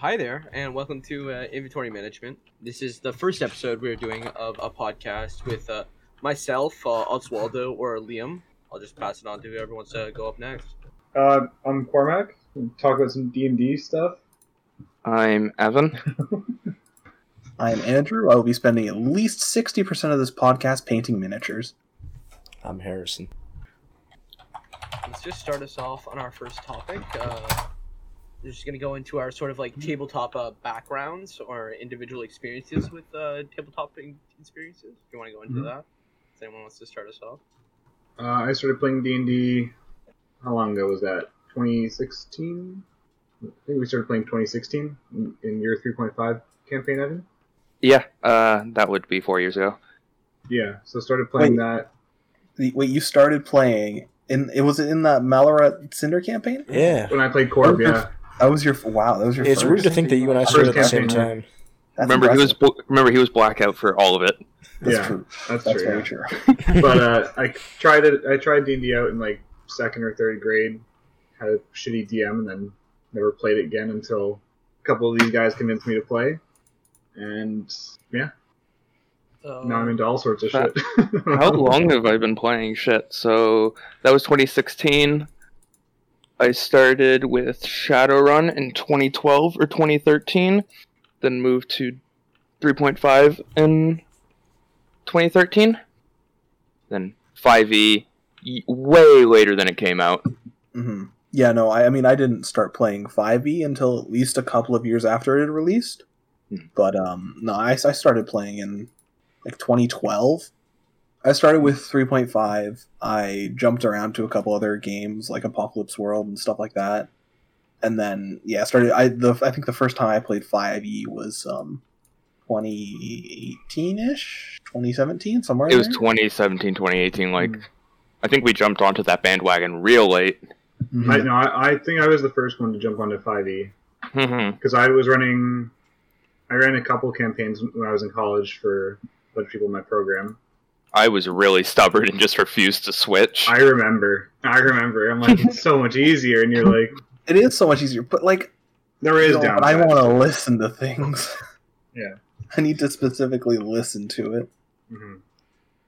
Hi there, and welcome to uh, Inventory Management. This is the first episode we're doing of a podcast with uh, myself, uh, Oswaldo, or Liam. I'll just pass it on to whoever wants to go up next. Uh, I'm Cormac. We'll talk about some D and D stuff. I'm Evan. I'm Andrew. I will be spending at least 60% of this podcast painting miniatures. I'm Harrison. Let's just start us off on our first topic. Uh, we're just gonna go into our sort of like tabletop uh, backgrounds or individual experiences with uh, tabletop experiences. If you want to go into Mhm. that, if anyone wants to start us off. Uh, I started playing D and D. How long ago was that? 2016. I think we started playing 2016 in, in year 3.5 campaign, Evan. Yeah, uh, that would be four years ago. Yeah, so started playing Wait. that. The- Wait, you started playing in it was it in the Malarat Cinder campaign? Yeah. When I played Corp, yeah. That was your wow. That was your. It's first? weird to think that you and I started at the same time. That's remember he was impressive. bl- remember he was blackout for all of it. That's Yeah, true. That's, That's true. very yeah. true. but uh, I tried it. I tried D and D out in like second or third grade. Had a shitty DM and then never played it again until a couple of these guys convinced me to play. And yeah, Uh, now I'm into all sorts of Uh, shit. How long have I been playing shit? So that was 2016. I started with Shadowrun in 2012 or 2013, then moved to 3.5 in 2013, then 5e way later than it came out. hmm Yeah, no, I, I mean, I didn't start playing 5e until at least a couple of years after it had released. Hmm. But um, no, I, I started playing in like 2012. I started with 3.5. I jumped around to a couple other games like Apocalypse World and stuff like that. And then yeah, I started. I the I think the first time I played 5e was um 2018 ish, 2017, somewhere. It was there. 2017, 2018. Like, Hmm. I think we jumped onto that bandwagon real late. Mhm. I no, I, I think I was the first one to jump onto 5e Mhm. because I was running. I ran a couple campaigns when I was in college for a bunch of people in my program. I was really stubborn and just refused to switch. I remember. I remember. I'm like, it's so much easier, and you're like, It is so much easier, but like there is No, down. but I want to listen to things. Yeah. I need to specifically listen to it. hmm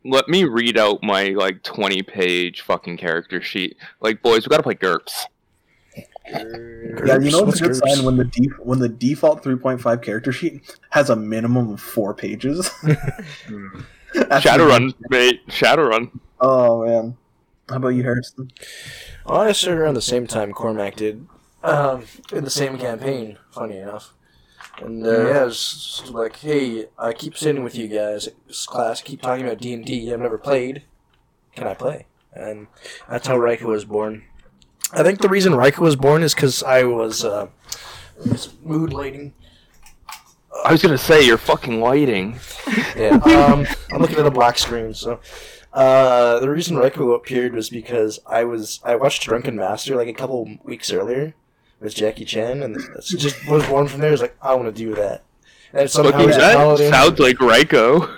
Let me read out my like 20 page fucking character sheet. Like, boys, we gotta play GURPS. Yeah, you know it's a good Groups. sign when the def- when the default 3.5 character sheet has a minimum of four pages. Hmm. That's Shadowrun, mate. Shadowrun. Oh man, how about you, Harrison? Well, I started around the same time Cormac did, um, in the same campaign. Funny enough, and uh, yeah, it was like, hey, I keep sitting with you guys, this class, keep talking about D and D. I've never played. Can I play? And that's how Rika was born. I think the reason Rika was born is because I was uh, was mood lighting. I was gonna say, you're fucking lighting. Yeah, um, I'm looking at a black screen. So, uh, the reason Reiko appeared was because I was I watched Drunken Master like a couple weeks earlier with Jackie Chan, and that's just was born from there. Is like I want to do that, and somehow Okay, that paladin. sounds like Ryko.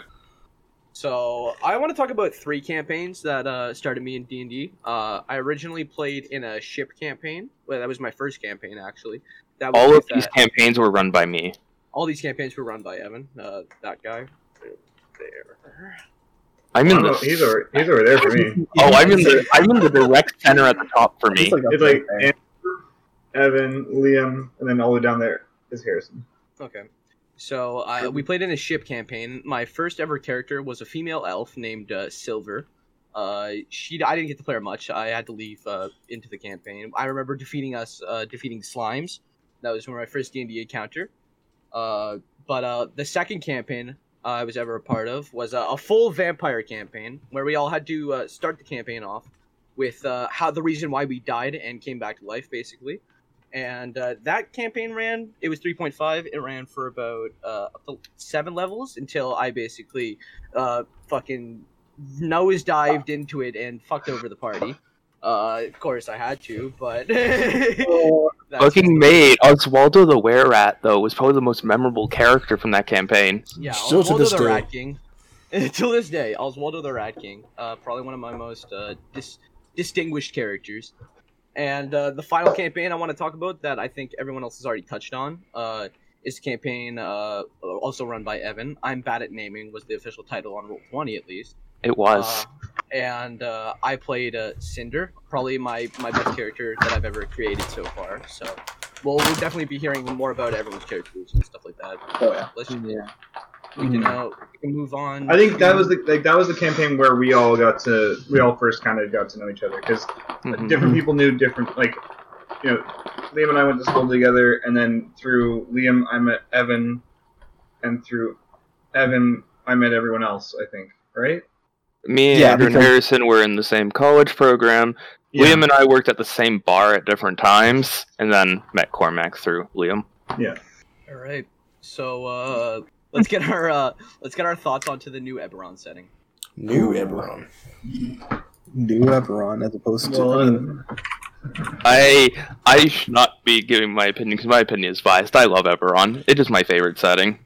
So I want to talk about three campaigns that uh, started me in D and D. Uh, I originally played in a ship campaign. Well, that was my first campaign actually. That was All of with, these uh, campaigns were run by me. All these campaigns were run by Evan, uh, that guy. There. I'm in the. he's over. He's over there for me. Oh, I'm in the. I'm in the direct center at the top for me. It's like It's like. Andrew, Evan, Liam, and then all the way down there is Harrison. Okay. So uh, we played in a ship campaign. My first ever character was a female elf named uh, Silver. Uh, she I didn't get to play her much. I had to leave uh, into the campaign. I remember defeating us, uh, defeating slimes. That was one of my first D and D encounter. Uh, but uh, the second campaign I was ever a part of was uh, a full vampire campaign where we all had to uh, start the campaign off with uh, how the reason why we died and came back to life, basically. And uh, that campaign ran it was 3.5 it ran for about uh, up to seven levels until i basically uh, fucking nose dived into it and fucked over the party uh, of course i had to but that's Fucking made Oswaldo the Were Rat though was probably the most memorable character from that campaign. yeah Still to Oswaldo this the day. rat king till this day oswaldo the rat king uh, probably one of my most uh, dis- distinguished characters And uh, the final campaign I want to talk about that I think everyone else has already touched on uh, is the campaign uh, also run by Evan. I'm bad at naming was the official title on Roll Twenty at least. It was. Uh, and uh, I played uh, Cinder, probably my, my best character that I've ever created so far. So, well, we'll definitely be hearing more about everyone's characters and stuff like that. Oh yeah. Let's we Yeah. can uh, we can move on. I think that was the like that was the campaign where we all got to we all first kind of got to know each other because Mhm. different people knew different like you know Liam and I went to school together and then through Liam I met Evan and through Evan I met everyone else I think right Me and Yeah, Andrew and because- Harrison were in the same college program. Liam and I worked at the same bar at different times, and then met Cormac through Liam. Yeah. All right. So uh, let's get our uh, let's get our thoughts onto the new Eberron setting. New Eberron. New Eberron as opposed to. Well, I I I should not be giving my opinion because my opinion is biased. I love Eberron. It is my favorite setting.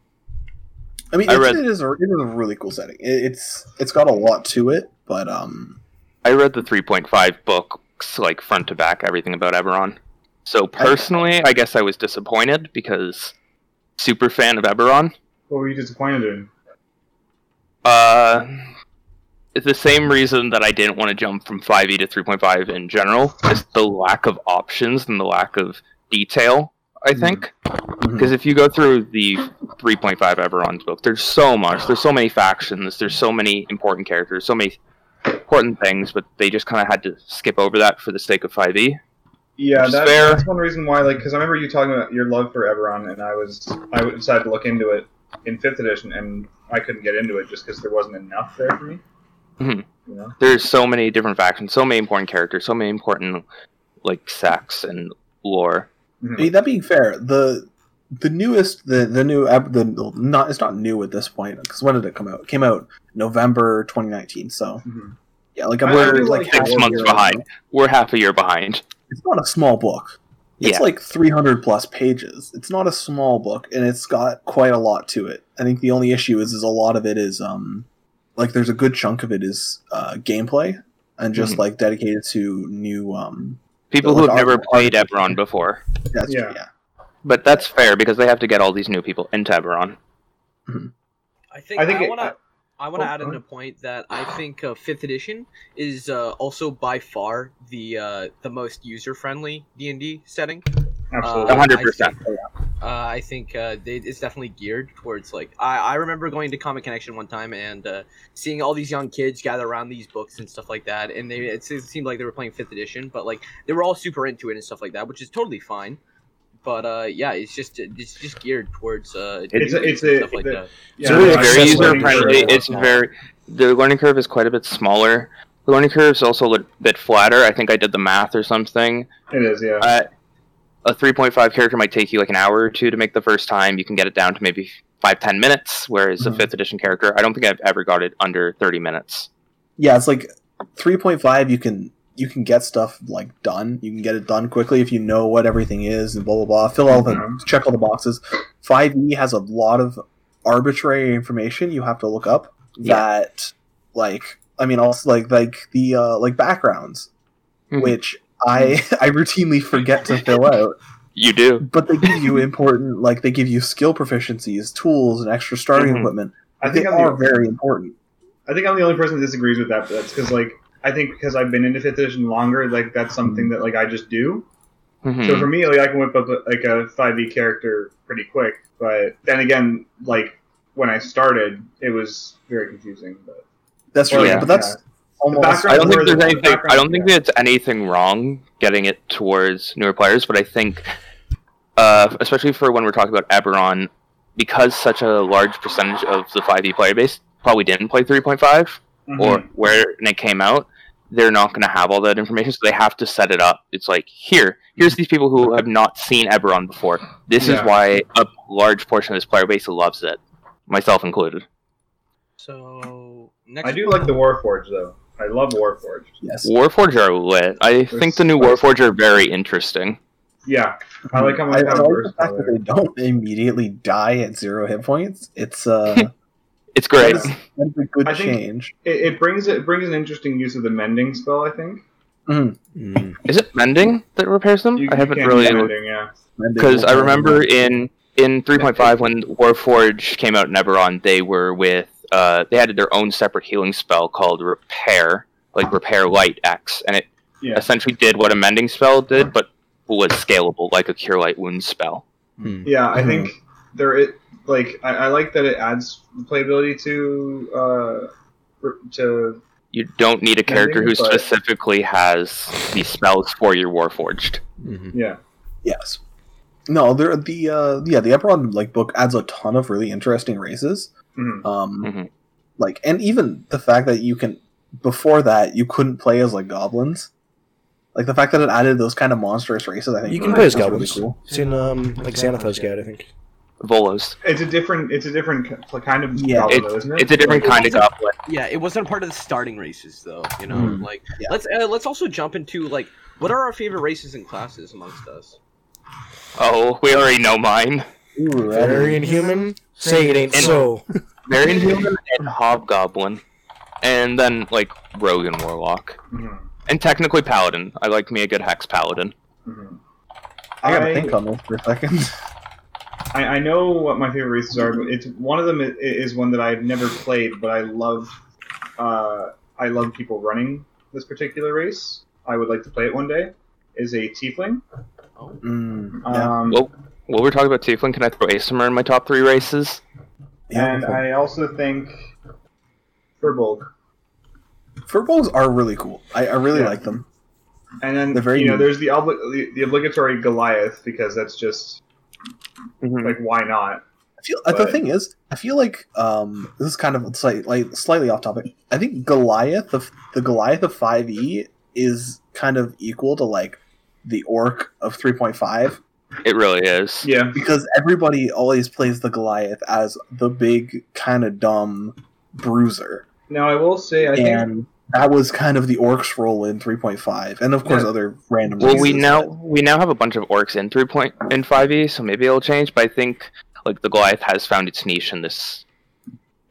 I mean, I it's, read- it is a, it is a really cool setting. It, it's it's got a lot to it, but um, I read the 3.5 books like front to back, everything about Eberron. So personally, I guess I was disappointed because super fan of Eberron. what were you disappointed in Uh, it's the same reason that I didn't want to jump from 5e to 3.5 in general. Just the lack of options and the lack of detail. I Mhm. think because if you go through the 3.5 Eberron's book, there's so much. There's so many factions. There's so many important characters. So many important things, but they just kind of had to skip over that for the sake of E. 5e. yeah that, that's one reason why like because I remember you talking about your love for Eberron and I was I decided to look into it in fifth edition and I couldn't get into it just because there wasn't enough there for me Mhm. you know There's so many different factions, so many important characters, so many important like sects and lore. I mean, that being fair, the the newest the the new the not it's not new at this point because when did it come out? It came out November 2019. So Mhm. yeah, like I we're like like Six months behind. out. We're half a year behind. It's not a small book. It's Yeah. like 300 plus pages. It's not a small book, and it's got quite a lot to it. I think the only issue is is a lot of it is um like there's a good chunk of it is uh, gameplay and just Mhm. like dedicated to new um People Like who have never art- played art- Eberron before. that's Yeah. yeah. But that's fair because they have to get all these new people into Eberron. I think I I, think it- want to. I want to Oh, add go in a point that I think uh, fifth edition is uh, also by far the uh, the most user friendly D and D setting. absolutely Uh, 100%. I think, uh, I think uh, they, it's definitely geared towards like I, I remember going to Comic Connection one time and uh, seeing all these young kids gather around these books and stuff like that, and they it, it seemed like they were playing fifth edition, but like they were all super into it and stuff like that, which is totally fine. But uh, yeah, it's just it's just geared towards uh, It's a- it's and a- stuff like the- that. Yeah, really no, very user friendly. curve. It's very the learning curve is quite a bit smaller. The learning curve is also a little bit flatter. I think I did the math or something. it is yeah Uh, a 3.5 character might take you like an hour or two to make the first time. You can get it down to maybe five ten minutes. Whereas a Mhm. fifth edition character, I don't think I've ever got it under 30 minutes. yeah, it's like 3.5 you can you can get stuff like done. You can get it done quickly if you know what everything is and blah blah blah. Fill all the Mhm. check all the boxes. 5e has a lot of arbitrary information you have to look up Yeah. that like I mean also like like the uh like backgrounds Mhm. which I I routinely forget to fill out. You do. But they give you important like they give you skill proficiencies, tools and extra starting Mhm. equipment. I think they I'm are the, very important. I think I'm the only person that disagrees with that. But that's because like I think because I've been into fifth edition longer, like that's something that like I just do. Mhm. So for me, like I can whip up like a five E character pretty quick. But then again, like when I started, it was very confusing. But That's Well, true, yeah. but that's Yeah. Almost I don't think the- there's the anything. I don't think yeah. there's anything wrong getting it towards newer players, but I think, uh, especially for when we're talking about Eberron, because such a large percentage of the 5e player base probably didn't play 3.5 or Mhm. where it came out, they're not going to have all that information, so they have to set it up. It's like here, here's these people who have not seen Eberron before. This Yeah. is why a large portion of this player base loves it, myself included. So next, I do like the Warforged though. I love Warforged. yes. Warforged are lit. I think the new Warforged are very interesting. Yeah, I like how I, much I how like the versatile fact that they they don't immediately die at zero hit points. It's uh, It's great. That is, that's a good I think- change. It, it brings it brings an interesting use of the mending spell. I think Mm. Is it mending that repairs them? You, I haven't you really do mending, yeah. because I remember in in 3.5 when Warforged came out in Eberron, they were with uh, they had their own separate healing spell called Repair, like Repair Light X, and it Yeah. essentially did what a mending spell did, but was scalable like a Cure Light Wound spell. Mm. Yeah, I Mhm. think there it like I, I like that it adds playability to uh for- to You don't need a character who but- specifically has these spells for your Warforged. Mhm. yeah. Yes. No, there the uh yeah, the Eberron like book adds a ton of really interesting races. Mhm. Um Mhm. like and even the fact that you can before that you couldn't play as like goblins. Like the fact that it added those kind of monstrous races, I think You can play as was goblins. cool. It's in um like Xanathar's guide, I think. Volos. It's a different it's a different kind of Yeah. goblin, It's, though, isn't it? it's a different Like, kind of goblin. Yeah, it wasn't a part of the starting races though. You know, Hmm. like Yeah. let's uh, let's also jump into like what are our favorite races and classes amongst us? Oh, we already know mine. Ooh, that Very inhuman. Say it ain't And- so. Variant Human and Hobgoblin. And then, like, Rogue and Warlock. Mhm. And technically Paladin. I like me a good Hex Paladin. Mhm. I gotta I- think on this for a second. I, I know what my favorite races are, but it's one of them i- is one that I've never played, but I love. Uh, I love people running this particular race. I would like to play it one day. Is a tiefling. Mm, yeah. Um, Well, while we're talking about Tiefling, can I throw Aasimar in my top three races? yeah. and I also think Furbolg. Furbolgs are really cool. I, I really Yeah. like them. And then They're very you know, unique. there's the, obli- the the obligatory Goliath because that's just like why not? I feel uh, the thing is, I feel like um, this is kind of slight, like slightly off topic. I think Goliath of the Goliath of five E is kind of equal to like the Orc of three point five It really is. Yeah, because everybody always plays the Goliath as the big kind of dumb bruiser, Now I will say I think and that was kind of the Orc's role in three point five, and of course Yeah. other random. Well, we now but- we now have a bunch of orcs in three point in five E, so maybe it'll change. But I think like the Goliath has found its niche in this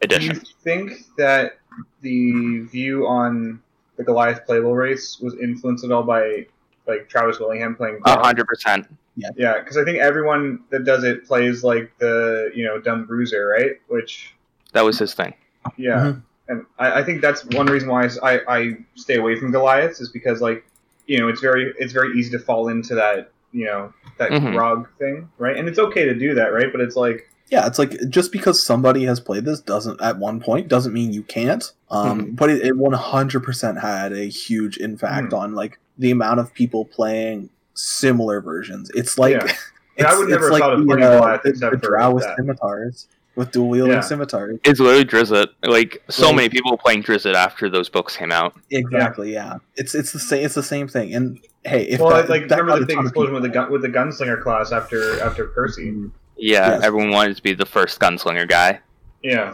edition. do you think that the view on the Goliath playable race was influenced at all by like Travis Willingham playing? A hundred percent. Yeah, yeah, because I think everyone that does it plays like the you know dumb bruiser, right? Which That was his thing. yeah, Mhm. and I, I think that's one reason why I, I stay away from Goliaths is because like you know it's very it's very easy to fall into that you know that grog thing, right? And it's okay to do that, right? But it's like Yeah, it's like just because somebody has played this doesn't at one point doesn't mean you can't. Um, But it, it 100% had a huge impact Hmm. on like the amount of people playing similar versions. It's like Yeah. it's, I would never it's have like thought of the, playing Goliath the, except the for with that. scimitars with dual wielding Yeah. scimitars. It's literally Drizzt. Like so Right. many people playing Drizzt after those books came out. Exactly. Yeah. It's it's the same. It's the same thing. And hey, if well, that, like that remember the a big explosion with the gun with the gunslinger class after after Percy. Mhm. Yeah, Yes. everyone wanted to be the first gunslinger guy. Yeah,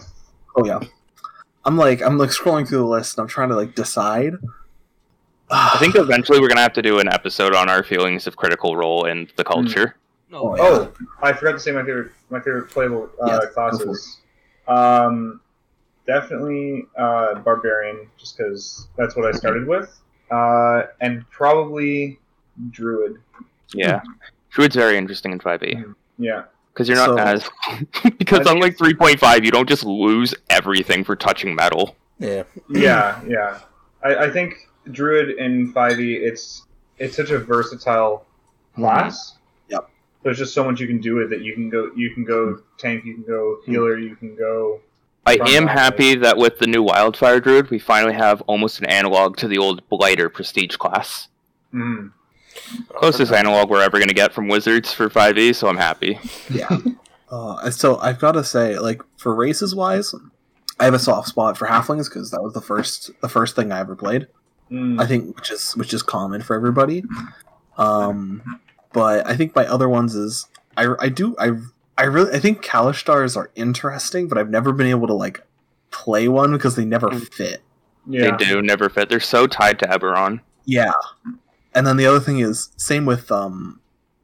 Oh yeah. I'm like I'm like scrolling through the list and I'm trying to like decide. I think eventually we're gonna have to do an episode on our feelings of Critical Role and the culture. No, Oh, yeah. Oh, I forgot to say my favorite my favorite playable uh, Yes, classes. Um, definitely uh, barbarian, just because that's what I started with, uh, and probably druid. Yeah, Druid's very interesting in 5e Mhm. Yeah, because you're not So- as because I think unlike 3.5, you don't just lose everything for touching metal. Yeah. yeah, yeah. I, I think druid in five E, it's it's such a versatile class. Yep. There's just so much you can do with it. You can go you can go tank. You can go healer. You can go. I am line. happy that with the new Wildfire Druid, we finally have almost an analog to the old Blighter Prestige class. Mm, Closest analog we're ever gonna get from Wizards for 5e, so I'm happy. yeah. Uh, so I've got to say, like for races wise, I have a soft spot for halflings because that was the first the first thing I ever played. Mm. I think which is which is common for everybody. Um, but I think my other ones is I I do I I really I think Kalashtars are interesting, but I've never been able to like play one because they never fit. yeah. They do never fit. They're so tied to Eberron. Yeah. And then the other thing is same with um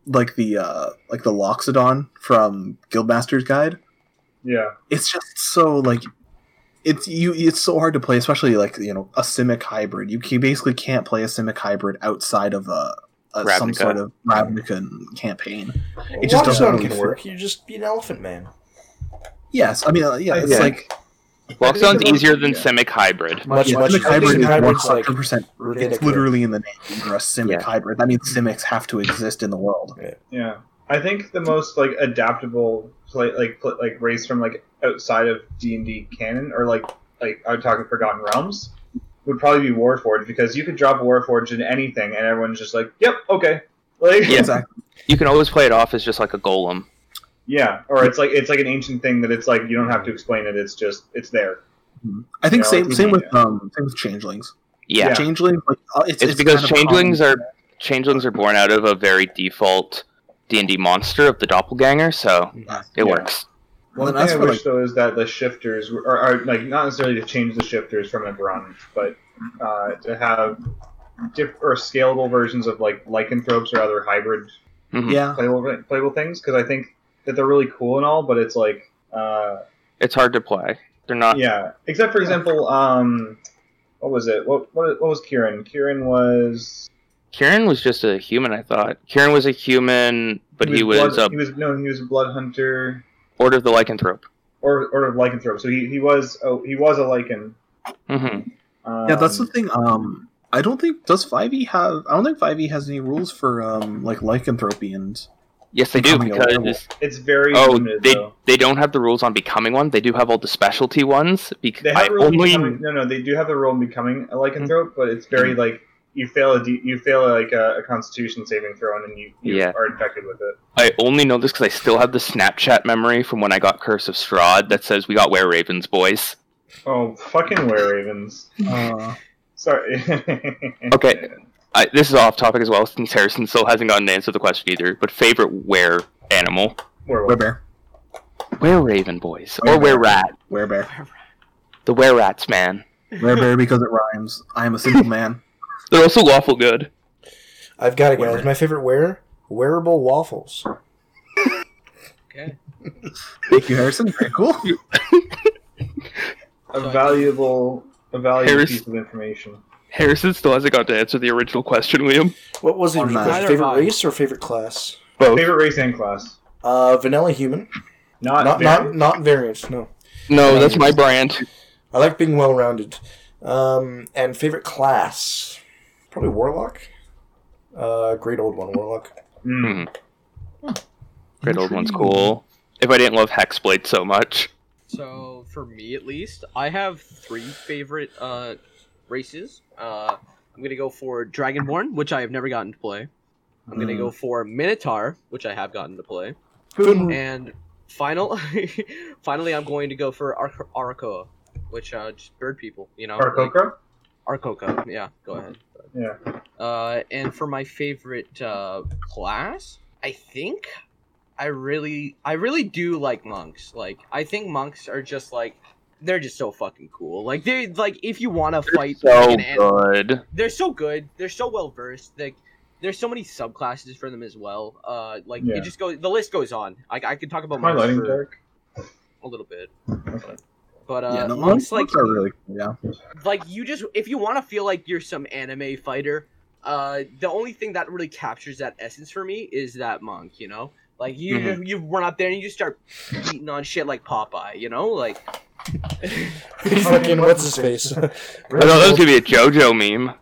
like the uh like the Loxodon from Guildmaster's Guide. Yeah. It's just so like it's you. It's so hard to play, especially like you know a Simic hybrid. You can, basically can't play a Simic hybrid outside of a, a some sort of Ravnica campaign. It just doesn't really can fit. work. You just be an elephant man. Yes, I mean uh, yeah, it's think- like Loxodon's it was- easier than yeah. Simic Hybrid. Much, yeah, much. Simic hybrid is one hybrid's like hundred percent. It's literally in the name. You're a Simic Yeah. hybrid. That means Simics have to exist in the world. Yeah, I think the most like adaptable play like pl- like race from like outside of D and D canon or like like I'm talking Forgotten Realms would probably be Warforged because you could drop Warforged in anything and everyone's just like, yep, okay, like Yeah. Exactly. You can always play it off as just like a golem. yeah, or it's like it's like an ancient thing that it's like you don't have to explain it. It's just it's there. I think Yeah, same like- same with um same with changelings. Yeah. Yeah. Changelings like uh, it's, It's, because changelings are changelings are born out of a very default D and D monster of the doppelganger, so it Yeah. works. Well, One thing I wish like though is that the shifters are, are like not necessarily to change the shifters from a brunt, but uh, to have diff- or scalable versions of like lycanthropes or other hybrid Mhm. yeah, playable playable things because I think that they're really cool and all, but it's like uh, It's hard to play. They're not. yeah. Except for example, um, what was it? What what, what was Kieran? Kieran was Kieran was just a human. I thought Kieran was a human, but he was, blood, a he was no he was a blood hunter order of the lycanthrope. or or lycanthrope. So he, he was oh he was a lycan. hmm Um, yeah. That's the thing. Um, I don't think does Five E have. I don't think Five E has any rules for um like lycanthropy and Yes, they do because. It's very oh, limited they though. they don't have the rules on becoming one. They do have all the specialty ones. Because They have I the rule of only becoming, no, no. They do have the rule of becoming a lycanthrope, but it's very Mm-hmm. like you fail a D, you fail like a, a Constitution saving throw, and you, you Yeah. are infected with it. I only know this because I still have the Snapchat memory from when I got Curse of Strahd that says we got were ravens, boys. Oh, fucking were ravens. uh, Sorry. Okay. I, this is off topic as well, since Harrison still hasn't gotten to answer the question either. But favorite were animal, Werewolf. werebear, were raven boys, or were rat, werebear, the were rats, man. werebear because it rhymes. I am a simple man. They're also waffle good. I've got it, guys. My favorite wear wearable waffles. Okay. Thank you, Harrison. Very cool. A valuable, a valuable Harris- piece of information. Harrison still hasn't got to answer the original question, William. What was the Or original question? Favorite have race or favorite class? Both. Favorite race and class. Uh, vanilla human. Not Not very- not not variant. No, No, that's my brand. I like being well rounded. Um, and favorite class, probably warlock. Uh, great old one, warlock. Mm. Great old one's cool. If I didn't love Hexblade so much. So for me at least, I have three favorite uh, races. Uh, I'm gonna go for Dragonborn, which I have never gotten to play. I'm gonna Mm. go for Minotaur, which I have gotten to play, Good. and final, finally, I'm going to go for Ar- Aarakocra, which uh, just bird people, you know. like- Arcoca? Arcoca, yeah. Go ahead. Yeah. Uh, and for my favorite uh, class, I think I really, I really do like monks. Like, I think monks are just like, they're just so fucking cool. Like, they like if you want to fight, So like, an an- good. they're so good. They're so well versed. Like, there's so many subclasses for them as well. Uh, like Yeah. it just goes. The list goes on. I, I could talk about monks Highlighting for dark. a little bit, Okay. But uh, yeah, no, monks monks, like are really cool. Yeah. like you just if you want to feel like you're some anime fighter uh the only thing that really captures that essence for me is that monk you know like you Mhm. you run up there and you just start beating on shit like popeye you know like Fucking what's his face? I thought that was gonna be a JoJo meme.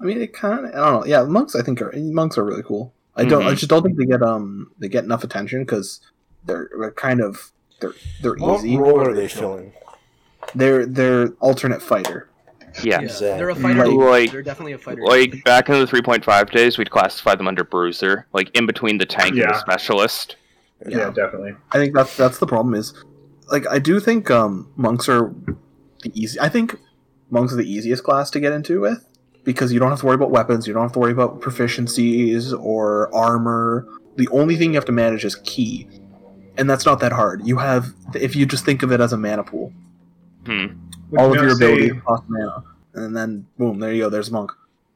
I mean, it kind of. I don't know. Yeah, monks. I think are monks are really cool. I don't. I Mhm. just don't think they get um they get enough attention because they're, they're kind of they're they're what easy. role are they filling? They're they're alternate fighter. Yeah. yeah, they're a fighter Like- they're definitely a fighter Like back in the 3.5 days, we'd classify them under bruiser, like in between the tank and the specialist. Yeah, Yeah. definitely. I think that's that's the problem. Is like I do think um monks are the easy. I think monks are the easiest class to get into with because you don't have to worry about weapons. You don't have to worry about proficiencies or armor. The only thing you have to manage is ki, and that's not that hard. You have if you just think of it as a mana pool. Hmm. All of your not say- abilities cost mana, and then boom, there you go. There's monk.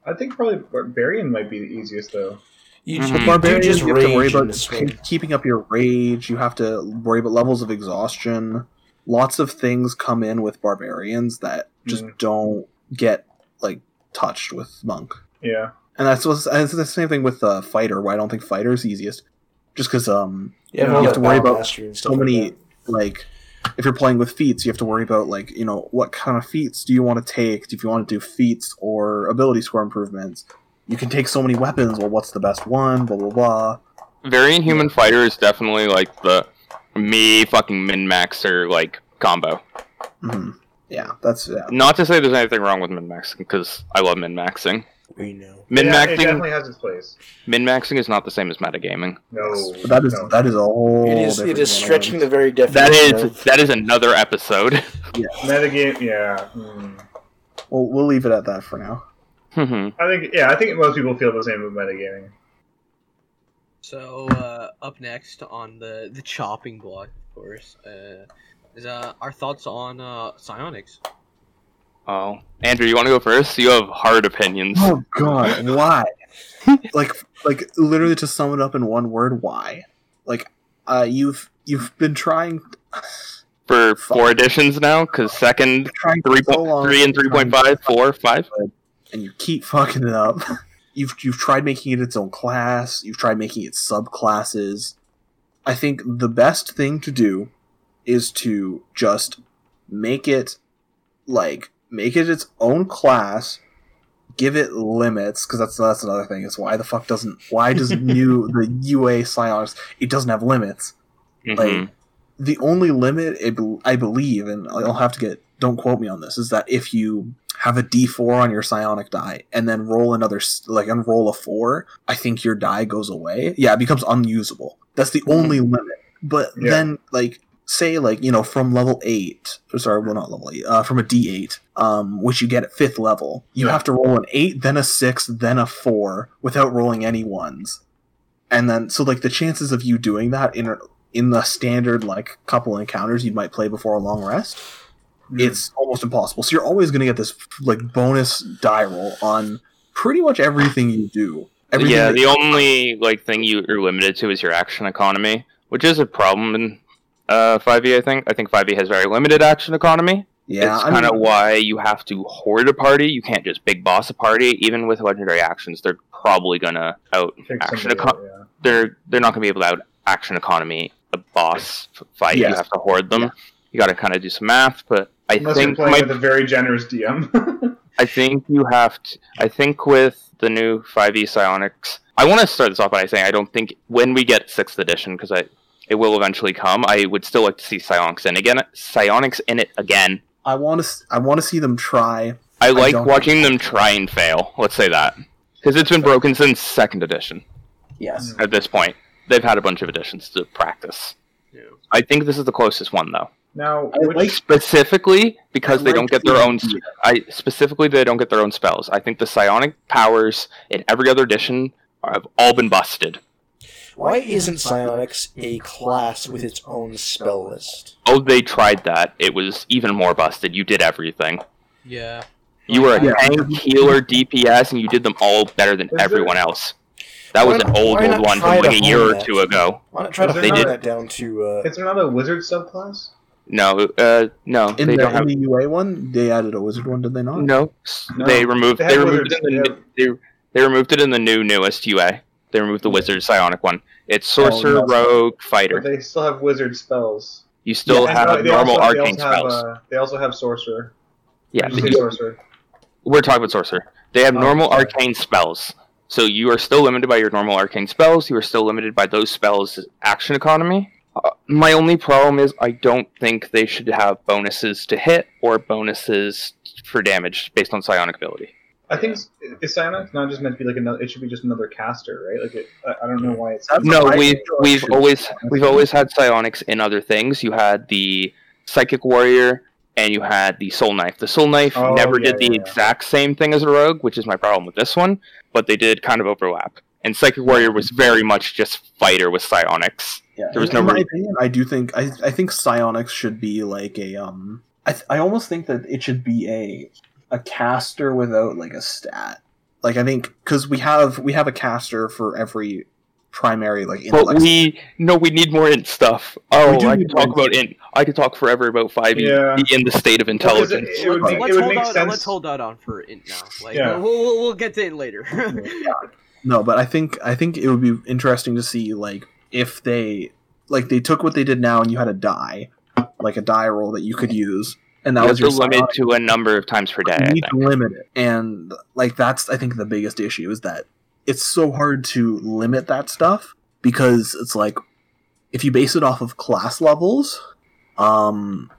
I think probably Barbarian might be the easiest though. You, Mhm. you But do barbarian, just you have to worry about and swing. keep- keeping up your rage. You have to worry about levels of exhaustion. lots of things come in with barbarians that just Mm. don't get like touched with monk. Yeah. And that's what's, and it's the same thing with uh, fighter. Why I don't think fighter is easiest, just because um Yeah, You all have to worry about so stuff like many like if you're playing with feats, you have to worry about like you know what kind of feats do you want to take? If you want to do feats or ability score improvements, you can take so many weapons. Well, what's the best one? Blah blah blah. Variant Human Fighter is definitely like the me fucking min maxer like combo. hmm Yeah, that's yeah. Not to say there's anything wrong with min maxing because I love min maxing. We know. Min Yeah, it maxing definitely has its place. min maxing is not the same as metagaming. No. That is no. that is a whole. It is. It different is stretching the very definition. That is of- that is another episode. metagame. Yeah. mm. We'll we'll leave it at that for now. Mhm. I think. Yeah, I think most people feel the same with metagaming. So uh, up next on the the chopping block, of course, uh, is uh, our thoughts on uh, psionics. Oh, Andrew, you want to go first? You have hard opinions. Oh God, why? like like literally to sum it up in one word, why? Like uh, you've you've been trying for four editions now because second three so three and three point five four five and you keep fucking it up. You've you've tried making it its own class. You've tried making it subclasses. I think the best thing to do is to just make it like make it its own class. Give it limits because that's that's another thing. Is why the fuck doesn't why does new the UA Psionics it doesn't have limits? Mhm. Like the only limit I I believe, and I'll have to get don't quote me on this, is that if you have a D4 on your psionic die and then roll another like unroll a four, I think your die goes away. Yeah, it becomes unusable. That's the only limit. But Yeah. then like say like you know from level eight, or sorry, well not level eight, uh, from a D8, um, which you get at fifth level, you Yeah. have to roll an eight, then a six, then a four without rolling any ones. And then so like the chances of you doing that in a in the standard like couple encounters you might play before a long rest, Mm. it's almost impossible. So you're always going to get this like bonus die roll on pretty much everything you do. Everything yeah, the only like thing you are limited to is your action economy, which is a problem in uh, 5e. I think I think 5e has very limited action economy. Yeah, it's kind of why you have to hoard a party. You can't just big boss a party. Even with legendary actions, they're probably gonna out Pick action. somebody Eco- out, yeah. they're they're not gonna be able to out action economy a boss f- fight. You have to hoard them. You got to kind of do some math, but I Unless you're think playing my with a very generous DM. I think you have to. I think with the new 5e Psionics, I want to start this off by saying I don't think when we get sixth edition, because I it will eventually come. I would still like to see Psionics in again. Psionics in it again. I want to I want to see them try. I like don't watching them try and fail. Let's say that because it's been broken since second edition. Yes. At this point, they've had a bunch of editions to practice. Yeah. I think this is the closest one though. now, I which, like- Specifically because I they like don't get their own. idea. I specifically they don't get their own spells. I think the psionic powers in every other edition have all been busted. Why isn't Psionics a class with its own spell list? Oh, they tried that. It was even more busted. You did everything. Yeah. You were a Yeah. tank, healer, DPS, and you did them all better than there- everyone else. That was Why- an old, why old not one try from like a year hone or that? two ago. Why not try to Is they there narrow not- that down to? Uh, is there not a wizard subclass? No, uh, no, In they the, don't have. in the UA one, they added a wizard one, did they not? No, No, they removed. they They, have removed it wizards, in the. they They, they removed it in the new newest UA. They removed the wizard psionic one. It's sorcerer, no. rogue, But fighter. they still have wizard spells. You still And, have uh, they normal also- they arcane have, spells. uh, they also have sorcerer. yeah, Did you but say you- sorcerer. we're talking about sorcerer. They have Oh, normal sorry. arcane spells. So you are still limited by your normal arcane spells. You are still limited by those spells' action economy. Uh, my only problem is I don't think they should have bonuses to hit or bonuses for damage based on psionic ability. I think s- is Psionic not just meant to be like another? It should be just another caster, right? Like it, I, I don't know why it's. That's No, I we've we've should- always we've always had psionics in other things. You had the psychic warrior and you had the soul knife. The soul knife Oh, never yeah, did the yeah, yeah. exact same thing as a rogue, which is my problem with this one, but they did kind of overlap. And psychic warrior was very much just fighter with psionics. Yeah, There was in, no in my re- opinion, I do think I I think psionics should be like a um. I th- I almost think that it should be a a caster without like a stat. Like I think because we have we have a caster for every primary like But intellect. we no, we need more int stuff. Oh, do I need could talk more about int. I could talk forever about five e Yeah. in the state of intelligence. it- it would let's make- let's hold make out. sense- Let's hold out on for it now. Like Yeah. we'll, we'll we'll get to it later. No, but I think I think it would be interesting to see like if they like they took what they did now and you had a die, like a die roll that you could use, and that you was to your limit to a number of times per day. you need to limit it and like that's i think the biggest issue is that it's so hard to limit that stuff because it's like if you base it off of class levels um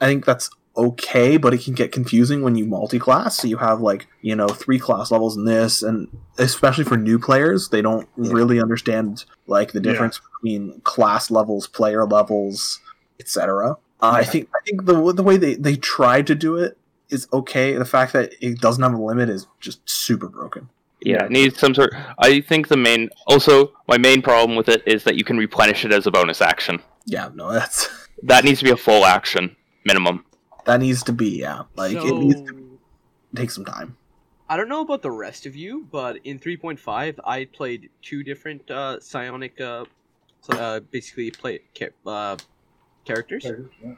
i think that's okay but it can get confusing when you multi-class so you have like you know three class levels in this and especially for new players they don't Yeah. really understand like the Yeah. difference between class levels player levels etc uh, i think i think the the way they they tried to do it is okay. The fact that it doesn't have a limit is just super broken. Yeah, it needs some sort. I think the main. Also, my main problem with it is that you can replenish it as a bonus action. Yeah, no, that's That needs to be a full action minimum. that needs to be yeah. Like it needs to take some time. I don't know about the rest of you, but in 3.5, I played two different uh, psionic, uh, uh, basically play uh, characters.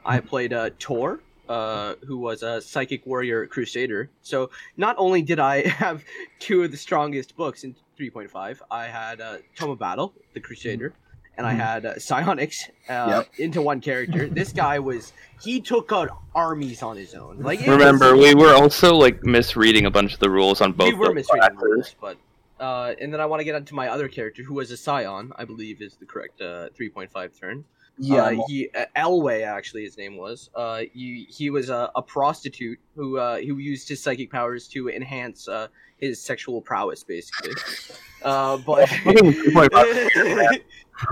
I played uh, Tor, uh, who was a psychic warrior crusader. So not only did I have two of the strongest books in 3.5, I had uh, Tome of Battle, the crusader, and I Mhm. had uh, psionics uh, into one character. This guy was he took out armies on his own. Like it was- Remember, we were also like misreading a bunch of the rules on both. we were those misreading the rules, but uh, and then I want to get onto my other character, who was a Psion, I believe is the correct uh, 3.5 turn. Yeah, uh, he uh, Elway actually his name was. Uh, he he was a, a prostitute who uh, who used his psychic powers to enhance uh, his sexual prowess, basically. Uh, but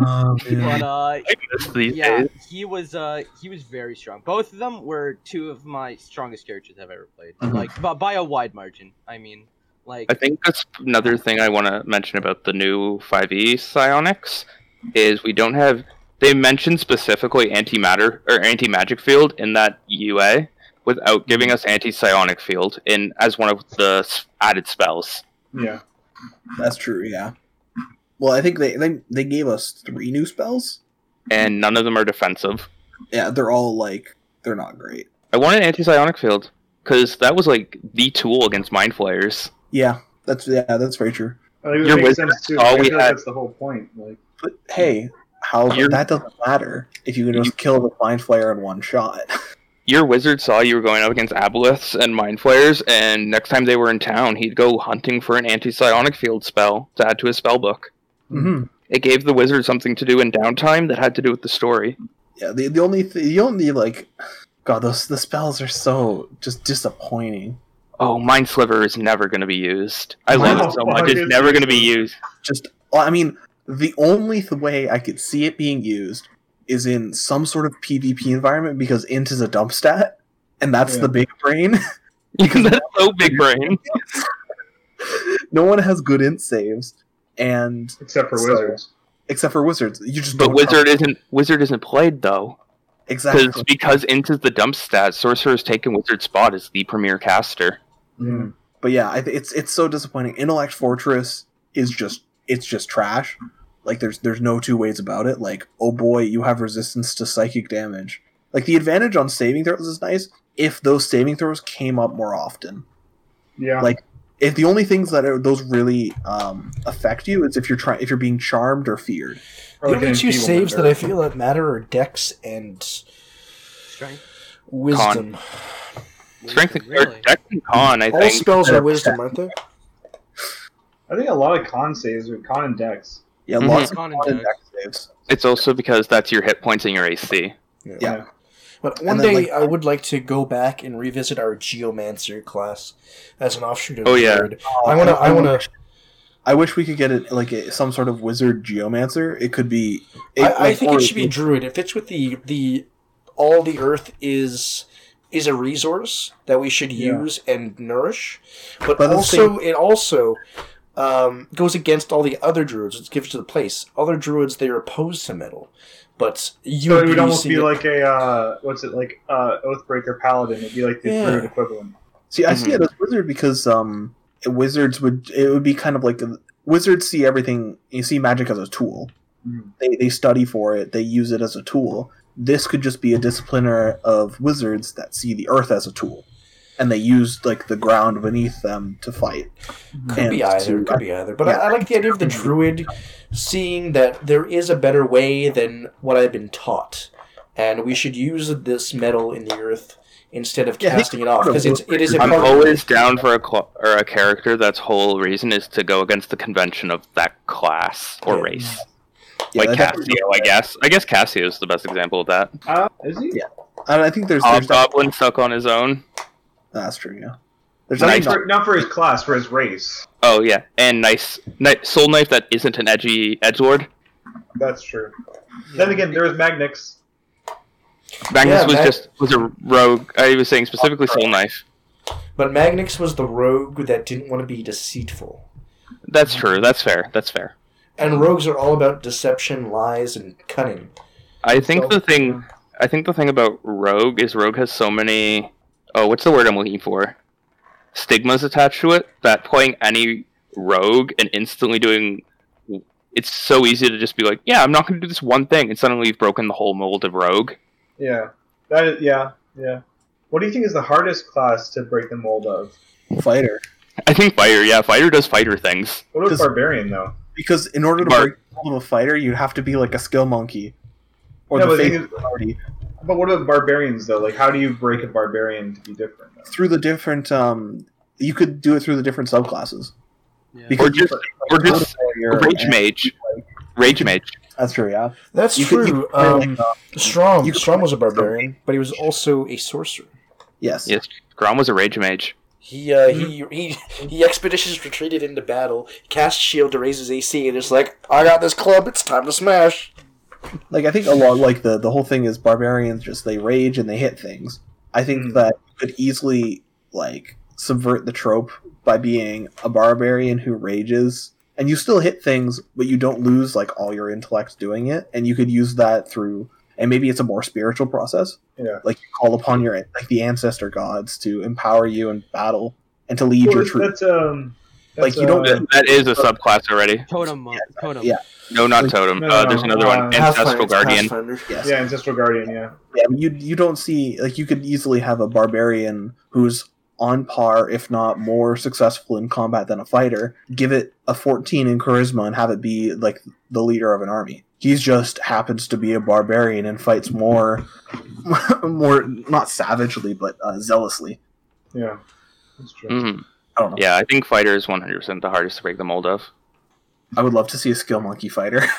Oh, but uh, I miss these yeah, he was uh he was very strong. Both of them were two of my strongest characters I've ever played. Mhm. Like by, by a wide margin. I mean, like I think that's another thing I want to mention about the new 5e psionics is we don't have. They mentioned specifically antimatter or anti magic field in that UA without giving us anti psionic field in as one of the added spells. Yeah. that's true. Yeah. Well, I think they, they they gave us three new spells. and none of them are defensive. Yeah, they're all like they're not great. I want an anti psionic field because that was like the tool against mind flayers. Yeah, that's yeah, that's very true. I think it Your makes sense too. all I we feel like had- that's the whole point. Like, But hey, how You're- that doesn't matter if you can just kill the mind flayer in one shot. Your wizard saw you were going up against aboleths and mind flayers, and next time they were in town, he'd go hunting for an anti psionic field spell to add to his spell book. mm-hmm. It gave the wizard something to do in downtime that had to do with the story. Yeah, the the only th- the only like, God, those the spells are so just disappointing. Oh, Mind Sliver is never going to be used. I love Oh, it so much. It's it's never going to be used. Just, well, I mean, the only th- way I could see it being used is in some sort of PvP environment because int is a dump stat, and that's Yeah. the big brain. because That's so big brain. no one has good int saves, and except for So- wizards. except for wizards, you just But don't wizard isn't wizard isn't played though, exactly. because because into the dump stat, sorcerer's taken wizard spot as the premier caster. Yeah. But yeah, it's it's so disappointing. Intellect Fortress is just it's just trash. Like there's there's no two ways about it. Like oh boy, you have resistance to psychic damage. Like the advantage on saving throws is nice if those saving throws came up more often. Yeah. Like if the only things that are, those really um, affect you is if you're trying if you're being charmed or feared. Or The only two saves or- that I feel that matter are Dex and strength. Wisdom. Strength and really. dex and con, I All think. spells are Wisdom, aren't they? I think a lot of con saves are con and dex. Yeah, Mhm. lots of Con and con dex. dex saves. It's also because that's your hit points and your AC. Yeah. But one then, day like- I would like to go back and revisit our Geomancer class as an offshoot of Oh, yeah. Wizard. I wanna, I wanna, I wish we could get it like a, some sort of wizard geomancer. It could be. it- I, I think it should be Druid. It fits with the the all the Earth is is a resource that we should Yeah. use and nourish, but, But at the also it also um, goes against all the other Druids. It gives to the place. Other Druids they're opposed to metal, but you So it would almost be it- like a uh, what's it like uh, Oathbreaker Paladin. It'd be like the Yeah. druid equivalent. See, I see Mhm. it as wizard because um, wizards would it would be kind of like wizards see everything. You see magic as a tool. Mhm. They they study for it. They use it as a tool. This could just be a discipliner of wizards that see the earth as a tool, and they used like the ground beneath them to fight. Could be And either. to- Could be either. But Yeah. I, I like the idea of the druid seeing that there is a better way than what I've been taught, and we should use this metal in the earth instead of Yeah, casting it off because it's it is a I'm part always down for a cl- or a character that's whole reason is to go against the convention of that class or Yeah. race. Yeah, like that- Cassio, I guess. I guess Cassio is the best example of that. Uh, is he? Yeah. And I think there's, there's Hobgoblin stuck on his own. That's true. Yeah, there's Nice. definitely For, not for his class, for his race. Oh yeah, and nice kni- soul knife that isn't an edgy edgelord. That's true. Then again, there was Magnix. Magnus Yeah, was Mag- just was a rogue. I was saying specifically soul knife. But Magnus was the rogue that didn't want to be deceitful. That's true. That's fair. That's fair. And rogues are all about deception, lies, and cunning. I think So- the thing I think the thing about Rogue is Rogue has so many oh what's the word I'm looking for? Stigmas attached to it that playing any rogue and instantly doing it's so easy to just be like, yeah, I'm not going to do this one thing, and suddenly you've broken the whole mold of Rogue. Yeah. That is, yeah, yeah. What do you think is the hardest class to break the mold of? fighter I think Fighter, yeah, Fighter does Fighter things. What about Barbarian, though? because in order to Mark. break the mold of a fighter, you have to be like a skill monkey or Yeah, the but the faith thing is- party But what about Barbarians, though? Like, how do you break a Barbarian to be different? Though? through the different. Um, you could do it through the different subclasses. Yeah. Because Or just- you- or just warrior Rage and- Mage. Rage Mage. That's true. Yeah, That's You true. could play, um, like, uh, Strom, could Strom was a like barbarian, but he was also a sorcerer. yes. Yes, Grom was a Rage Mage. He uh, he he he expeditious retreated into battle, cast shield to raise his AC, and it's like, I got this club, it's time to smash. Like I think a lot like the the whole thing is barbarians just they rage and they hit things. I think Mm. that you could easily like subvert the trope by being a barbarian who rages and you still hit things but you don't lose like all your intellect doing it and you could use that through and maybe it's a more spiritual process Yeah. like you call upon your like the ancestor gods to empower you in battle and to lead Well, your troops that's, um. Like, you don't- uh, That, that is a subclass already. Totem, mon- totem. yeah. No, not Like- Totem. No, Uh, there's no, another uh, one. Ancestral Guardian. Yes yeah, Ancestral Guardian, yeah. Yeah, you you don't see like you could easily have a barbarian who's on par, if not more successful in combat than a fighter. Give it a 14 in charisma and have it be like the leader of an army. He's just happens to be a barbarian and fights more, more not savagely but uh, zealously. Yeah. That's true. Mhm. I don't know. Yeah, I think Fighter is 100% the hardest to break the mold of. I would love to see a skill monkey fighter.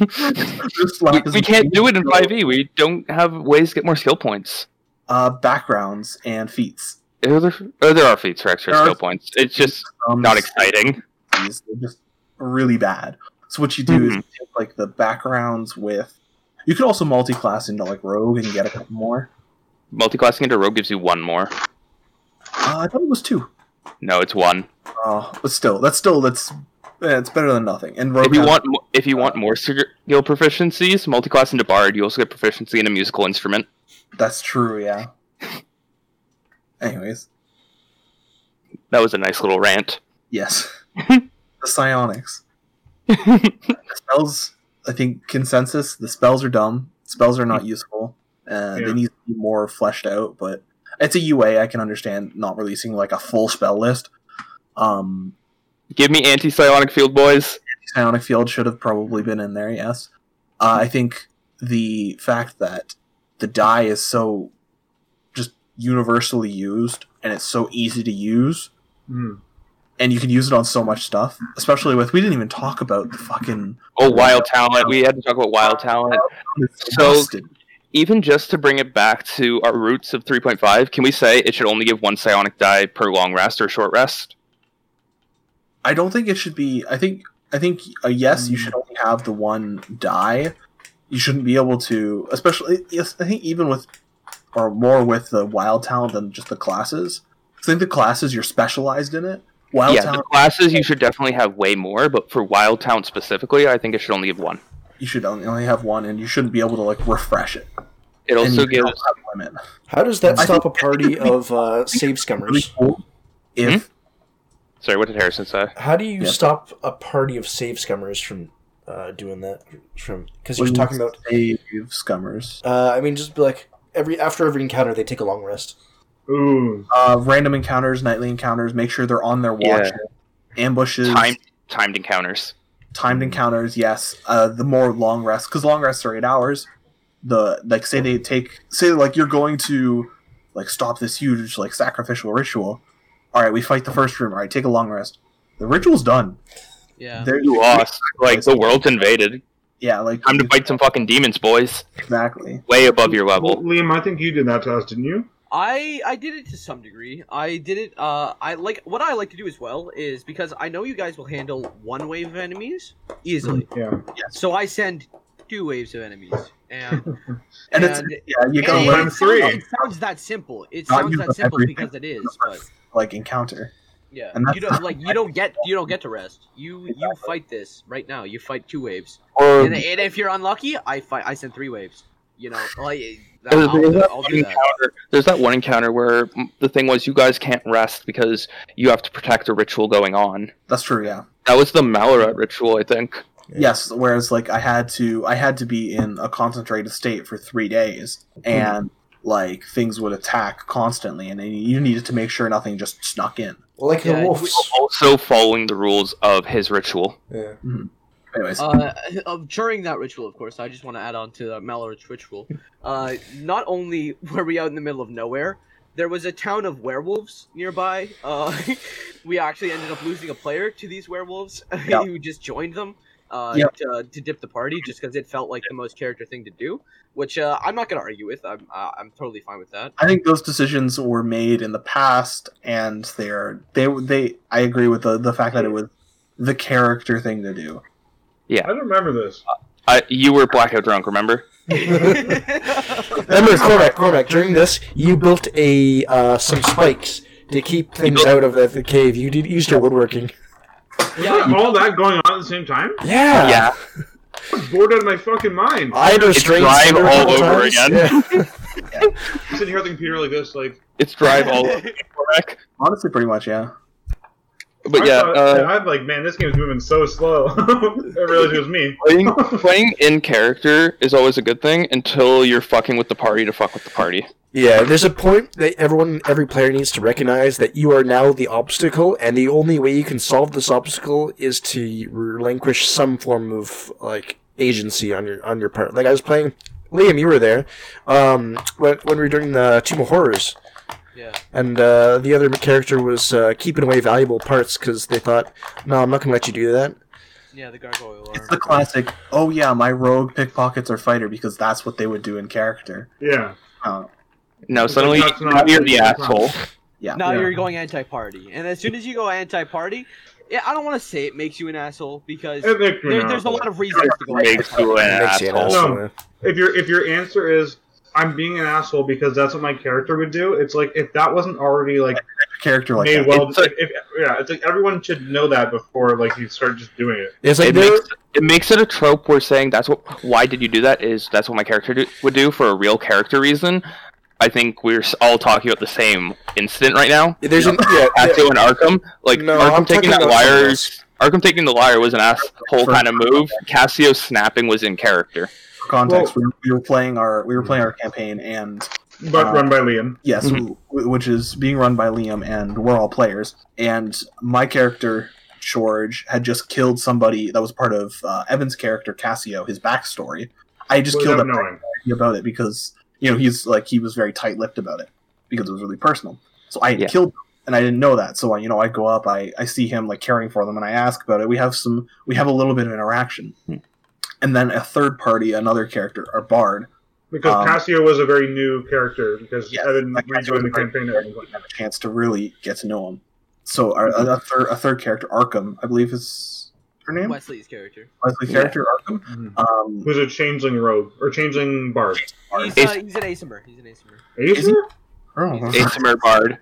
We, we can't do it in 5e. We don't have ways to get more skill points. Uh, backgrounds and feats. Are there, oh, there are feats for extra There are skill points. It's just Um, not exciting. They're just really bad. So what you do is Mhm. you take like the backgrounds with. You could also multi-class into like rogue and get a couple more. Multi-classing into Rogue gives you one more. Uh, I thought it was two. No, it's one. Uh, but still, that's still that's eh, it's better than nothing. And rogue If you has- want, if you want more skill proficiencies, multiclass into Bard. You also get proficiency in a musical instrument. that's true. Yeah. Anyways, That was a nice little rant. yes, the psionics. The spells. I think consensus. The spells are dumb. Spells are not useful. Uh, Yeah. They need to be more fleshed out. But it's a UA. I can understand not releasing like a full spell list. Um, Give me anti-psionic field, boys. Psionic Field should have probably been in there, yes. Uh, I think the fact that the die is so just universally used and it's so easy to use, Hmm. and you can use it on so much stuff, especially with, we didn't even talk about the fucking. Oh, wild talent. We had to talk about wild talent. So- Even just to bring it back to our roots of 3.5, can we say it should only give one psionic die per long rest or short rest? I don't think it should be. I think, I think, uh, yes, you Mm. should only have the one die. You shouldn't be able to, especially, yes, I think even with, or more with the wild talent than just the classes. I think the classes you're specialized in it. Wild yeah, the classes you should definitely have way more, but for wild talent specifically, I think it should only give one. you should only only have one, and you shouldn't be able to like refresh it. It And also gives don't have a limit. How does that I stop a party of uh, save Really scummers? cool if Sorry, what did Harrison say? How do you Yeah. stop a party of save scummers from uh, doing that? From because you're talking about. save scummers. Uh, I mean, just be like every after every encounter, they take a long rest. Ooh. Uh, random encounters, nightly encounters. Make sure they're on their watch. Ambushes, Timed timed encounters. timed encounters. Yes. Uh, the more long rests, because long rests are eight hours. The like say they take say like you're going to like stop this huge like sacrificial ritual. All right, we fight the first room. All right, take a long rest. The ritual's done. Yeah. There You lost. Like the world's invaded. Yeah, like Time to fight some fucking demons, boys. exactly. Way above your Well, level. Liam, I think you did that to us, didn't you? I I did it to some degree. I did it. Uh, I like what I like to do as well is because I know you guys will handle one wave of enemies easily. Yeah. So I send two waves of enemies, and And it's yeah, you and go it, three. sounds, it sounds that simple. It Not sounds that simple because it is, but like encounter. yeah, And you don't like you don't get you don't get to rest. You you fight this right now. You fight two waves, Or and, and if you're unlucky, I fight. I send three waves. You know, like there's, I'll, there's do- that I'll one that. encounter, there's that one encounter where the thing was you guys can't rest because you have to protect a ritual going on. That's true. Yeah. That was the Malarat ritual, I think. Yes. Whereas like I had to I had to be in a concentrated state for three days, and like things would attack constantly, and you needed to make sure nothing just snuck in. Like Yeah, the wolves. Also following the rules of his ritual. Yeah. Anyways, Uh, uh, during that ritual, of course, I just want to add on to the Malarit's ritual. Uh, not only were we out in the middle of nowhere, there was a town of werewolves nearby. Uh, we actually ended up losing a player to these werewolves Yep. who just joined them uh, Yep. to, to dip the party just because it felt like the most character thing to do. Which uh, I'm not going to argue with. I'm uh, I'm totally fine with that. I think those decisions were made in the past, and they're they they. I agree with the the fact that it was the character thing to do. Yeah, I don't remember this. I, you were blackout drunk, remember? Remember, Cormac, Cormac, during this, you built a uh, some spikes to keep things out of the, the cave. You did used your woodworking. yeah, Was all that going on at the same time? Yeah. Yeah. I was bored out of my fucking mind. I had to It's restrain drive all over times. again. Yeah. I'm sitting here thinking Peter like this, like. It's drive all over correct. Honestly, pretty much, yeah. But I yeah, thought- uh, I'm like, man, this game's moving so slow. I realized it was me. playing, playing in character is always a good thing until you're fucking with the party to fuck with the party. Yeah, there's a point that everyone, every player needs to recognize that you are now the obstacle, and the only way you can solve this obstacle is to relinquish some form of like agency on your on your part. Like I was playing, Liam, you were there, um, when when we were doing the Tomb of Horrors, yeah. and uh, the other character was uh, keeping away valuable parts because they thought, no, I'm not gonna let you do that. Yeah, the gargoyle It's arm. the classic. Oh yeah, my rogue pickpockets are fighter because that's what they would do in character. Yeah. Uh, No, suddenly That's not- you're the that's not- asshole. yeah. Now Yeah. you're going anti-party, and as soon as you go anti-party, yeah, I don't want to say it makes you an asshole because It makes me there, an there's a asshole. lot of reasons to go Makes anti-party. you an Makes you an asshole. asshole, No. If your if your answer is I'm being an asshole because that's what my character would do, it's like if that wasn't already like character like made that. well, It's like- if, yeah, it's like everyone should know that before like you start just doing it. It's like It makes, it makes it a trope where saying that's what why did you do that is that's what my character do, would do for a real character reason. I think we're all talking about the same incident right now. there's an yeah, yeah. Cassio and Arkham, like No, Arkham I'm taking talking that about something liar's Arkham taking the lyre was an asshole kind of move. Cassio snapping was in character. For context, we, were, we were playing our we were playing our campaign, and But Uh, run by Liam. yes, Mhm. w- which is being run by Liam, and we're all players. And my character George had just killed somebody that was part of uh, Evan's character Cassio. His backstory. I just killed him about it because you know he's like he was very tight-lipped about it because it was really personal. So I had Yeah. killed him, and I didn't know that. So I, you know, I go up, I I see him like caring for them, and I ask about it. We have some, we have a little bit of interaction, Hmm. And then a third party, another character, our bard, Because Um, Cassio was a very new character because Yes, Evan like, Cassio rejoined the was a very campaign new at one point. have a chance to really get to know him. So our, a, a third, a third character, Arkham, I believe is her name, Wesley's character. Wesley Yeah. character Arkham. Mhm. Um, Who's a changeling rogue or changeling bard? He's, uh, he's an Aasimar. He's an Aasimar. Are you Is he? sure? oh, Aasimar Bard.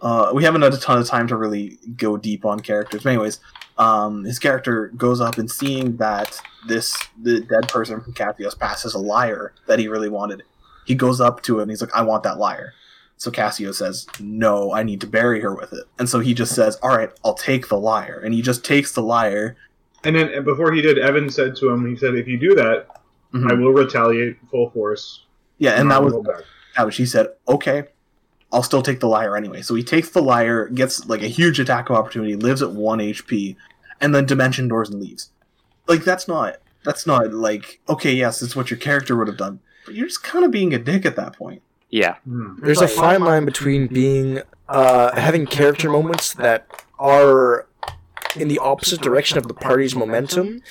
uh, we haven't had a ton of time to really go deep on characters. But anyways, um, his character goes up and seeing that this the dead person from Cassio's past is a lyre that he really wanted. He goes up to it and he's like, "I want that lyre." So Cassio says, "No, I need to bury her with it." And so he just says, "All right, I'll take the lyre," And he just takes the lyre. And then and before he did, Evan said to him, he said, "If you do that, Mhm. I will retaliate full force." Yeah, and I that was will go that was she said, "Okay, I'll still take the lyre anyway." So he takes the lyre, gets like a huge attack of opportunity, lives at one HP, and then dimension doors and leaves. Like that's not that's not like okay, yes, it's what your character would have done, but you're just kind of being a dick at that point. Yeah. Hmm. There's a fine line between being uh, having character moments that are in the opposite direction of the party's momentum,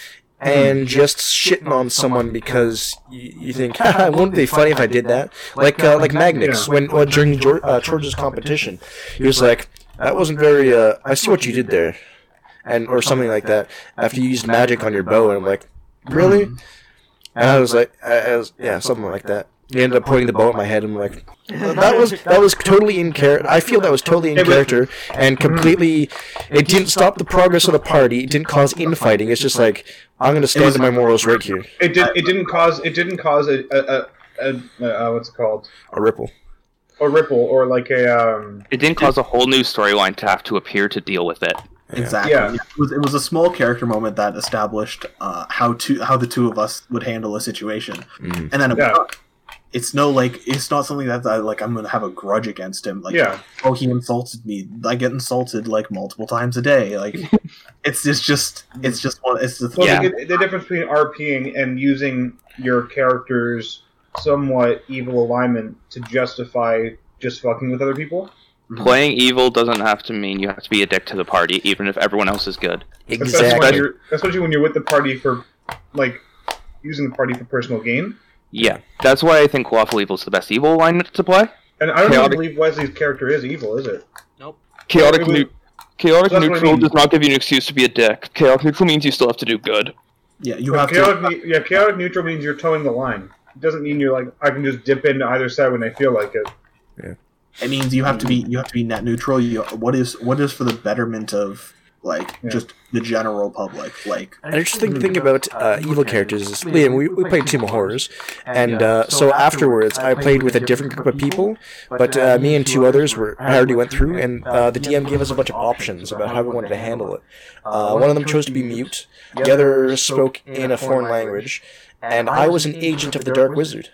and just shitting on someone because you, you think, Haha, wouldn't it be funny if I did that? Like uh, like Magnus when, when during George, uh, George's competition, he was like, that wasn't very. Uh, I see what you did there, and or something like that. After you used magic on your bow, and I'm like, really? And I was like, I, I was, yeah, something like that. He ended up putting the bow at my head. and I'm like, that was that was totally in character. I feel that was totally in character and completely. It didn't stop the progress of the party. It didn't cause infighting. It's just like I'm going to stand was- to my morals right here. It did. It didn't cause. It didn't cause a a, a, a uh, what's it called? A ripple. A ripple or like a um. It didn't cause a whole new storyline to have to appear to deal with it. Exactly. Yeah. It was, it was a small character moment that established uh, how to how the two of us would handle a situation, Mhm. and then it Yeah. worked. It's no like it's not something that I like. I'm gonna have a grudge against him. Like, Yeah. oh, he insulted me. I get insulted like multiple times a day. Like, it's it's just it's just one. It's the Well, Yeah. the, the difference between RPing and using your character's somewhat evil alignment to justify just fucking with other people. Mm-hmm. Playing evil doesn't have to mean you have to be a dick to the party, even if everyone else is good. Especially when Exactly. you're, especially when you're with the party for, like, using the party for personal gain. Yeah, that's why I think lawful evil is the best evil alignment to play. And I don't Chaotic- believe Wesley's character is evil, is it? Nope. Chaotic, It was- chaotic That's what I neutral mean. does not give you an excuse to be a dick. Chaotic neutral means you still have to do good. yeah. You have chaotic, to. yeah, chaotic neutral means you're towing the line. It doesn't mean you're like I can just dip into either side when I feel like it. Yeah. It means you have to be you have to be net neutral. You what is what is for the betterment of like Yeah. just the general public. Like An interesting thing about uh, evil characters is Liam. We, we played Tomb of Horrors, and uh, so afterwards I played with a different group of people. But uh, me and two others were I already went through, and uh, the DM gave us a bunch of options about how we wanted to handle it. Uh, one of them chose to be mute. The other spoke in a foreign language, and I was an agent of the Dark Wizard.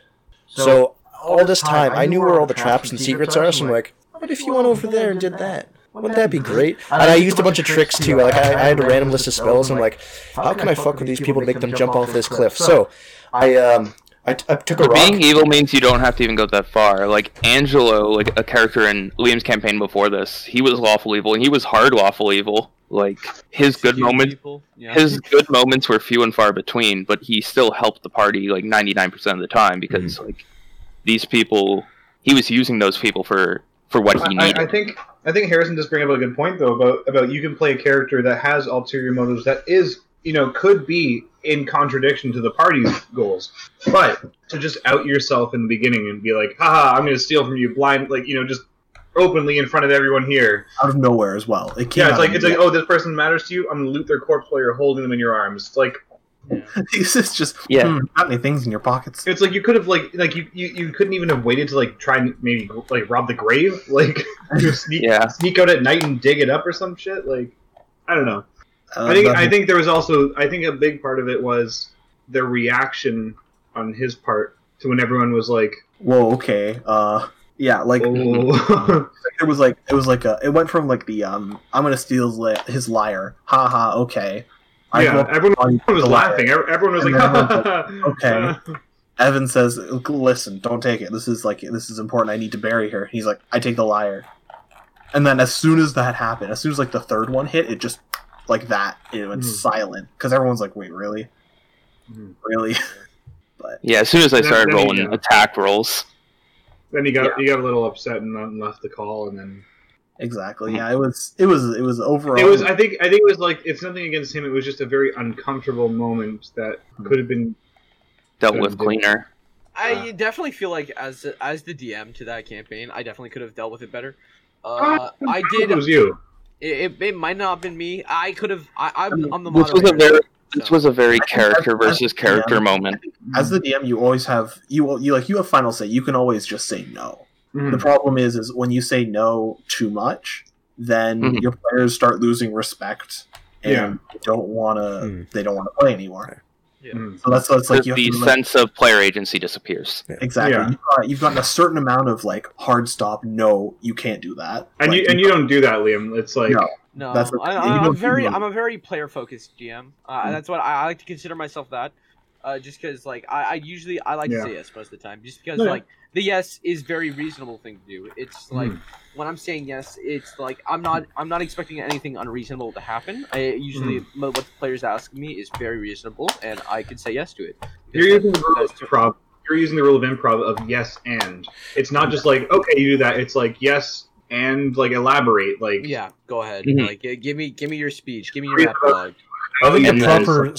So all this time I knew where all the traps and secrets are. So I'm like, what if you went over there and did that? Wouldn't that be great? And I used a bunch of tricks too. Like I, I had a random list of spells. And I'm like, how can I fuck with these people to make them jump off this cliff? So I um I, t- I took a rock. Being evil means you don't have to even go that far. Like Angelo, like a character in Liam's campaign before this, he was lawful evil, and he was hard lawful evil. Like his good moments, Yeah. his good moments were few and far between, but he still helped the party like ninety nine percent of the time because like these people, he was using those people for for what he I, needed. I think I think Harrison does bring up a good point though about about you can play a character that has ulterior motives that is you know could be in contradiction to the party's goals, but to just out yourself in the beginning and be like, haha, I'm going to steal from you blind, like you know just openly in front of everyone here. out of nowhere as well. It Yeah, it's like it's like oh this person matters to you. I'm to loot their corpse while you're holding them in your arms. It's like this is just Yeah. hmm, got any things in your pockets. it's like you could have like like you, you, you couldn't even have waited to like try and maybe like rob the grave like you sneak Yeah. sneak out at night and dig it up or some shit like I don't know. Uh, I think that- I think there was also I think a big part of it was the reaction on his part to when everyone was like, Whoa, okay. Uh, yeah, like "Oh, it was like it was like a it went from like the um I'm gonna steal his, li- his lyre, haha, okay. I yeah." go Everyone was laughing. Ev- Everyone was And like, everyone's "Okay." okay. Evan says, "Listen, don't take it. This is like this is important. I need to bury her." He's like, "I take the lyre." And then as soon as that happened, as soon as like the third one hit, it just like that it went Mhm. silent because everyone's like, "Wait, really? Mhm. Really?" But yeah, as soon as I Then- started then he- rolling attack rolls, Then he got he got a little upset and and left the call, and then exactly. Yeah, it was it was it was overall. it was. I think I think it was like it's nothing against him. It was just a very uncomfortable moment that could have been. dealt with cleaner. I definitely feel like as as the DM to that campaign, I definitely could have dealt with it better. Uh, I did. It was you. It, it, it might not have been me. I could have. I, I'm, I'm the This was a moderator. very this so- was a very character versus character yeah. moment. as the DM, you always have you you like you have final say. You can always just say no. Mhm. The problem is, is when you say no too much, then Mhm. your players start losing respect and Yeah. they don't want to. Mm. They don't want to play anymore. Mhm. So that's that's like you have the to, like, sense of player agency disappears. exactly. Yeah. You've, got, you've gotten a certain amount of like hard stop. No, you can't do that. And Like, you and you don't do that, Liam. It's like No. No, That's the I, thing, you I, I'm don't very, I'm a very player focused GM. Uh, Mm. That's what I, I like to consider myself. That, uh, just because like I, I usually I like Yeah. to say yes most of the time, just because Yeah. like the yes is very reasonable thing to do. It's like when I'm saying yes, it's like I'm not I'm not expecting anything unreasonable to happen. I usually Mm-hmm. what the players ask me is very reasonable, and I can say yes to it. you're using the rule of improv. You're using the rule of improv of yes and. It's not just like okay, you do that. It's like yes and like elaborate. Like Yeah, go ahead. Mhm. Like, give me, give me your speech. Give me your Yeah. monologue. I think The proper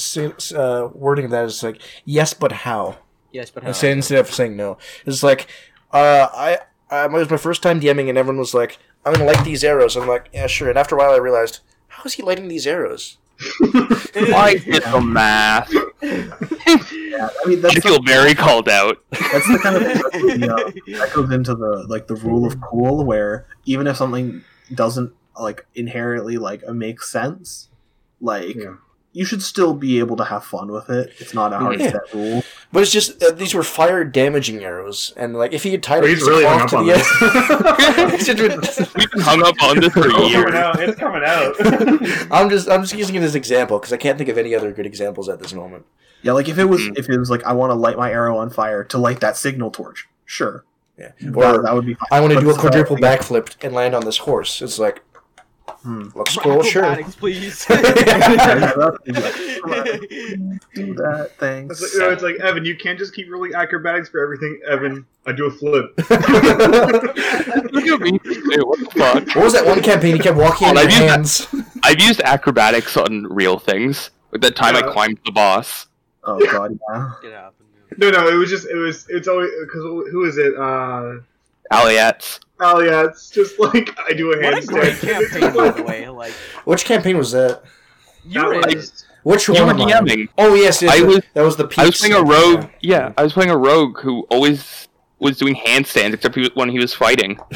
uh, wording of that is like yes, but how? Yes, but how? Instead, instead of saying no, it's like uh, I. Uh, it was my first time DMing, and everyone was like, "I'm gonna light these arrows." I'm like, "Yeah, sure." And after a while, I realized, how is he lighting these arrows? I did the math. yeah, I mean I that's feel very called out. that's the kind of that's the, uh, that goes into the like the rule of cool where even if something doesn't like inherently like make sense, like Yeah. You should still be able to have fun with it. It's not a hard Yeah. set rule. But it's just uh, these were fire damaging arrows, and like if he had tied Oh, a he's really hung cloth up on to this. the end. We've been hung up on this for It's coming years. out. It's coming out. I'm just I'm just using it as an example because I can't think of any other good examples at this moment. Yeah, like if it was Mhm. if it was like I want to light my arrow on fire to light that signal torch, sure, Yeah. that, Or that would be fine. I want to do a quadruple backflip and land on this horse. It's like Hmm. looks cool, sure. Acrobatics, please. Do that thing. It's like, you know, it's like Evan. You can't just keep rolling acrobatics for everything. Evan, I do a flip. Look at me. Dude, what the fuck? What was that one campaign? He kept walking on Oh, your I used that- hands. I've used acrobatics on real things. Like that time Yeah. I climbed the boss. Oh god, yeah. It happened. No, no, it was just it was it's always because who is it? Uh, Alliats. oh yeah, it's just like I do a What a great handstand. campaign, by the way. Like Which campaign was that? you were in was- Which You one? were? DMing. Oh yes, yes. I was- that was the. I was playing a rogue. yeah. Yeah, I was playing a rogue who always was doing handstands, except he was, when he was fighting.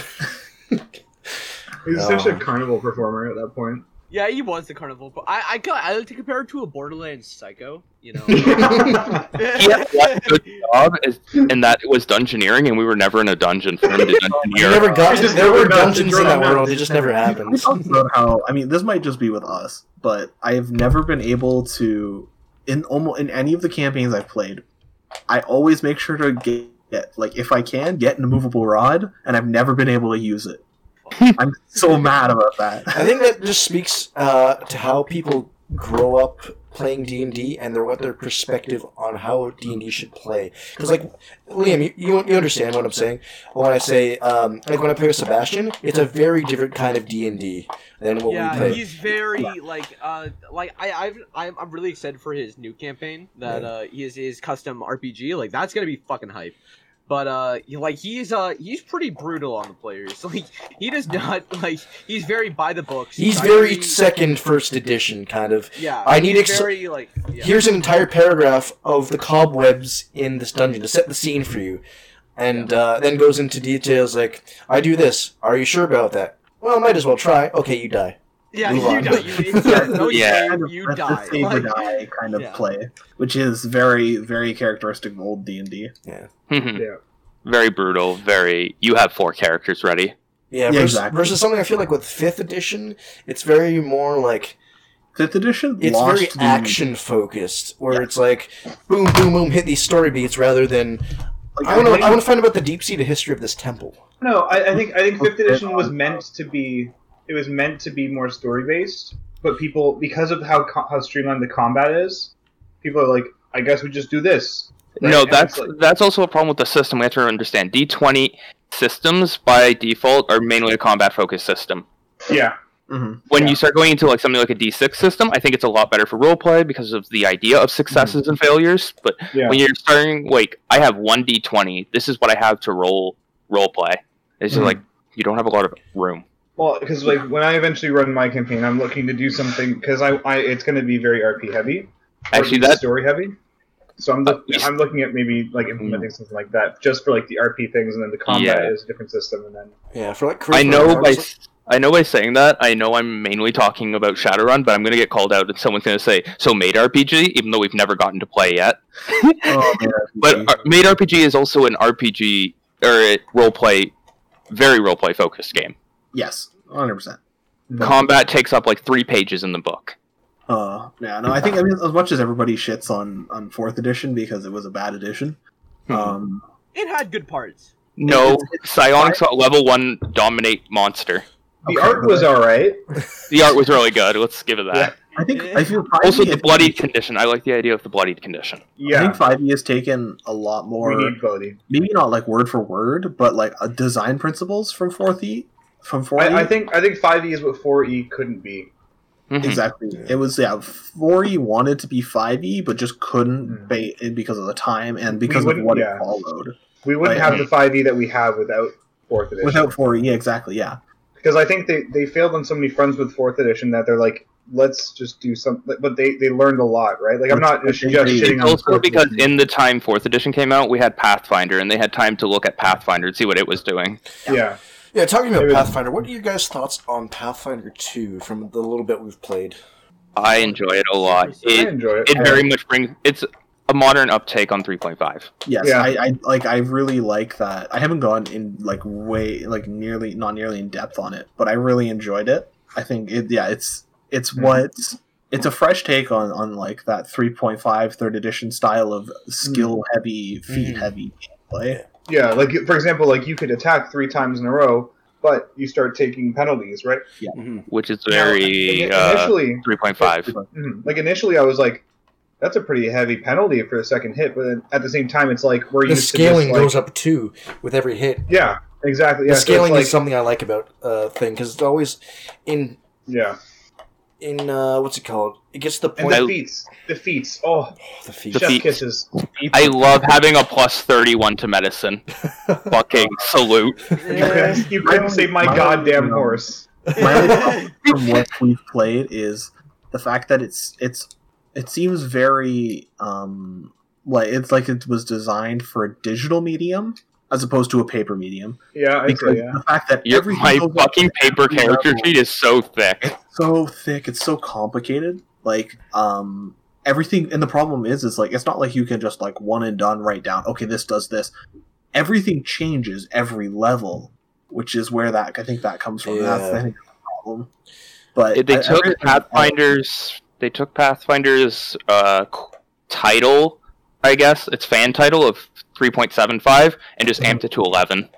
He's essentially such a carnival performer at that point. Yeah, he was the carnival. But I, I, got- I like to compare it to a Borderlands Psycho. You know. He had good job, as, and that was dungeoneering, and we were never in a dungeon for him to You dungeoneer. never got. Just There were dungeons in that world. It just never We happened. about how I mean this might just be with us, but I have never been able to in almost in any of the campaigns I've played. I always make sure to get, get like if I can get an immovable rod, and I've never been able to use it. I'm so mad about that. I think that just speaks uh, to how people grow up playing D and D and their what their perspective on how D and D should play. Because like Liam, you, you you understand what I'm saying when I say um, like when I play with Sebastian, it's a very different kind of D and D than what we yeah, play. he's very like uh like I I've, I'm I'm really excited for his new campaign that Yeah. uh his his custom RPG like that's gonna be fucking hype. But uh, like he's uh he's pretty brutal on the players. Like he does not like he's very by the books. He's very second, first edition kind of. Yeah, I need he's ex- very like yeah. Here's an entire paragraph of the cobwebs in this dungeon to set the scene for you, and uh, then goes into details like, "I do this. Are you sure about that? Well, might as well try. Okay, you die." Yeah move you on. die. You, it's, yeah, no Yeah. save, you that's die. save or Like, die kind of yeah. play, which is very very characteristic of old D and D. Mhm. Yeah. very brutal. Very. You have four characters ready. Yeah, Yeah, versus, exactly. versus something I feel like with fifth edition, it's very more like Fifth edition, it's lost very the- action focused, where Yeah. it's like boom, boom, boom, hit these story beats rather than Like, I want to I want to find out about the deep seated history of this temple. No, I, I think I think fifth edition was meant to be it was meant to be more story based, but people because of how how streamlined the combat is, people are like, I guess we just do this. Right? No, And that's like- that's also a problem with the system. We have to understand. D twenty systems by default are mainly a combat focused system. yeah, Mhm. When Yeah. you start going into like something like a D six system, I think it's a lot better for roleplay because of the idea of successes and failures. But yeah. when you're starting, like I have one D twenty. This is what I have to roll roleplay. It's just Mhm. like you don't have a lot of room. Well, because like when I eventually run my campaign, I'm looking to do something because I, I it's going to be very RP heavy. or Actually, at least that story heavy. So I'm look, Uh, I'm looking at maybe like implementing something like that just for like the RP things, and then the combat Yeah. is a different system, and then Yeah, for like. I know by regardless- I know by saying that I know I'm mainly talking about Shadowrun, but I'm gonna get called out and someone's gonna say, "So Maid RPG," even though we've never gotten to play yet. Oh, But uh, Maid RPG is also an RPG or role play, very role play focused game. Yes, 100. percent Combat takes up like three pages in the book. Uh, yeah, no, I think I mean as much as everybody shits on on fourth edition because it was a bad edition. Hmm. Um, It had good parts. No, It's- it's- Psionics level one dominate monster. the Okay, art was all right. The art was really good. Let's give it that. I think I feel Also, the bloodied condition. I like the idea of the bloodied condition. Yeah, I think 5e has taken a lot more. we need bloody. maybe not like word for word, but like uh, design principles from fourth E. From four. I, I think I think five E is what four E couldn't be. Mhm. exactly. It was yeah. Four E wanted to be five E, but just couldn't Mm. because of the time and because of what yeah. it followed. We wouldn't Right. have the five E that we have without fourth edition. Without four E, yeah, exactly. Yeah. because I think they, they failed on so many fronts with fourth edition that they're like, let's just do something. But they, they learned a lot, right? Like I'm not just, they- just they- shitting on Also, because edition. in the time fourth edition came out, we had Pathfinder, and they had time to look at Pathfinder and see what it was doing. yeah, Yeah, talking about Pathfinder, what are your guys' thoughts on Pathfinder 2 from the little bit we've played? I enjoy it a lot. I It enjoy it. it very much brings it's a modern uptake on 3.5. Yes, Yeah. I, I like. I really like that. I haven't gone in like way like nearly not nearly in depth on it, but I really enjoyed it. I think it. Yeah, it's it's Mhm. what it's a fresh take on on like that 3.5 third edition style of skill heavy, feat Mhm. heavy gameplay. Yeah, like for example, like you could attack three times in a row, but you start taking penalties, right? Yeah. Which is Now, very ini- uh, initially, 3.5. mhm, like initially, I was like, that's a pretty heavy penalty for the second hit, but then at the same time, it's like we're The used scaling to just, like, goes up too with every hit. Yeah, exactly. Yeah, the so scaling like, is something I like about uh thing because it's always in yeah, in uh what's it called? It gets to the and point. the feats, the feats. Oh, Oh, the feet. The chef feats. kisses. I love having a plus 31 to medicine. Fucking salute. You couldn't, you couldn't save my my- goddamn my- horse. My only problem from what we've played is the fact that it's it's it seems very um like it's like it was designed for a digital medium as opposed to a paper medium. Yeah, I'd Because say yeah. the fact that Your, everything my fucking paper character level. sheet is so thick. It's so thick it's so complicated like um everything and the problem is is like it's not like you can just like one and done write down okay this does this everything changes every level which is where that i think that comes from that's Yeah. i think the problem but they I- took everything- Pathfinder's. They took Pathfinder's uh, title, I guess its fan title of 3.75, and just amped it to 11.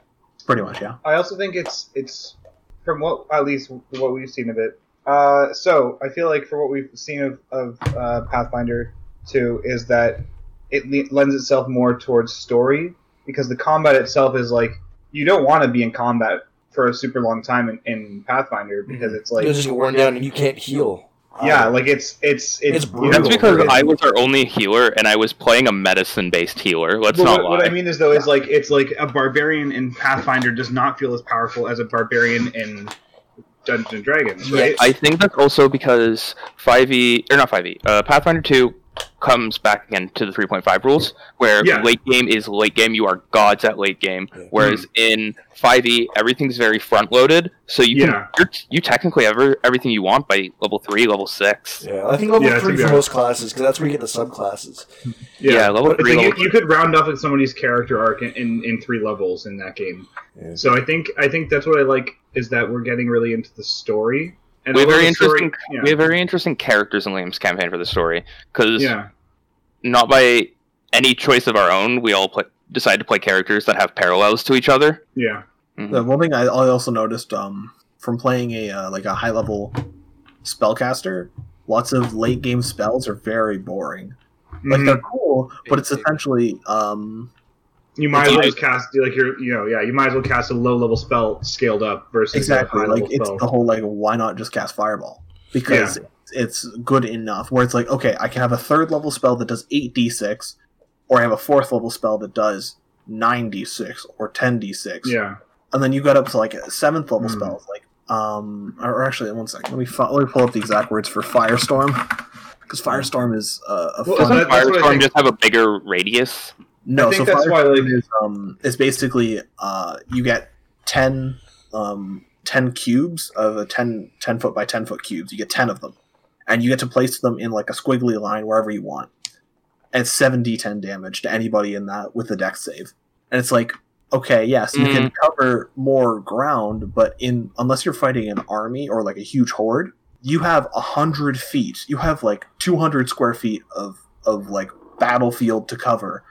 pretty much yeah I also think it's it's from what at least what we've seen of it. Uh, so I feel like for what we've seen of, of uh, Pathfinder 2 is that it le- lends itself more towards story because the combat itself is like you don't want to be in combat for a super long time in, in Pathfinder because it's like You'll just worn down and you can't heal. yeah, Uh, like it's it's it's, It's brutal. That's because it's- I was our only healer, and I was playing a medicine-based healer. Let's But not what, lie. what I mean is though is like it's like a barbarian in Pathfinder does not feel as powerful as a barbarian in Dungeons and Dragons, right? I think that's also because 5e or not 5e, uh, Pathfinder 2 comes back again to the 3.5 rules, where Yeah. late game is late game. You are gods at late game. Yeah. Whereas hmm. in 5e, everything's very front loaded, so you Yeah. can you're, you technically have everything you want by level three, level six. Yeah, I think level Yeah, three for most classes because that's where you get the subclasses. Yeah, level But three, so you, you could round off at somebody's character arc in, in, in three levels in that game. Yeah. So I think I think that's what I like is that we're getting really into the story. And We have very the story- interesting. yeah, We have very interesting characters in Liam's campaign for the story because yeah, not by any choice of our own, we all play, decide to play characters that have parallels to each other. yeah. the one thing I, I also noticed um from playing a uh, like a high level spellcaster lots of late game spells are very boring like Mhm. they're cool but it's essentially um You might as well just cast like you're you know yeah you might as well cast a low level spell scaled up versus exactly a high like level it's spell. the whole like why not just cast fireball because it's good enough where it's like okay i can have a third level spell that does 8d6 or i have a fourth level spell that does 9d6 or 10d6 yeah, and then you got up to like a seventh level Hmm. spells like um or actually one second let me fi- let me pull up the exact words for firestorm because Firestorm is uh, a Well, fun. that- that's Firestorm just have a bigger radius. No, so that's why, Firestorm like- is um is basically uh you get 10 um 10 cubes of a 10, 10 foot by ten foot cubes. You get ten of them, and you get to place them in like a squiggly line wherever you want. And it's seven d10 damage to anybody in that with the dex save. And it's like okay, yes, you can cover more ground, but in unless you're fighting an army or like a huge horde, you have a hundred feet. You have like two hundred square feet of of like battlefield to cover,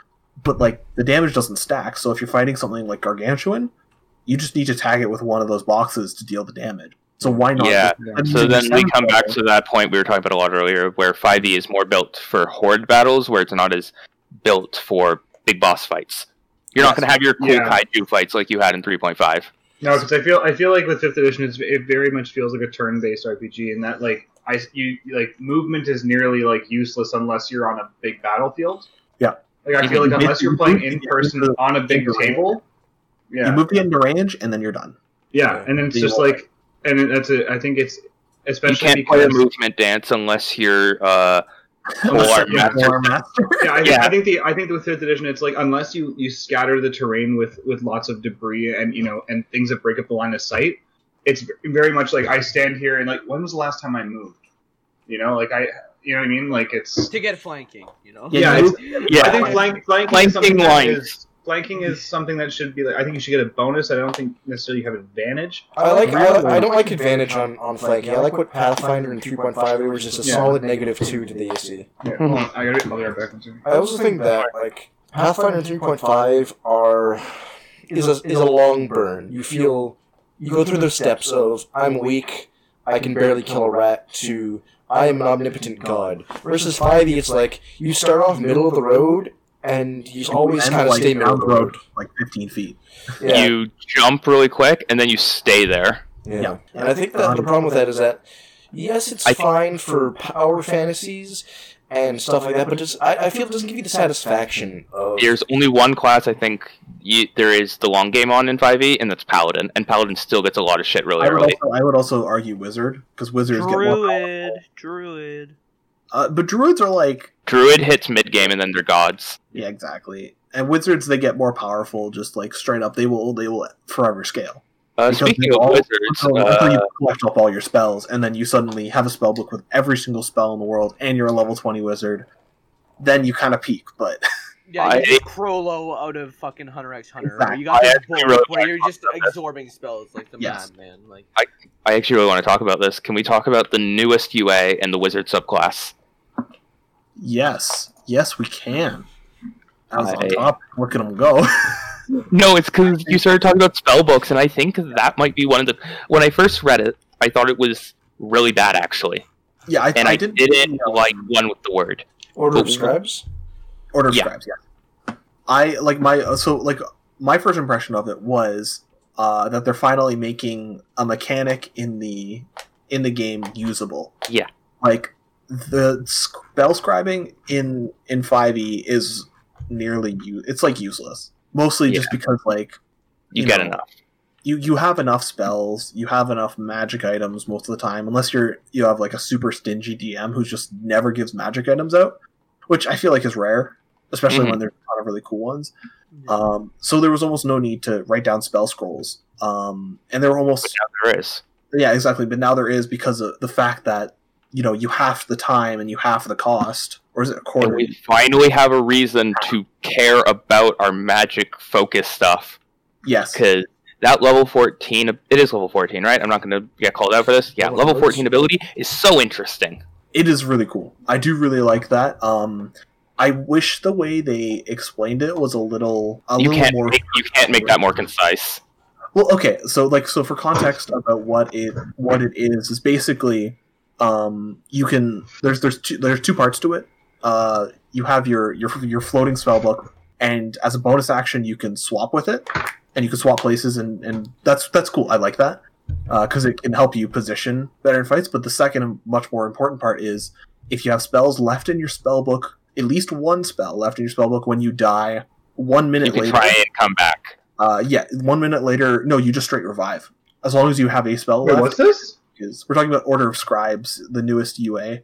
but like the damage doesn't stack. So if you're fighting something like gargantuan, you just need to tag it with one of those boxes to deal the damage. So why not? Yeah, just- So then we come back to that point we were talking about a lot earlier, where 5e is more built for horde battles, where it's not as built for big boss fights. You're not going to have your cool Yeah. kaiju fights like you had in 3.5. No, because I feel I feel like with fifth edition, it's, it very much feels like a turn-based RPG, and that like I you like movement is nearly like useless unless you're on a big battlefield. Yeah. Like I feel like unless you're playing in person on a big table. Yeah. You move the end range, and then you're done. Yeah, and then it's You just won't. like, and then that's a. I think it's You especially can't play a because movement dance unless you're uh, Unless you're Master. Master. yeah, I, Yeah. I think the I think with fifth edition, it's like unless you you scatter the terrain with with lots of debris and you know and things that break up the line of sight, it's very much like I stand here and like when was the last time I moved? You know, like I, you know what I mean? Like it's to get flanking, you know. Yeah, you it's- yeah. I think flank, flanking, Flanking is something that lines. is- flanking is something that should be like. I think you should get a bonus. I don't think necessarily you have advantage. I like. I, Really? I don't like advantage on on flanking. I like what Pathfinder in 3.5 it was just a Yeah. solid negative two to the AC. Yeah, hold on, I gotta, I'll be right back. I also think that like Pathfinder and 3.5 are is a is a long burn. You feel you go through the steps of I'm weak, I can barely kill a rat to I am an omnipotent god. Versus 5e, it's like you start off middle of the road and you always kind of like, stay middle down of the the road. like 15 feet. Yeah, you jump really quick and then you stay there. yeah. Yeah. And I think that the problem with that is that yes, it's I- fine for power fantasies and stuff like that, but just I, I feel it doesn't give you the satisfaction of There's only one class I think you, there is the long game on in 5e, and that's Paladin. And Paladin still gets a lot of shit really I would, early. also, I would also argue wizard because wizards get more. Druid, druid. Uh, but druids are like Druid hits mid game and then they're gods. yeah, exactly. And wizards they get more powerful, just like straight up. They will they will forever scale. Uh, Because speaking of all- wizards, Until, until uh, you collect up all your spells, and then you suddenly have a spell book with every single spell in the world, and you're a level twenty wizard. Then you kind of peak, but Yeah, you I, Chrollo out of fucking Hunter X Hunter. Exactly. You got this book really where you're just about this. absorbing spells like the Yes. madman. Like I I actually really want to talk about this. Can we talk about the newest UA and the wizard subclass? yes, yes, we can. I was on I- top. Look at them go. No, it's because you started talking about spell books, and I think that might be one of the. When I first read it, I thought it was really bad, actually, yeah, I, and I, didn't, didn't like one with the word. Order of Scribes. Order of Yeah. Scribes, yeah. I like my uh, so like my first impression of it was uh, that they're finally making a mechanic in the in the game usable. Yeah. Like the spell scribing in in 5e is nearly u- it's like useless. Mostly just because like You, You get know, enough. you you have enough spells, you have enough magic items most of the time, unless you're you have like a super stingy DM who just never gives magic items out, which I feel like is rare, especially Mhm. when there's a lot of really cool ones. Um, so there was almost no need to write down spell scrolls, um, and there were But almost now there is. yeah exactly, but now there is because of the fact that you know you half the time and you half the cost, or is it quarter? we finally have a reason to care about our magic focus stuff yes, because that level 14 it is level 14 right i'm not going to get called out for this yeah Level level 14 ability is so interesting it is really cool. I do really like that. Um, I wish the way they explained it was a little a you little more. make, you can't make that more concise Well, okay, so like so for context about what it what it is is basically um, you can there's there's two there's two parts to it. Uh, you have your your your floating spell book, and as a bonus action, you can swap with it, and you can swap places, and and that's that's cool. I like that because it can help you position better in fights. But the second and much more important part is if you have spells left in your spell book, at least one spell left in your spell book when you die. One minute you can later, try and come back uh, yeah, one minute later, no, you just straight revive. As long as you have a spell Wait, left. what's this? Is we're talking about Order of Scribes, the newest UA.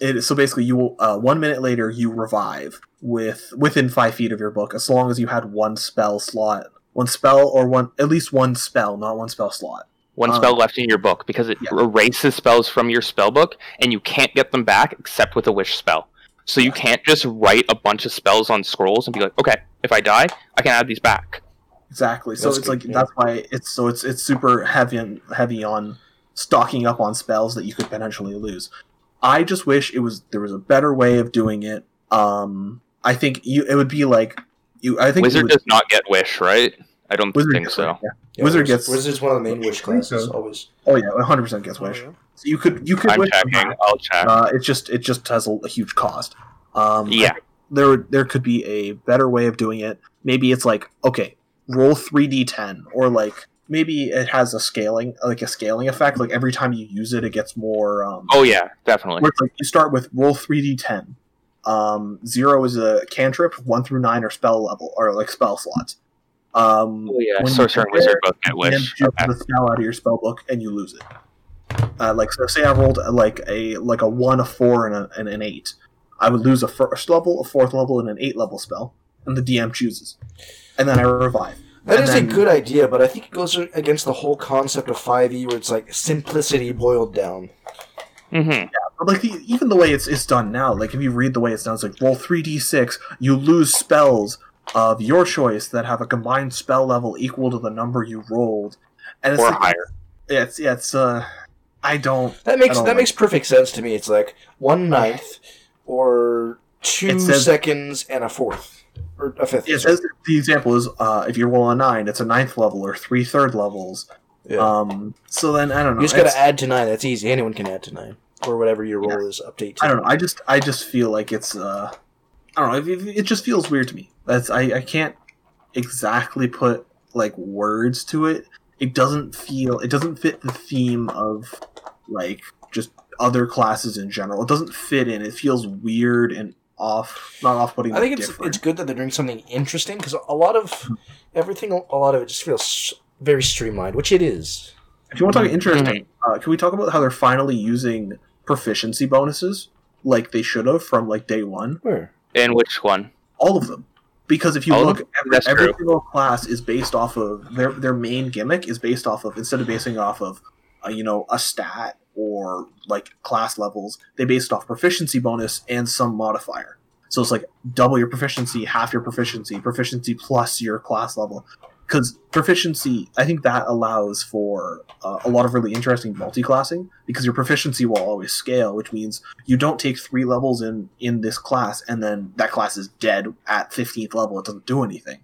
It so basically you uh, one minute later you revive with within five feet of your book as long as you had one spell slot, one spell or one at least one spell, not one spell slot. One Um, spell left in your book because it yeah. erases spells from your spell book, and you can't get them back except with a wish spell. So you can't just write a bunch of spells on scrolls and be like, okay, if I die, I can add these back. Exactly. So That's it's good, like yeah. that's why it's so it's it's super heavy on heavy on stocking up on spells that you could potentially lose. I just wish it was there was a better way of doing it. Um, I think you it would be like you. I think it Wizard would- does not get wish, right? I don't Wizard think gets so. it, yeah. Yeah, Wizard Wiz- gets- Wizard's one of the main wish classes. so. Always. Oh yeah, one hundred percent gets wish. So you could you could I'm wish checking. I'll check. Uh, it just it just has a, a huge cost. Um, yeah. think there there could be a better way of doing it. Maybe it's like okay, roll three d10, or like maybe it has a scaling like a scaling effect. Like every time you use it, it gets more. Um, Oh yeah, definitely. where like you start with roll three d10. Um, zero is a cantrip. One through nine are spell level or like spell slots. Um, Oh yeah, sorcerer and wizard both get wish. choose Okay. the spell out of your spell book and you lose it. Uh, like so, say I rolled uh, like a like a one, a four, and, a, and an eight. I would lose a first level, a fourth level, and an eight level spell, and the DM chooses, and then I revive. That And is then- a good idea, but I think it goes against the whole concept of 5e where it's like simplicity boiled down. hmm But like the, even the way it's it's done now, like if you read the way it's done, it's like roll three d six, you lose spells of your choice that have a combined spell level equal to the number you rolled, and it's Or like, higher. Yeah, it's yeah, it's uh, I don't That makes don't that like- makes perfect sense to me. It's like one ninth or two says- seconds and a fourth or a fifth. It sorry. says the example is uh, if you roll a nine, it's a ninth level or three third levels. Yeah. Um, so then I don't know. you just got to add to nine. That's easy. Anyone can add to nine or whatever your roll is. Update. To. I don't know. I just I just feel like it's uh, I don't know. It, it- it just feels weird to me. That's I I can't exactly put like words to it. It doesn't feel. It doesn't fit the theme of like just other classes in general. It doesn't fit in. It feels weird and off. Not off putting. I think it's it's good that they're doing something interesting because a lot of everything, a lot of it just feels very streamlined, which it is. If you want to talk interesting, Mm-hmm. uh, can we talk about how they're finally using proficiency bonuses like they should have from like day one? Where? And which one? All of them, because if you All look, every, every single class is based off of their their main gimmick is based off of instead of basing off of uh, you know a stat or like class levels, they based off proficiency bonus and some modifier. So it's like double your proficiency, half your proficiency, proficiency plus your class level. Because proficiency, I think that allows for uh, a lot of really interesting multi-classing because your proficiency will always scale, which means you don't take three levels in in this class and then that class is dead at 15th level. It doesn't do anything.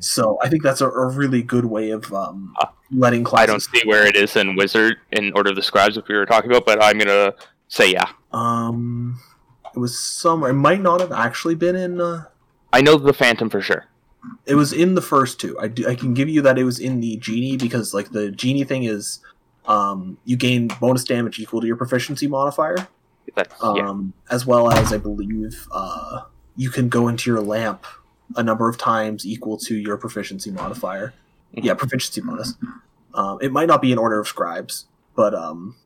So I think that's a, a really good way of um, letting I don't see where it is in Wizard in Order of the Scribes if we were talking about, but I'm gonna say yeah. Um, it was somewhere. It might not have actually been in. Uh, I know the Phantom for sure. it was in the first two. I, do, I can give you that it was in the genie because like the genie thing is, um, you gain bonus damage equal to your proficiency modifier. That's yeah. um, as well as I believe uh, you can go into your lamp a number of times equal to your proficiency modifier. Mhm. Yeah, proficiency bonus. Um, it might not be in order of scribes, but um,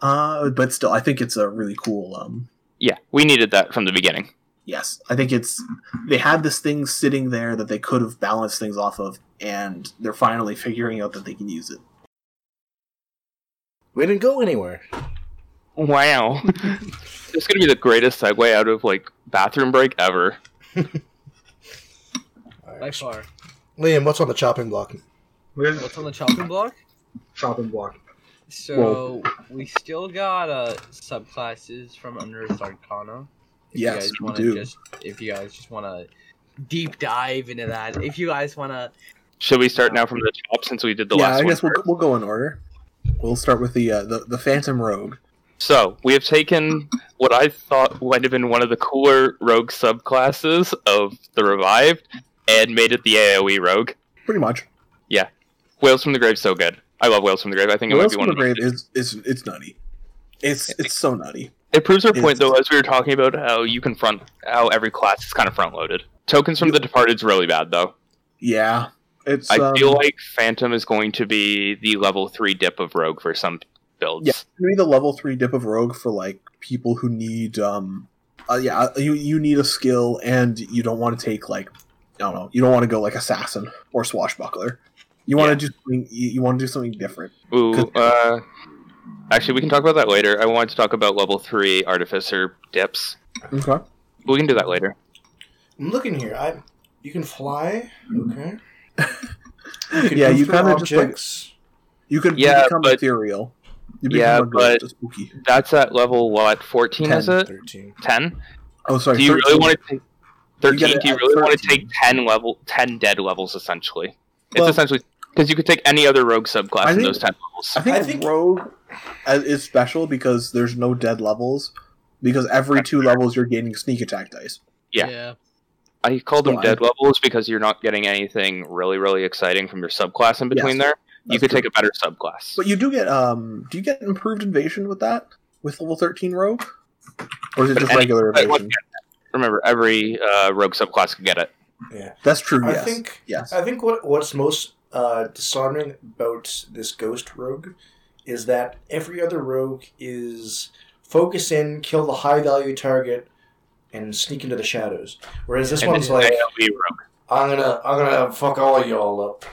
uh, but still, I think it's a really cool. Um, Yeah, we needed that from the beginning. yes, I think it's they had this thing sitting there that they could have balanced things off of, and they're finally figuring out that they can use it. We didn't go anywhere. Wow. it's gonna be the greatest segue out of like bathroom break ever. By far. Liam, what's on the chopping block? What's on the chopping block? chopping block? So we still got uh subclasses from Unearthed Arcana. If Yes, you guys we wanna do. Just, if you guys just want to deep dive into that, if you guys want to, Should we start now from the top since we did the yeah, last I guess one? we'll, we'll go in order. We'll start with the uh, the the Phantom Rogue. So we have taken what I thought would have been one of the cooler rogue subclasses of the revived and made it the AOE rogue. Pretty much. Yeah, Wails from the Grave so good. I love Wails from the Grave. I think it might be from one the of the Grave is, is it's nutty. It's it's so nutty. It proves our point though, as we were talking about how you can front how every class is kind of front loaded. Tokens from the Departed's really bad though. Yeah, it's. I um, feel like Phantom is going to be the level three dip of Rogue for some builds. Yeah. maybe the level three dip of Rogue for like people who need um uh, yeah you you need a skill and you don't want to take like I don't know you don't want to go like assassin or swashbuckler. You want to do something. You, you want to do something different. Ooh, 'Cause- uh, actually, we can talk about that later. I wanted to talk about level three artificer dips. Okay. We can do that later. I'm looking here. I you can fly. Okay. You can yeah, you kind of just like you could Yeah, become but- ethereal. You Yeah, become a ghost, but- a spooky. That's at level what? Fourteen is it? Thirteen. Ten? Oh, sorry. Do you really want to take You thirteen? get it Do you at really want to take ten level, ten dead levels essentially? It's Well- essentially because you could take any other rogue subclass I in those ten levels. I think, I think- rogue uh, is special because there's no dead levels. Because every two levels you're gaining sneak attack dice. Yeah. I call them So I- dead levels because you're not getting anything really, really exciting from your subclass in between Yes, there. You could true. take a better subclass. But you do get um. Do you get improved evasion with that with level thirteen rogue, or is it But just any- regular evasion? Remember, every uh, rogue subclass can get it. Yeah. That's true. I Yes. think yes. I think what what's most uh, disarming about this ghost rogue is that every other rogue is focus in, kill the high value target, and sneak into the shadows. Whereas this And one's like I'm gonna I'm gonna fuck all y'all up,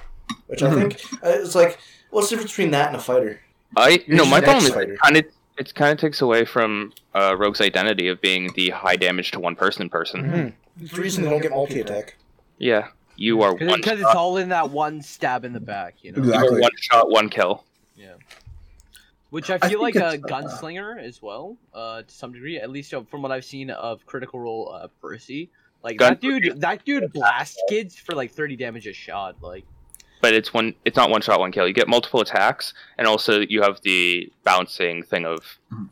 which I Mhm. think uh, it's like what's the difference between that and a fighter? I no, my an problem is X-Fighter. it kind of it kind of takes away from uh, Rogue's identity of being the high damage to one person person. Mm-hmm. It's the reason they don't get multi attack. Yeah, you are one. Because it's all in that one stab in the back, you know. Exactly. one shot, one kill. Yeah. Which I I feel like a it's, uh, gunslinger as well, uh, to some degree. At least uh, from what I've seen of Critical Role uh, Percy, like Gun- that dude, that dude blasts kids for like thirty damage a shot. Like, But it's one. It's not one shot, one kill. You get multiple attacks, and also you have the bouncing thing of Mhm.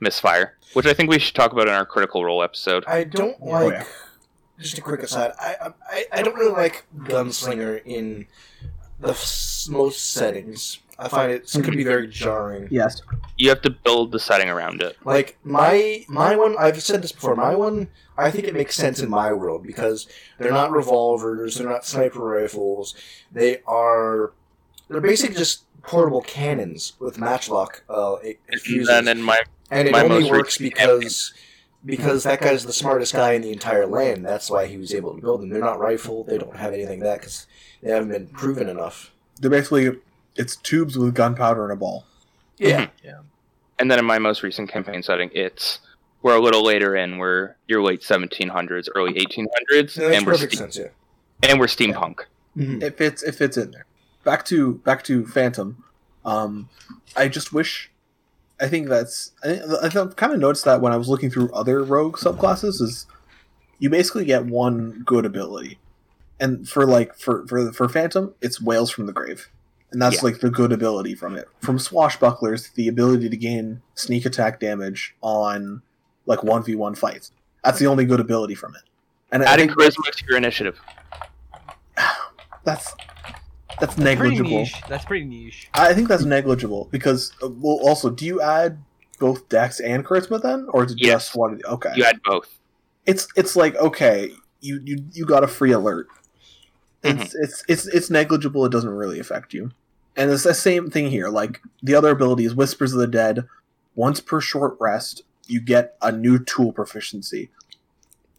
misfire, which I think we should talk about in our critical role episode. I don't Oh, like. yeah. Just a quick aside, I, I I don't really like gunslinger in the f- most settings. I find it could be very jarring. yes. You have to build the setting around it. Like my my one, I've said this before. My one, I think it makes sense in my world because they're not revolvers, they're not sniper rifles. They are they're basically just portable cannons with matchlock uh, And fuses. then in my and it my only works because because that guy's the smartest guy in the entire land. That's why he was able to build them. They're not rifle. They don't have anything like that because they haven't been proven enough. They're basically it's tubes with gunpowder and a ball. Yeah, and then in my most recent campaign setting, it's we're a little later in. We're your late 1700s, early 1800s, that makes and we're ste- sense. Yeah. and we're steampunk. Mhm. It fits. It fits in there. Back to back to Phantom. Um, I just wish. I think that's. I, I've kind of noticed that when I was looking through other rogue subclasses, is you basically get one good ability, and for like for for for Phantom, it's Wails from the Grave, and that's Yeah. like the good ability from it. From Swashbucklers, the ability to gain sneak attack damage on like one v one fights. That's the only good ability from it. And Adding think charisma to your initiative. that's that's pretty negligible. niche. That's pretty niche. I think that's negligible because uh, well, also, do you add both Dex and Charisma then, or is it Yes. just one? of the- Okay, You add both. it's it's like okay, you you you got a free alert. Mm-hmm. It's it's it's it's negligible. It doesn't really affect you, and it's the same thing here. Like the other abilities, Whispers of the Dead. Once per short rest, you get a new tool proficiency.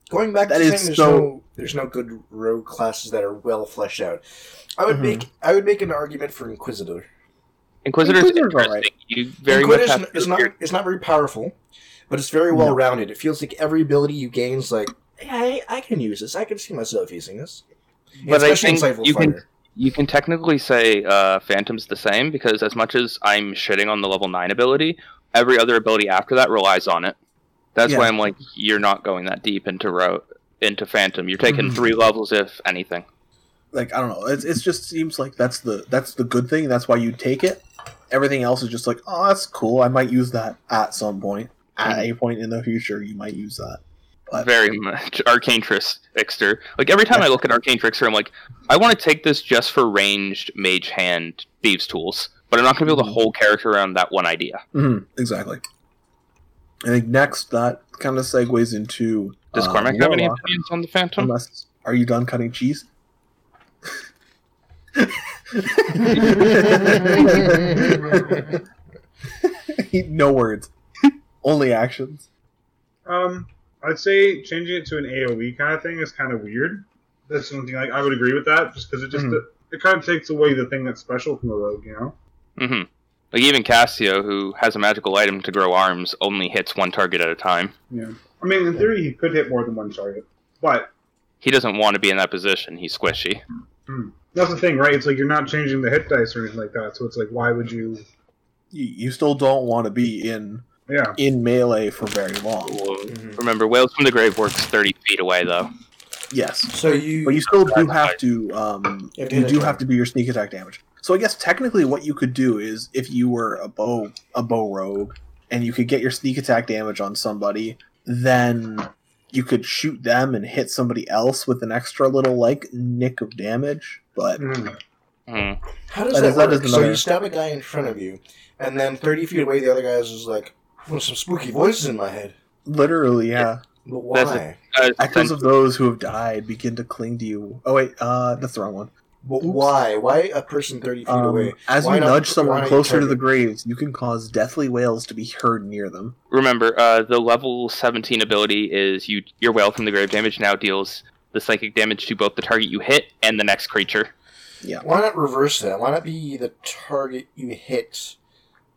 Going back That to is saying there's so- no there's no good rogue classes that are well fleshed out. I would Mhm. make I would make an argument for Inquisitor. Inquisitor's Inquisitor's interesting. alright. You very much Inquisitor's have to is not it's not very powerful, but it's very well rounded. It feels like every ability you gain is like, hey, I, I can use this. I can see myself using this. But I Especially think Insightful you can- Fighter. You can technically say uh, Phantom's the same because as much as I'm shitting on the level nine ability, every other ability after that relies on it. That's Yeah. why I'm like, you're not going that deep into ro- into Phantom. You're taking Mhm. three levels, if anything. Like I don't know, it's it just seems like that's the that's the good thing. That's why you take it. Everything else is just like, oh, that's cool. I might use that at some point. At a point in the future, you might use that. But Very much Arcane Trickster. Like every time I look at Arcane Trickster, I'm like, I want to take this just for ranged mage hand thieves tools, but I'm not going to build a whole character around that one idea. Mm-hmm. exactly. I think next that kind of segues into. Does uh, Cormac have any opinions on the Phantom? Unless, are you done cutting cheese? no words. Only actions. Um, I'd say changing it to an AOE kind of thing is kind of weird. That's something like I would agree with that, just because it just Mhm. it, kind of takes away the thing that's special from the rogue, you know. hmm Like even Cassio, who has a magical item to grow arms, only hits one target at a time. Yeah, I mean, in theory, he could hit more than one target, but He doesn't want to be in that position. He's squishy. that's the thing, right? It's like you're not changing the hit dice or anything like that, so it's like, why would you? You, you still don't want to be in Yeah, in melee for very long. Mhm. Remember, Wails from the Grave works 30 feet away, though. Yes, So you, but you still do have to. Um, You have to you hit do have to do your sneak attack damage. So I guess technically, what you could do is if you were a bow a bow rogue and you could get your sneak attack damage on somebody, then you could shoot them and hit somebody else with an extra little like nick of damage. But Mhm. Hmm. how does That that, is- that work? is So you stab a guy in front of you, and then thirty feet away, the other guy is like, "Well, some spooky voices in my head." literally, yeah. But That's why? Uh, Echoes of those who have died begin to cling to you. Oh wait, uh, that's the wrong one. But why? Why a person thirty feet Um, away? as Why you nudge why someone closer to the graves, you can cause deathly wails to be heard near them. Remember, uh, the level 17 ability is you your Wail from the Grave damage now deals the psychic damage to both the target you hit and the next creature. Yeah. Why not reverse that? Why not be the target you hit,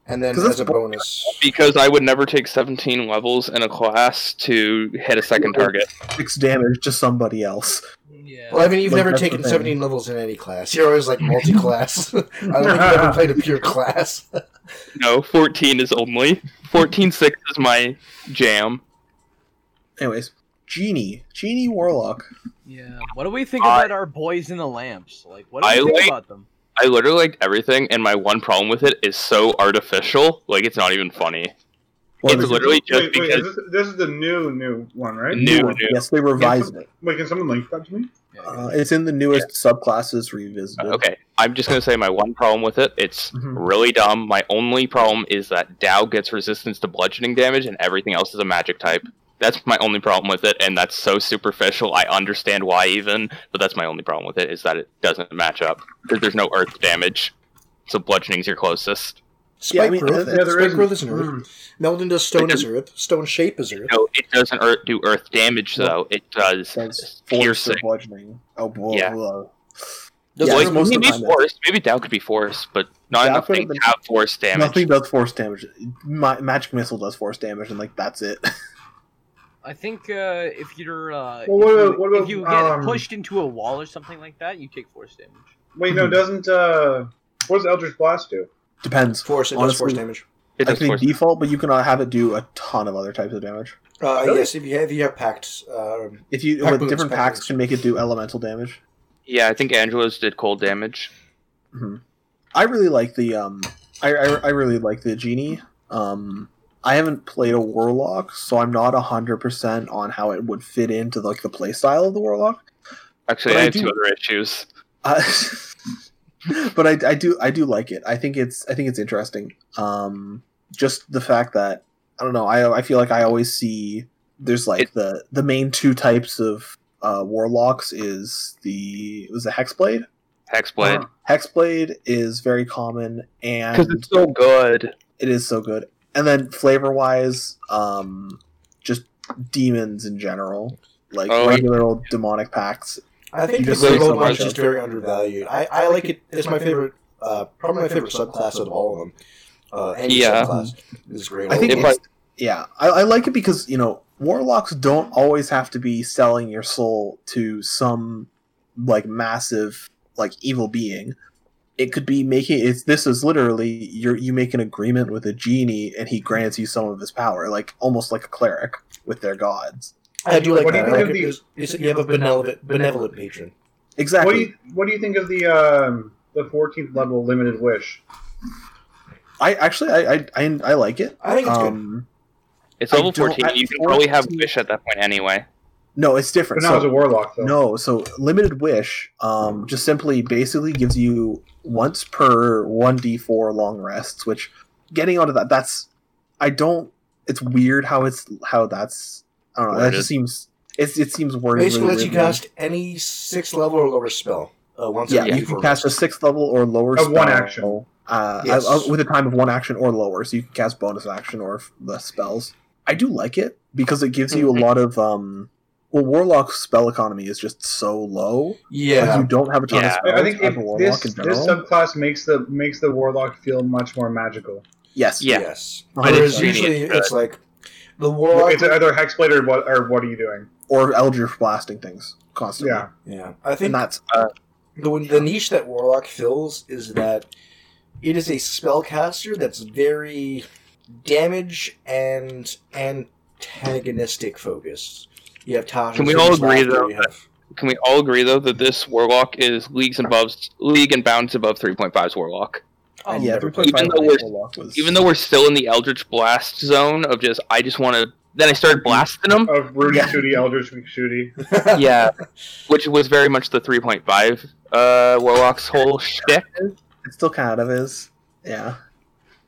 and then 'Cause as that's a bonus? Because I would never take 17 levels in a class to hit a second target. Six damage to somebody else. Yeah. Well, I mean, you've Like, never taken 17 levels in any class. You're always like multi-class. I don't think you've ever played a pure class. No, 14 is only. 14.6 is my jam. Anyways, Genie, Genie Warlock. Yeah. What do we think I- about our boys in the lamps? Like, what do I we think like- about them? I literally liked everything, and my one problem with it is so artificial. Like, it's not even funny. What It's is it? literally just Wait, wait, because is this, this is the new new one, right? New. one. Yes, they revised it. Wait, can someone link that to me? Uh, it's in the newest subclasses revisited. Okay, I'm just gonna say my one problem with it. It's Mhm. really dumb. My only problem is that Dao gets resistance to bludgeoning damage, and everything else is a magic type. That's my only problem with it, and that's so superficial. I understand why, even, but that's my only problem with it is that it doesn't match up because there's no earth damage. So bludgeoning's your closest. Spike Yeah, I mean, growth. yeah, there Spike is- growth is an earth. Mm. Meldon does stone It is earth. Stone shape is earth. No, it doesn't earth, do earth damage though. It does That's force piercing. bludgeoning. Oh, boy. Yeah. Well, Does Yeah, like, earth- most of the maybe time force. Maybe Dao could be force, but not Dao enough could have things force damage. Nothing does force damage. Ma- Magic missile does force damage, and like that's it. I think uh, if you're uh, Well, what if, you, about- what about, if you get um, pushed into a wall or something like that, you take force damage. Wait, Hmm. no, doesn't uh, what does Eldritch Blast do? Depends. Force. It does force damage. It I does think force. default, but you can uh, have it do a ton of other types of damage. Uh, Really? Yes, if you have, if you have pacts. Um, If you Pack with moves, different pack packs moves. can make it do elemental damage. Yeah, I think Angelo's did cold damage. I really like the um, I, I, I really like the genie. Um, I haven't played a warlock, so I'm not hundred percent on how it would fit into like the playstyle of the warlock. Actually, But I, I have do- two other issues. Uh, but I, I do I do like it. I think it's I think it's interesting. Um, just the fact that I don't know. I I feel like I always see there's like It- the the main two types of uh, warlocks is the was the hexblade. Hexblade. Uh, Hexblade is very common and Because it's so good. it is so good. And then flavor wise, um, just demons in general, like Oh, regular old demonic packs. I think You the just say Global so Bunch much is of- very undervalued. I, I like it. It's my favorite. Uh, probably my favorite subclass of all of them. Uh, any Yeah. subclass is great. I think If it's, yeah, I, I like it because you know warlocks don't always have to be selling your soul to some like massive like evil being. It could be making it's this is literally you you make an agreement with a genie and he grants you some of his power, like almost like a cleric with their gods. I do like What do that. you think of the- because it's- you have a benevolent, benevolent patron. Exactly. What do you what do you think of the um the 14th level limited wish? I actually I, I I I like it. I think it's good. Um, It's level 14. at You can probably have Wish at that point anyway. no, it's But different. now So- it's a warlock though. No, so limited wish um, just simply basically gives you once per one d four long rests. Which getting onto that, that's I don't. It's weird how it's how that's. I don't know. That just seems it's it seems worded. Basically, really lets you weirdly. cast any sixth level or lower spell uh, once Yeah, you can cast a sixth level or lower Of one action. uh, Yes. I- I- with a time of one action or lower, so you can cast bonus action or f- the spells. I do like it because it gives you a lot of um. Well, warlock's spell economy is just so low. Like, Yeah. you don't have a ton Yeah. of spells I think if warlock this in this subclass makes the makes the warlock feel much more magical. yes. Yeah. Yes. But Whereas it's- usually it's it's like the warlock. It's either hexblade or what or what are you doing? Or eldritch blasting things constantly. Yeah. yeah. I think And that's uh, the the niche that warlock fills is that it is a spellcaster that's very damage and antagonistic focused. You have Tasha's Can we all agree, Laughter, though, have- Can we all agree though that this warlock is leagues and above league and bounds above 3.5's warlock? Oh, yeah, 3.5 Even though we're- warlock was Even though we're still in the Eldritch Blast zone of just I just want to. Then I started blasting them. Of Rudy Yeah. Shooty, Eldritch Shooty. yeah, which was very much the 3.5 uh, warlock's whole shtick. it still kind of is. Yeah.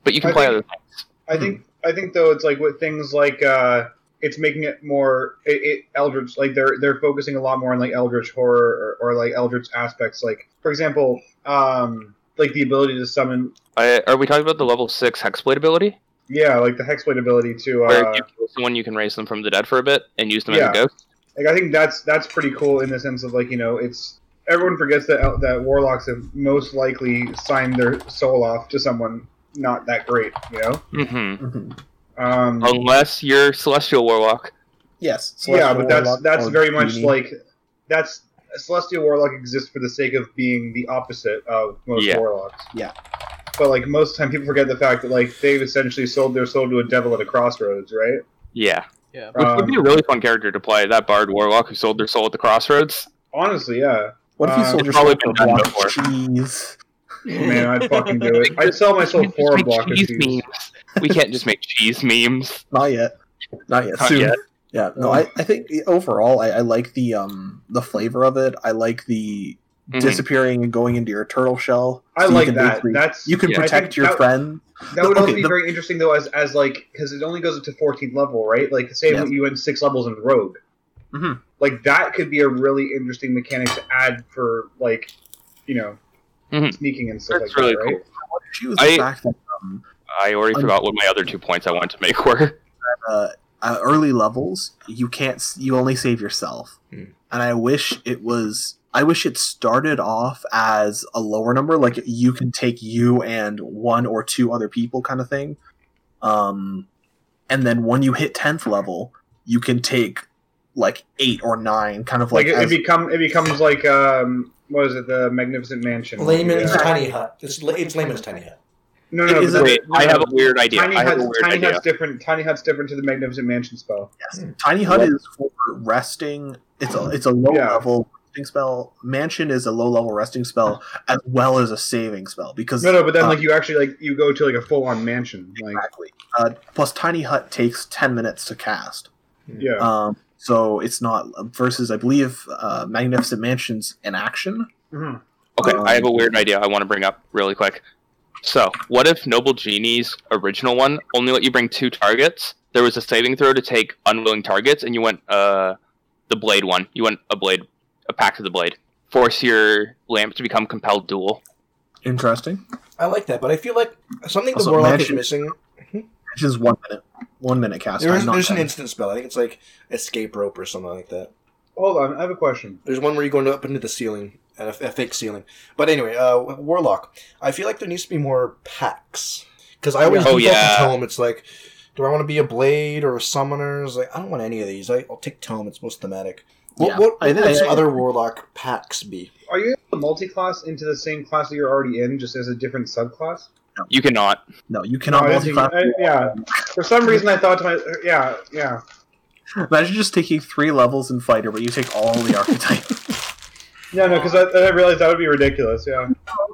But you can I play think- other things. I think I think though it's like with things like uh it's making it more it, it Eldritch like they're they're focusing a lot more on like Eldritch horror or, or like Eldritch aspects. Like for example, um like the ability to summon I, are we talking about the level six hexblade ability, yeah, like the hexblade ability to where uh if you kill someone, you can raise them from the dead for a bit and use them Yeah. as a ghost? like I think that's that's pretty cool in the sense of like you know it's everyone forgets that that warlocks have most likely signed their soul off to someone not that great, you know. Mm-hmm. hmm Um, Unless you're celestial warlock. Yes. yeah, but that's Warlock that's very much Genie. like that's celestial warlock exists for the sake of being the opposite of most Yeah. warlocks. Yeah. But like most of the time, people forget the fact that like they've essentially sold their soul to a devil at a crossroads, right? Yeah, Yeah. which would be a Um, really fun character to play. That bard warlock who sold their soul at the crossroads. Honestly, yeah. What if you uh, sold it's your soul to a done block of cheese? Man, I'd fucking do it. I'd sell my soul for a block of cheese cheese. memes. We can't just make cheese memes. Not yet. Not yet. Not Soon. yet. Yeah. No, I, I think overall I, I like the um the flavor of it. I like the Mhm. disappearing and going into your turtle shell. I So like that. basically- That's you can Yeah. Protect your that, friend. That would also Okay, be the- very interesting though, as as like because it only goes up to 14th level, right? Like say Yeah. you went six levels in Rogue. Mhm. Like that could be a really interesting mechanic to add for like, you know, Mhm. sneaking and stuff That's like really that, right? cool. She was I- the fact that um, I already Un- forgot what my other two points I wanted to make were. uh, uh, early levels you can't you only save yourself Hmm. and i wish it was i wish it started off as a lower number like you can take you and one or two other people kind of thing um and then when you hit 10th level you can take like eight or nine kind of Like, like, it, it become it becomes like um what is it the Magnificent Mansion? Leomund's Yeah. tiny hut. It's, it's Leomund's tiny hut. No, no, Is it- Wait, no, I have a weird idea. Tiny I have hut's, a weird tiny idea. hut's different. Tiny hut's different to the Magnificent Mansion spell. tiny hut is for resting it's a it's a low Yeah. level resting spell mansion is a low level resting spell as well as a saving spell because No, no, but then uh, like you actually like you go to like a full on mansion. Like Exactly. Uh, plus, Tiny Hut takes ten minutes to cast. yeah, Um, so it's not versus, I believe, uh, Magnificent Mansions in action. Mhm. Okay, Um, I have a weird idea I want to bring up really quick. So, what if Noble Genie's original one only let you bring two targets? There was a saving throw to take unwilling targets, and you went uh, the blade one. You went a blade, a pack to the blade. Force your lamp to become compelled duel. Interesting. I like that, but I feel like something the Also, warlock mansion- is missing. Mansions one minute, one minute cast. There's, time, not there's an 10. instant spell. I think it's like escape rope or something like that. hold on, I have a question. There's one where you're go up into the ceiling, a, a fake ceiling. But anyway, uh, warlock. I feel like there needs to be more packs because I always Oh, default to yeah. tome. It's like, do I want to be a blade or a summoner? It's like I don't want any of these. I, I'll take tome. It's most thematic. What, Yeah. what, I- what would I- some I- other warlock packs be? Are you able to multi-class into the same class that you're already in, just as a different subclass? You cannot. No, you cannot I didn't think- multi-class. I- yeah. For some reason, I thought to my yeah, yeah. Imagine just taking three levels in fighter, but you take all the archetypes. Yeah, no, because I, I realized that would be ridiculous. Yeah,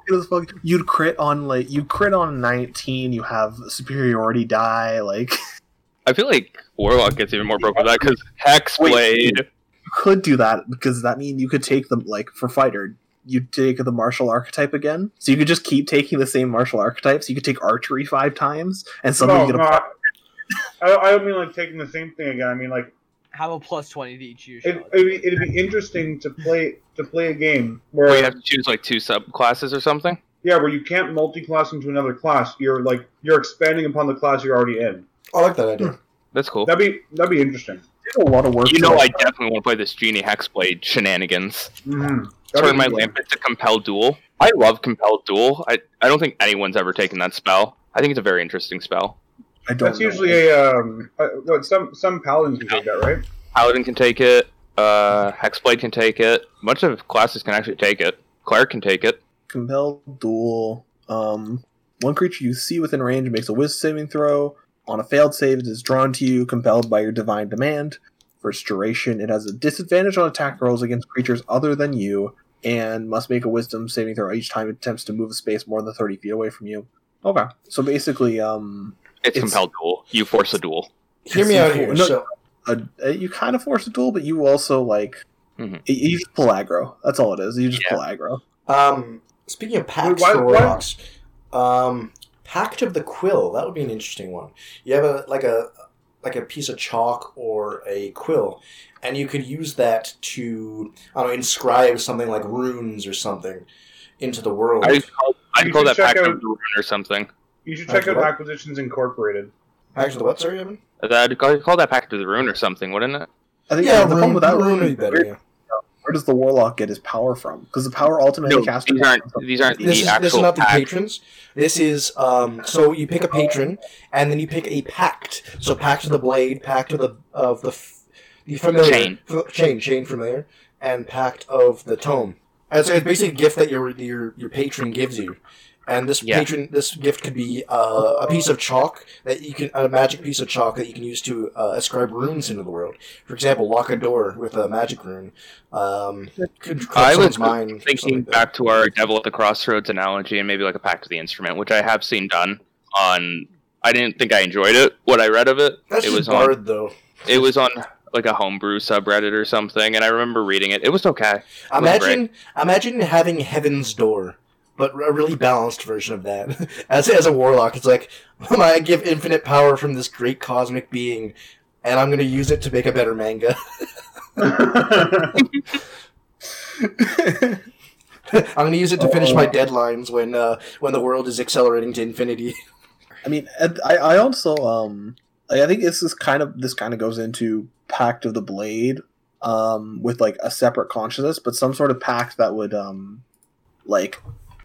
It was fucking- You'd crit on like you crit on nineteen. You have superiority die. Like I feel like Warlock gets even more broke with that because Hex Wait. Blade. you could do that because that means you could take them like for fighter. You take the martial archetype again, so you could just keep taking the same martial archetypes. You could take archery five times, and suddenly no, you get no, a I, I don't mean like taking the same thing again. I mean like Have a plus twenty to each use it, it'd, be, it'd be interesting to play to play a game where Where you have to choose like two subclasses or something. Yeah, where you can't multi-class into another class. You're like you're expanding upon the class you're already in. I like that idea. That's cool. That'd be that'd be interesting. Did a lot of work. You know, I like, definitely want to play this Genie Hexblade shenanigans. Mm-hmm. Turn my lamp into Compel Duel. I love Compel Duel. I, I don't think anyone's ever taken that spell. I think it's a very interesting spell. I don't. That's know. usually a um. Uh, what some some paladins can take that, right? Paladin can take it. Uh, Hexblade can take it. A bunch of classes can actually take it. Cleric can take it. compel duel. Um, one creature you see within range makes a wisdom saving throw. On a failed save, it is drawn to you, compelled by your divine demand. For its duration, it has a disadvantage on attack rolls against creatures other than you, and must make a wisdom saving throw each time it attempts to move a space more than 30 feet away from you. Okay. So basically, um, It's, It's- Compel Duel. You force a duel. Hear me out here. No- So, a, a, you kind of force a duel, but you also, like, Mhm. you, you just pull aggro. That's all it is. You just Yeah. pull aggro. um, speaking of packs Why- for why- warlocks, um, Pact of the Quill. That would be an interesting one. You have a like a like a piece of chalk or a quill, and you could use that to I don't know, inscribe something like runes or something into the world. I call, I call that check Pact out- of the Rune or something. You should check Actually, out what? Acquisitions Incorporated. Actually, of the what? Sorry, Evan. That call, call that Pact of the Rune or something, wouldn't it? I think Yeah, the problem with that rune would be better. where, Yeah. where does the warlock get his power from? Because the power ultimately No, cast. these aren't these aren't This the is, actual this is not the pact. patrons. This is um. So you pick a patron, and then you pick a pact. So pact of the blade, pact of the of the the familiar Chain. f- chain, chain familiar, and pact of the tome. And so it's basically a gift that your your your patron gives you. And this Yeah. patron, this gift could be uh, a piece of chalk that you can, a magic piece of chalk that you can use to uh, ascribe runes into the world. For example, lock a door with a magic rune. Um, could I was mind. Thinking like back to our Devil at the Crossroads analogy and maybe like a Pact of the Instrument, which I have seen done on. I didn't think I enjoyed it. What I read of it, That's it was on. though. It was on like a homebrew subreddit or something, and I remember reading it. It was okay. Imagine, imagine having Heaven's Door, but a really balanced version of that. As as a warlock, it's like I give infinite power from this great cosmic being, and I'm going to use it to make a better manga. I'm going to use it to finish my deadlines when uh, when the world is accelerating to infinity. I mean, I, I also um, I think this is kind of this kind of goes into Pact of the Blade, um, with like a separate consciousness, but some sort of pact that would um, like,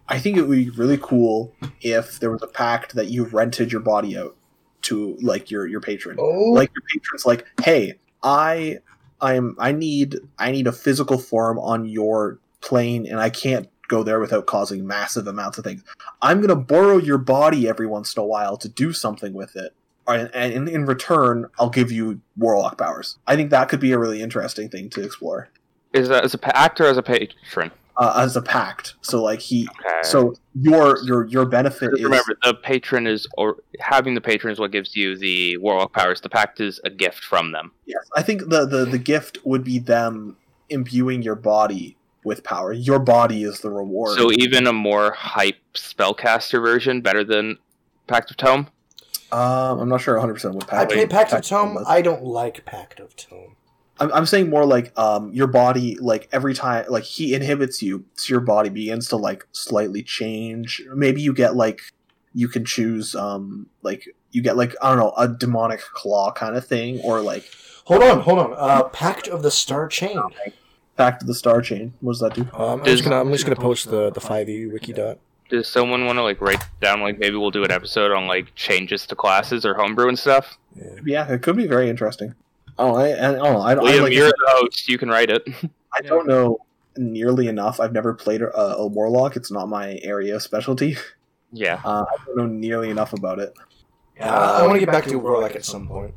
I think it would be really cool if there was a pact that you rented your body out to like your your patron. Oh, like your patron's like hey i i'm i need i need a physical form on your plane and i can't go there without causing massive amounts of things. I'm going to borrow your body every once in a while to do something with it. And, and in, in return i'll give you warlock powers. I think that could be a really interesting thing to explore. Is that as a actor as a patron? Uh, as a pact so like he Okay. so your your your benefit Just is remember, the patron is, or having the patron is what gives you the warlock powers. The pact is a gift from them. Yes, I think the, the the gift would be them imbuing your body with power. Your body is the reward. So even a more hype spellcaster version, better than Pact of Tome. um, I'm not sure 100 percent what I pact. play Pact of Tome. was. I don't like Pact of Tome. I'm, I'm saying more like um your body like every time like he inhibits you, so your body begins to like slightly change. Maybe you get like you can choose um like you get like I don't know a demonic claw kind of thing or like Hold on, hold on. Uh, Pact of the Star Chain. back to the star chain. What does that do? Um, I'm just gonna I'm just gonna post the the five E wiki dot. Does someone want to like write down like maybe we'll do an episode on like changes to classes or homebrew and stuff? Yeah. Yeah, it could be very interesting. Oh, I, I don't know. I, I, like, you're the host. You can write it. I don't know nearly enough. I've never played a, a warlock. It's not my area of specialty. yeah. Uh, I don't know nearly enough about it. Yeah, I, want to get back to Warlock at some point.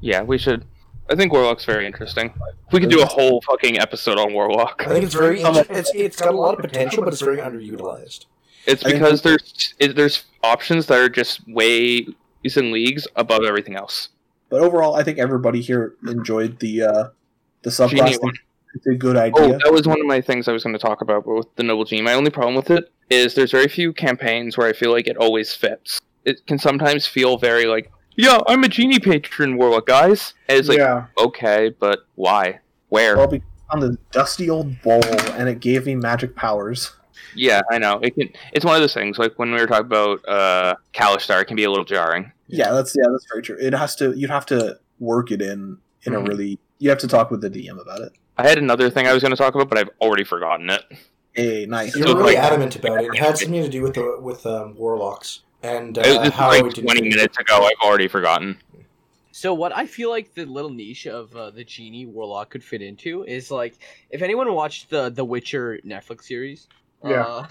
Yeah, we should. I think Warlock's very interesting. We could do a whole fucking episode on Warlock. I think it's very inter- it's it's got a lot of potential, but it's very underutilized. It's because there's it, there's options that are just way in leagues above everything else. But overall, I think everybody here enjoyed the uh, the subclass. It's a good idea. Oh, idea. that was one of my things I was going to talk about with the Noble Genie. My only problem with it is there's very few campaigns where I feel like it always fits. It can sometimes feel very like, yeah, I'm a Genie patron warlock, guys. And it's like, yeah, okay, but why? Where? Well, we found the dusty old bowl, and it gave me magic powers. Yeah, I know. It can. It's one of those things. Like when we were talking about uh, Kalashtar, it can be a little jarring. Yeah, that's yeah, that's very true. It has to you'd have to work it in in Mhm. a really you have to talk with the DM about it. I had another thing I was going to talk about, but I've already forgotten it. Hey, nice. You're really like- adamant about it. It had something to do with the with um, warlocks and uh, it was how like it didn't 20 fit. minutes ago. I've already forgotten. So what I feel like the little niche of uh, the genie warlock could fit into is like if anyone watched the the Witcher Netflix series, Yeah. uh,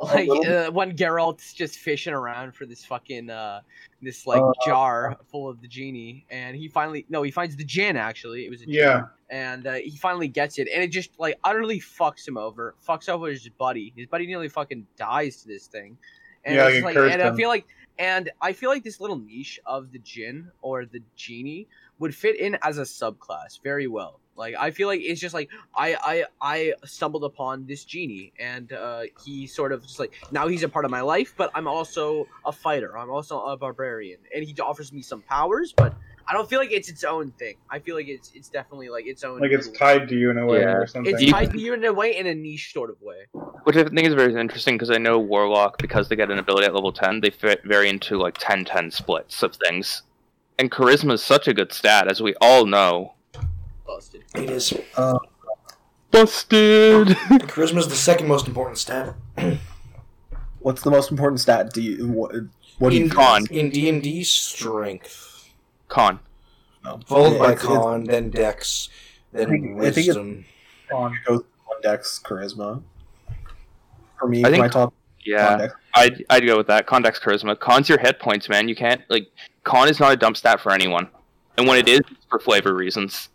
like uh, when Geralt's just fishing around for this fucking uh, this like Uh, jar full of the genie, and he finally no he finds the djinn actually it was a djinn, Yeah. and uh, he finally gets it, and it just like utterly fucks him over, fucks over his buddy. His buddy nearly fucking dies to this thing, and Yeah, it's like, like, it cursed and I feel like, and I feel like this little niche of the djinn or the genie would fit in as a subclass very well. Like I feel like it's just like I I I stumbled upon this genie, and uh, he sort of just like now he's a part of my life, but I'm also a fighter. I'm also a barbarian, and he offers me some powers, but. I don't feel like it's its own thing. I feel like it's it's definitely like its own. Like it's little- tied to you in a way Yeah. or something. It's You- tied to you in a way, in a niche sort of way. Which I think is very interesting because I know Warlock, because they get an ability at level 10, they fit very into like 10 10 splits of things. And Charisma is such a good stat, as we all know. Busted. It is. Uh, busted! Charisma is the second most important stat. What's the most important stat? Do you what, what do you in Con. in D and D strength, Con. Uh, know? followed Yeah, by it's- con, then Dex, then I think- I think it's- Wisdom. On. it goes on Dex charisma. For me, I think- my top Yeah, on I'd, I'd go with that. Con Dex Charisma. Con's your hit points, man. You can't, like, Con is not a dump stat for anyone. And when it is, it's for flavor reasons.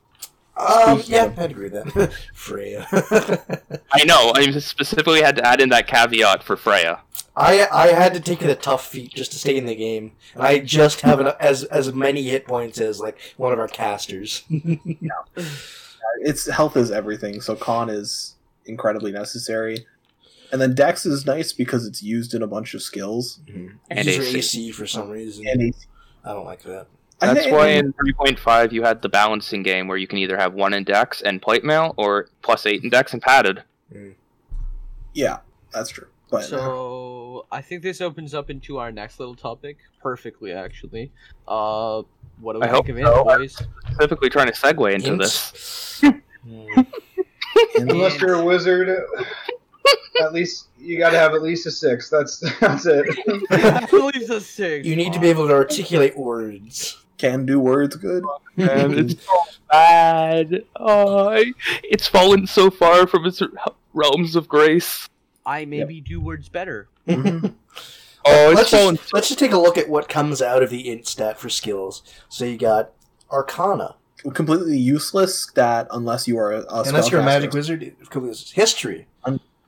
Um, yeah, I'd agree with that. Freya. I know, I specifically had to add in that caveat for Freya. I I had to take it a tough feat just to stay in the game, and I just have an, as as many hit points as like one of our casters. Its health is everything, so con is incredibly necessary. And then Dex is nice because it's used in a bunch of skills. And User AC. AC for some reason. And AC. I don't like that. I That's think- why in 3.5 you had the balancing game where you can either have one index and plate mail, or plus eight index and padded. yeah, that's true. But So I think this opens up into our next little topic perfectly, actually. Uh, what do we I hope think of it, so. boys? Specifically trying to segue into this. Ints? Unless you're a wizard, at least you got to have at least a six. That's that's it. I believe the six. you need to be able to articulate words. Can do words good. And it's so bad. Oh, it's fallen so far from its realms of grace. I maybe do words better. Mhm. Oh, it's let's, fallen. just, let's just take a look at what comes out of the int stat for skills. So you got Arcana. Completely useless stat unless you are a, a Unless you're a magic wizard, it's completely history.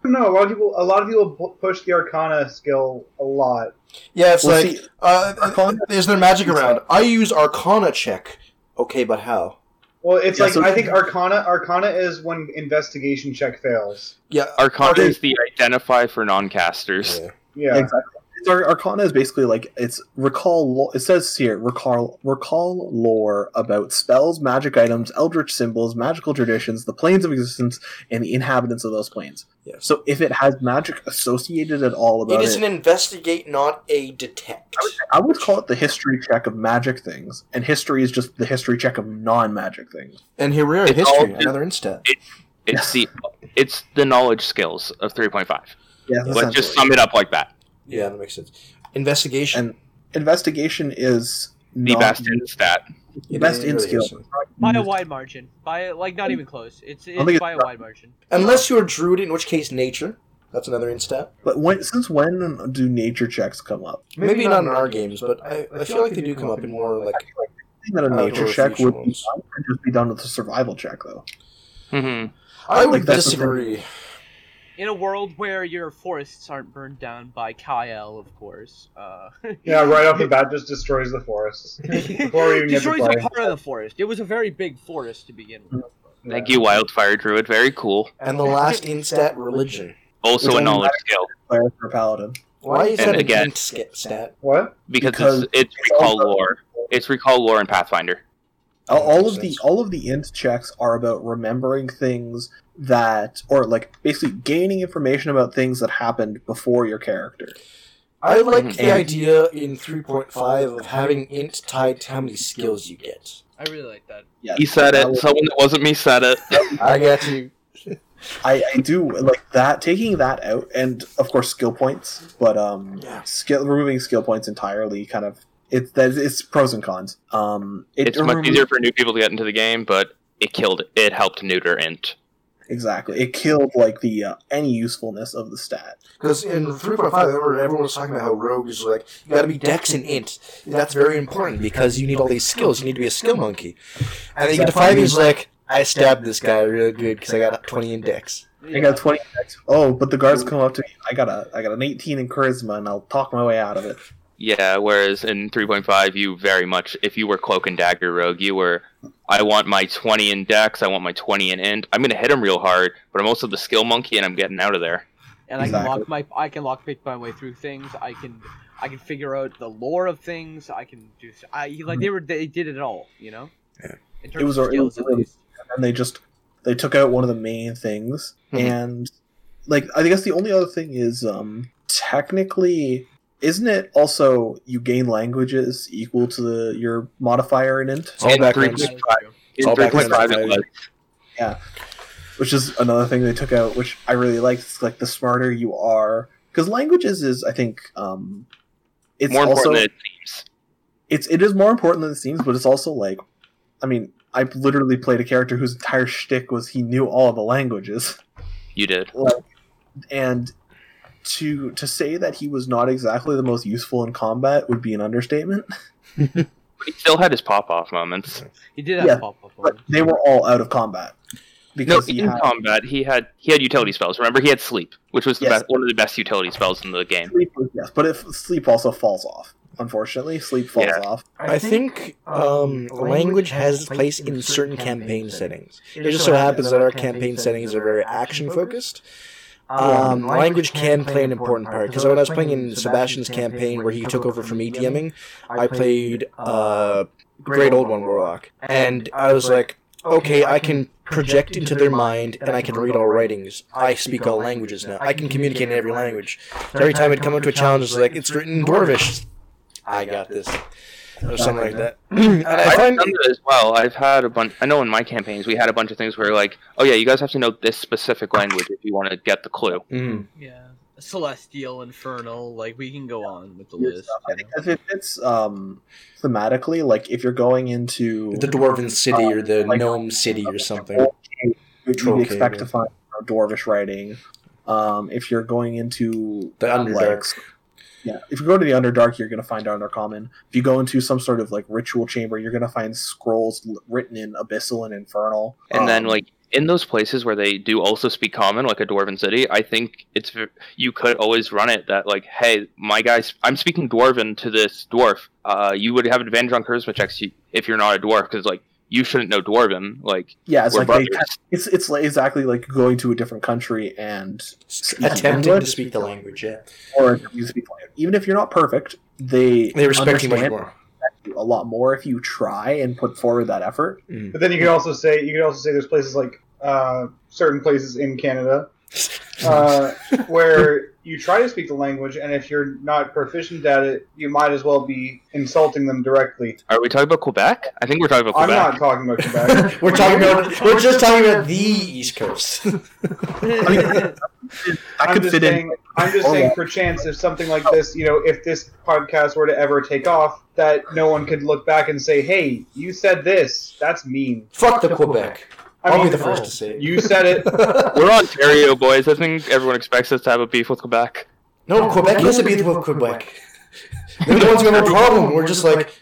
No, a lot of people a lot of people push the Arcana skill a lot. Yeah, it's Well, like see, uh, Arcana- is there magic around? I use Arcana check. Okay, but how? Well, it's Yeah, like so- I think Arcana Arcana is when investigation check fails. Yeah, Arcana Okay. is the identify for non-casters. Yeah. Yeah. Exactly. It's Ar- Arcana is basically like it's recall. Lo- it says here recall recall lore about spells, magic items, eldritch symbols, magical traditions, the planes of existence, and the inhabitants of those planes. Yes. So if it has magic associated at all about It it, is an investigate, not a detect. I would call it the history check of magic things, and history is just the history check of non-magic things. And here we are, It's history, all- another int stat. It's the it's the knowledge skills of 3.5. Yeah, Let's just sum it up like that. Yeah, that makes sense. Investigation. And investigation is The not best in stat. It best really in skill. By a wide margin. By a, like not even close. It's, I think it's it's by a wide margin. Unless you're a druid, in which case nature. That's another int stat. But when since when do nature checks come up? Maybe, not in our games, but I, I feel like they do come up in more like I think that a nature check would be done, just be done with a survival check, though. hmm I would Like, that's disagree. In a world where your forests aren't burned down by Kyle, of course. Uh, Yeah, right off the bat, just destroys the forests before we even get to destroys play. a part of the forest. It was a very big forest to begin with. Thank you, Wildfire Druid. Very cool. And the last int stat, religion. Also Which a only knowledge skill Player for paladin. Why is And that again- an stat? What? because, Because it's, it's it's recall lore. It's recall lore in Pathfinder. All- all Makes of the all of the int checks are about remembering things that or like basically gaining information about things that happened before your character I like the idea in 3.5 of having int tied to how many skills you get. I really like that. yeah He said that it. was- Someone that wasn't me said it. I got you. I, I do like that taking that out and of course skill points but um Yeah. skill removing skill points entirely kind of it's that it's pros and cons um it It's much remo- easier for new people to get into the game, but it killed. It helped neuter int. exactly it killed like the uh, any usefulness of the stat Because in 3.5, everyone was talking about how Rogue is like, you gotta be Dex and Int. That's very important because you need all these skills. You need to be a skill monkey. And then you get to 5, he's like, I stabbed this guy real good because I got 20 in Dex. I got 20 next. Oh, but the guards come up to me. I got a I got an 18 in charisma, and I'll talk my way out of it. Yeah, whereas in 3.5, you very much, if you were Cloak and Dagger Rogue, you were, I want my 20 in Dex, I want my 20 in Int. I'm going to hit him real hard, but I'm also the skill monkey and I'm getting out of there. and I can lock my I can lock pick my way through things. I can I can figure out the lore of things. I can do I like they were they did it all. You know. Yeah. In terms was of a- it was at least. And they just they took out one of the main things, Mhm. and like I guess the only other thing is um technically. Isn't it also you gain languages equal to the your modifier in int, It's all In backgrounds. three- That is true. All back 3.5, in it was. which is another thing they took out, which I really like. It's like the smarter you are, because languages is I think um, it's More also important than it seems. it's it is more important than it seems, but it's also like, I mean, I literally played a character whose entire shtick was he knew all the languages, You did. and to to say that he was not exactly the most useful in combat would be an understatement. He still had his pop off moments. He did have Yeah, pop up. But they were all out of combat No, because he in had combat, he had he had utility spells. Remember, he had sleep, which was the Yes. best, one of the best utility spells in the game. sleep. Yes, but if sleep also falls off, unfortunately, sleep falls Yeah. off. I think um, language has its place in certain campaign settings. It just so happens that our campaign settings are very action focused. Um, language can play an important part. because when I was playing in Sebastian's campaign where he took over from me DMing, I played uh, Great Old One Warlock, and I was like, okay, I can project into their mind and I can read all writings. I speak all languages now. I can communicate in every language. So every time I'd come up to a challenge, it's like it's written in Dwarvish. I got this, or something like that. and I I've find done that as well. I've had a bunch. I know in my campaigns we had a bunch of things where like, oh yeah, you guys have to know this specific language if you want to get the clue. Mhm. Yeah. Celestial, Infernal, like we can go on with the Weird list. stuff. I you think know? if it fits um, thematically, like if you're going into the Dwarven City or the Like- Gnome City or something. you Troll would expect cave, to find you know, dwarvish writing. Um, if you're going into The Underdark. like, yeah, if you go to the Underdark, you're going to find Undercommon. If you go into some sort of like ritual chamber, you're going to find scrolls l- written in Abyssal and Infernal. And then Um, like in those places where they do also speak common, like a dwarven city, I think it's you could always run it that like, hey, my guys, I'm speaking dwarven to this dwarf. Uh, you would have advantage on charisma checks if you're not a dwarf because like you shouldn't know dwarven. Like yeah, it's like they, it's it's like exactly like going to a different country and Attempting to speak the language, yeah. or you speak language. even if you're not perfect, they They respect you much more. a lot more if you try and put forward that effort. But then you could also say you could also say there's places like uh, certain places in Canada uh, where you try to speak the language, and if you're not proficient at it, you might as well be insulting them directly. are we talking about Quebec? I think we're talking about I'm Quebec. not talking about Quebec. we're talking about we're just talking about the East Coast. I mean, that I'm could just fit saying, in. I'm just Oh, saying, yeah. for chance, if something like this, you know, if this podcast were to ever take off, that no one could look back and say, "Hey, you said this. That's mean." Fuck the Quebec. I I'll mean, be the first to say it. You said it. We're Ontario boys. I think everyone expects us to have a beef with Quebec. no, Quebec has a beef with Quebec. They're the ones who have a problem. We're just like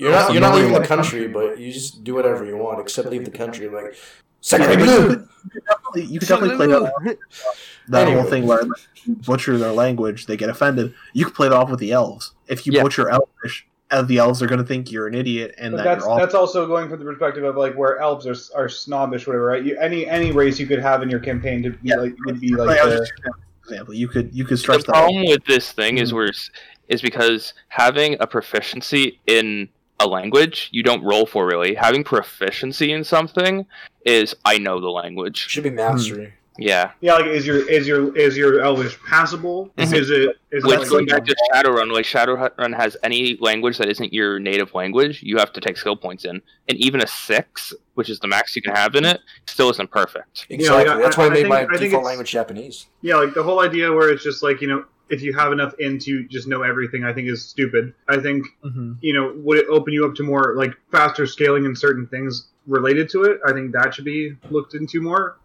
you're not you're not leaving the country, but you just do whatever you want except leave the country. Like Sacre bleu. Definitely- you could definitely play that, that Anyway. whole thing where butcher their language, they get offended. You could play that off with the elves. If you Yeah. butcher Elvish, the elves are going to think you're an idiot and that that's you're that's also going from the perspective of like where elves are, are snobbish, whatever. Right? You, any any race you could have in your campaign to be Yeah. like would be like Like, the, just example. You could you could The stretch that. problem with this thing is Mhm. we're is because having a proficiency in a language, you don't roll for really. Having proficiency in something is I know the language. Should be mastery. Yeah. Yeah, like is your is your is your Elvish passable? Mhm. Is it is Like it going like, back to Shadowrun, like Shadowrun has any language that isn't your native language, you have to take skill points in, and even a six, which is the max you can have in it, still isn't perfect. Exactly. like, I- That's why I, I made think- my I default language Japanese. yeah, like the whole idea where it's just like you know if you have enough in to just know everything, I think is stupid. I think Mhm. you know would it open you up to more like faster scaling in certain things related to it? I think that should be looked into more.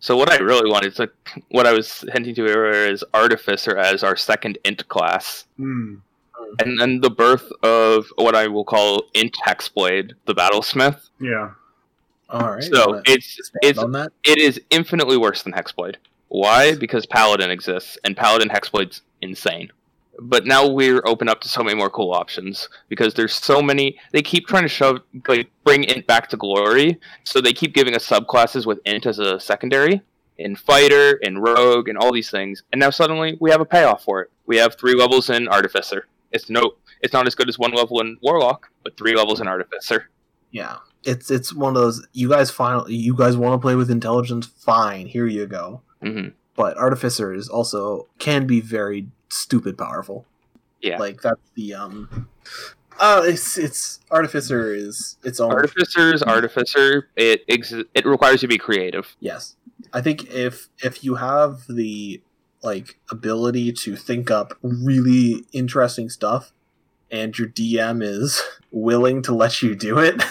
So what I really want is like what I was hinting to earlier is Artificer as our second int class. Hmm. And then the birth of what I will call int hexblade, the battlesmith. Yeah. All right. so it's it's it is infinitely worse than hexblade. Why? Because paladin exists, and paladin hexblade's insane. But now we're open up to so many more cool options because there's so many. They keep trying to shove like bring int back to glory, so they keep giving us subclasses with int as a secondary in fighter, in rogue, and all these things. And now suddenly we have a payoff for it. We have three levels in artificer. It's no, it's not as good as one level in warlock, but three levels in artificer. Yeah, it's it's one of those. You guys finally, you guys want to play with intelligence? Fine, here you go. hmm But artificer is also can be very stupid powerful. Yeah. like that's the um. Uh, it's it's artificer is its own. Artificer's artificer. It ex- it requires you to be creative. Yes, I think if if you have the like ability to think up really interesting stuff, and your DM is willing to let you do it,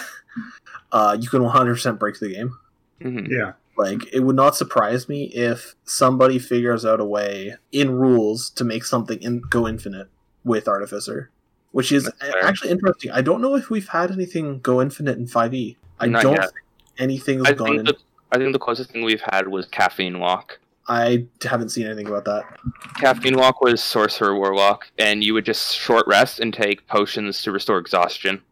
uh, you can one hundred percent break the game. hmm Yeah. Like it would not surprise me if somebody figures out a way in rules to make something in, go infinite with artificer, which is actually interesting. I don't know if we've had anything go infinite in five E. I Not don't yet. think anything has I gone think in. the I think the closest thing we've had was caffeine walk. I haven't seen anything about that. Caffeine walk was sorcerer warlock, and you would just short rest and take potions to restore exhaustion.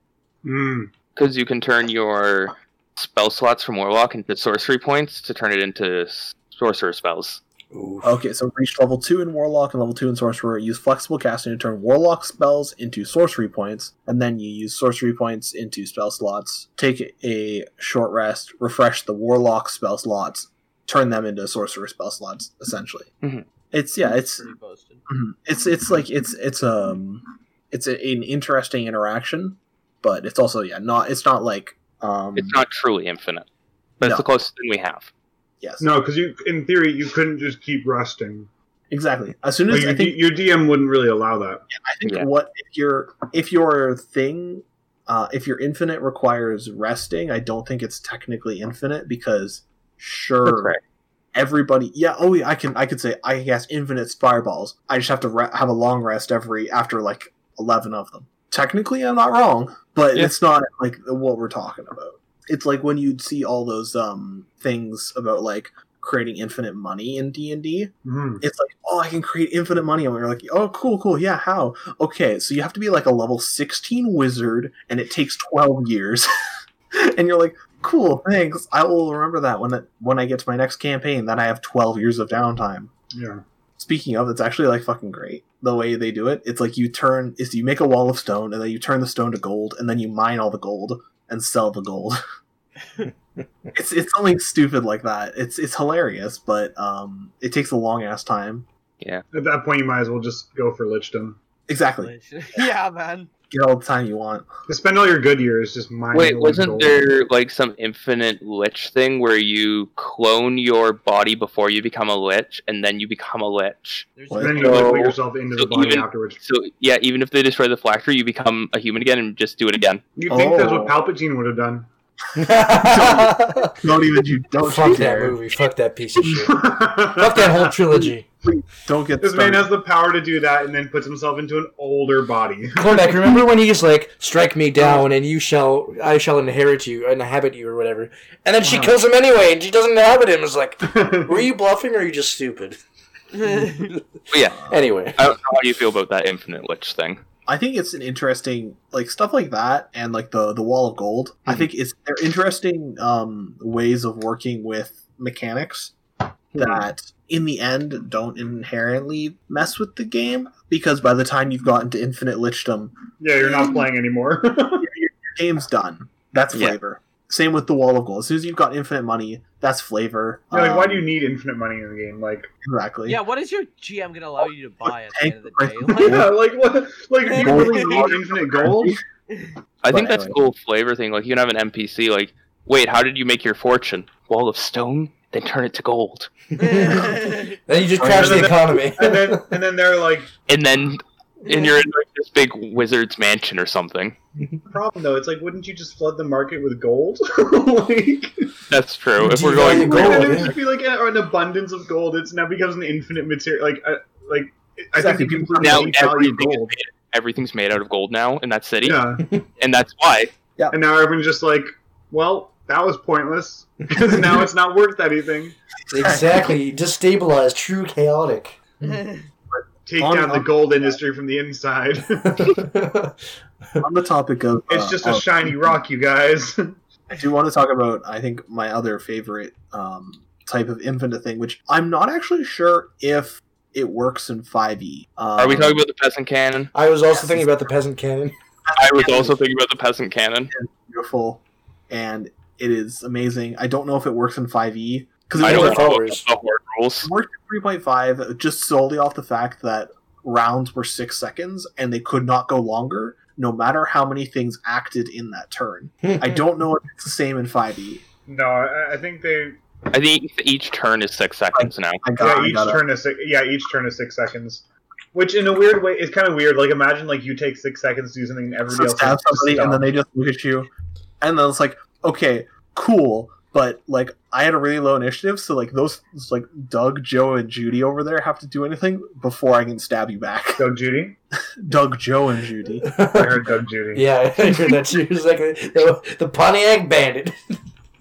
Hmm. Because you can turn your spell slots from warlock into sorcery points to turn it into sorcerer spells. Ooh. Okay, so reach level two in Warlock and level two in Sorcerer. Use flexible casting to turn Warlock spells into sorcery points, and then you use sorcery points into spell slots. Take a short rest, refresh the Warlock spell slots, turn them into sorcerer spell slots. Essentially, Mhm. it's yeah, it's Pretty busted. Mhm. it's it's like it's it's um it's a, an interesting interaction, but it's also yeah not it's not like um It's not truly infinite, but No. it's the closest thing we have. yes No, because you, in theory, you couldn't just keep resting. exactly as soon Like, as your, I think your DM wouldn't really allow that. I think Yeah. what if your if your thing uh, if your infinite requires resting, I don't think it's technically infinite because sure right. everybody yeah oh yeah I can I could say I guess infinite fireballs. I just have to re- have a long rest every after like eleven of them. Technically, I'm not wrong, but Yeah. it's not like what we're talking about. It's like when you'd see all those um things about like creating infinite money in D and D Hmm. it's like, oh, I can create infinite money. And we're like, oh, cool, cool. Yeah, how? Okay, so you have to be like a level 16 wizard, and it takes 12 years. and you're like, cool, thanks. I will remember that when it, when I get to my next campaign. That I have 12 years of downtime. Yeah. Speaking of, it's actually like fucking great the way they do it. It's like you turn, is you make a wall of stone, and then you turn the stone to gold, and then you mine all the gold and sell the gold. it's it's something stupid like that. It's it's hilarious, but um, it takes a long ass time. Yeah. At that point, you might as well just go for Lichdom. Exactly. yeah, man. Get all the time you want. Just spend all your good years just mining. Wait, wasn't gold. there like some infinite lich thing where you clone your body before you become a lich, and then you become a lich? There's And then you So- like, put yourself into so the body even- afterwards. So yeah, even if they destroy the phylactery, you become a human again and just do it again. You think that's what Oh. Palpatine would have done? Don't even you don't Fuck that dare. movie. Fuck that piece of shit. Fuck that whole trilogy. Don't get This man has the power to do that, and then puts himself into an older body. Cormac, remember when he's like, "Strike me down, and you shall, I shall inherit you, inhabit you, or whatever," and then she Uh-huh. kills him anyway, and she doesn't inhabit him. It's like, were you bluffing, or are you just stupid? Yeah, Anyway, I don't know how do you feel about that infinite lich thing. I think it's an interesting like stuff like that and like the the wall of gold. I Mhm. think it's they're interesting um ways of working with mechanics that in the end don't inherently mess with the game because by the time you've gotten to infinite lichdom yeah, you're not playing anymore. game's done. That's Yeah. Flavor. Same with the wall of gold. As soon as you've got infinite money, that's flavor. Yeah, like, why Um, do you need infinite money in the game? Like, exactly? Yeah, what is your GM gonna allow you to buy at the end of the day? price. yeah, like what? Like, do you really need infinite gold? I think But that's a cool flavor thing. Like you can have an NPC like, wait, how did you make your fortune? Wall of stone, then turn it to gold, Then you just crash yeah. the economy. And then, and then they're like, and then and you're in like this big wizard's mansion or something. problem though, it's like, wouldn't you just flood the market with gold? like, That's true. If we're going, value wouldn't gold, there yeah. just be like a- an abundance of gold? It's now becomes an infinite material. Like, uh, like I think people people now value everything gold. made, everything's made out of gold now in that city, Yeah, and that's why. Yeah. and now everyone's just like, well, that was pointless because now it's not worth anything. exactly. Destabilized. True chaotic. Take On- down the on- gold industry from the inside. On the topic of, it's uh, just a of- shiny rock, you guys. I do want to talk about, I think, my other favorite um, type of infinite thing, which I'm not actually sure if it works in 5e. Um, Are we talking about the peasant cannon? I was also thinking about the peasant cannon. I was also thinking about the peasant cannon. beautiful and it is amazing. I don't know if it works in 5e because I know don't worked, know the horde rules. it worked 3.5 just solely off the fact that rounds were six seconds and they could not go longer, no matter how many things acted in that turn. I don't know if it's the same in 5e. no, I, I think they. I think each turn is six seconds now. I got, Yeah, I each got turn is six, yeah, each turn is six seconds. Which, in a weird way, is kind of weird. Like, imagine like you take six seconds to do something, and everybody else has to somebody and then they just look at you, and then it's like, okay, cool. But like, I had a really low initiative, so like those like Doug, Joe, and Judy over there have to do anything before I can stab you back. Doug Judy. Doug, Joe, and Judy. I heard Doug Judy. yeah, I heard that too. It's like the, the Pontiac Bandit.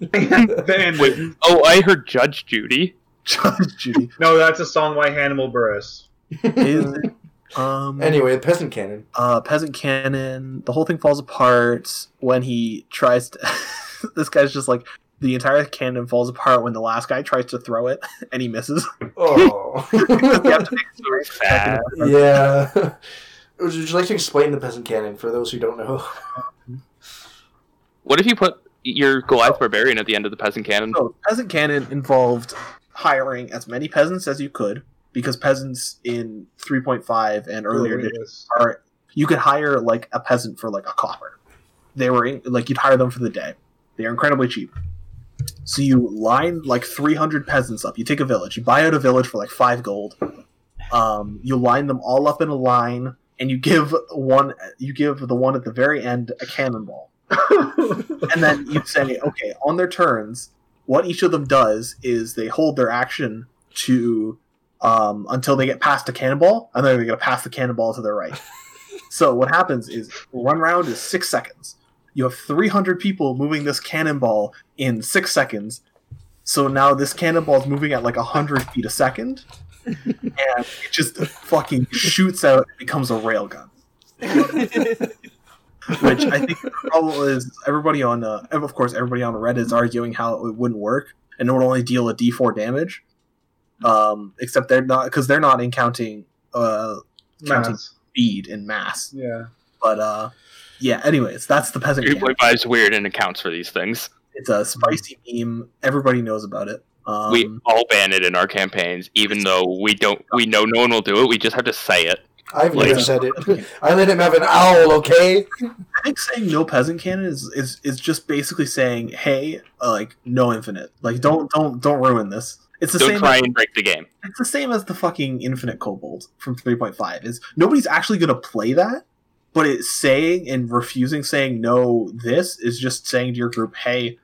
Bandit. Wait, oh, I heard Judge Judy. Judge Judy. No, that's a song by Hannibal Buress. Is it? Um, anyway, the peasant cannon. uh, peasant cannon. The whole thing falls apart when he tries to. this guy's just like the entire cannon falls apart when the last guy tries to throw it and he misses. Oh. You have to make Very sad. yeah. Would you like to explain the peasant cannon for those who don't know? What if you put your Goliath barbarian at the end of the peasant cannon? So, peasant cannon involved hiring as many peasants as you could because peasants in 3.5 and earlier editions are you could hire like a peasant for like a copper. They were in, like you'd hire them for the day. They are incredibly cheap. So you line like 300 peasants up. You take a village. You buy out a village for like five gold. Um, you line them all up in a line, and you give one. You give the one at the very end a cannonball and then you say, okay, on their turns, what each of them does is they hold their action to um, until they get past a cannonball, and then they're going to pass the cannonball to their right. so what happens is one round is six seconds. You have 300 people moving this cannonball in six seconds. So now this cannonball is moving at like 100 feet a second, and it just fucking shoots out and becomes a railgun which I think the problem is everybody on, uh, of course, everybody on Reddit is arguing how it wouldn't work and it would only deal a D4 damage. Um, except they're not because they're not in counting uh, counting Mass. speed and mass. Yeah. But uh, yeah. Anyways, that's the peasant. Camp. 3.5 is weird and accounts for these things. It's a spicy meme. Everybody knows about it. Um, we all ban it in our campaigns, even though we don't. We know no one will do it. We just have to say it. I've Like- never said it. I let him have an owl, okay? I think saying no peasant cannon is, is is just basically saying, hey, uh, like no infinite. Like don't don't don't ruin this. It's the Don't same. try as- and break the game. it's the same as the fucking infinite kobold from 3.5 is nobody's actually going to play that but it's saying and refusing saying no this is just saying to your group hey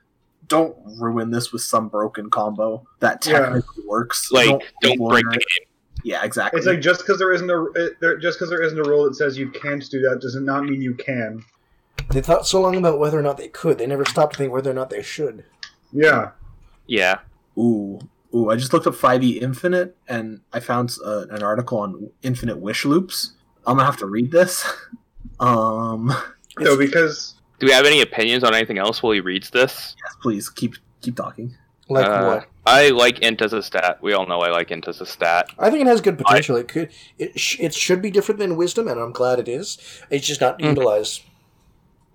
don't ruin this with some broken combo that Yeah. technically works Like, don't break ruin the it. game. yeah exactly It's like just because there isn't a it, there, just because there isn't a rule that says you can't do that does not mean you can. They thought so long about whether or not they could. They never stopped to think whether or not they should. Yeah. Yeah. ooh ooh i just looked up 5e infinite and i found uh, an article on infinite wish loops i'm gonna have to read this um No, because Do we have any opinions on anything else while he reads this? yes please keep keep talking Like Uh, what? I like int as a stat. We all know I like int as a stat. I think it has good potential. it could. It, sh- it should be different than wisdom, and I'm glad it is. It's just not Mhm. utilized.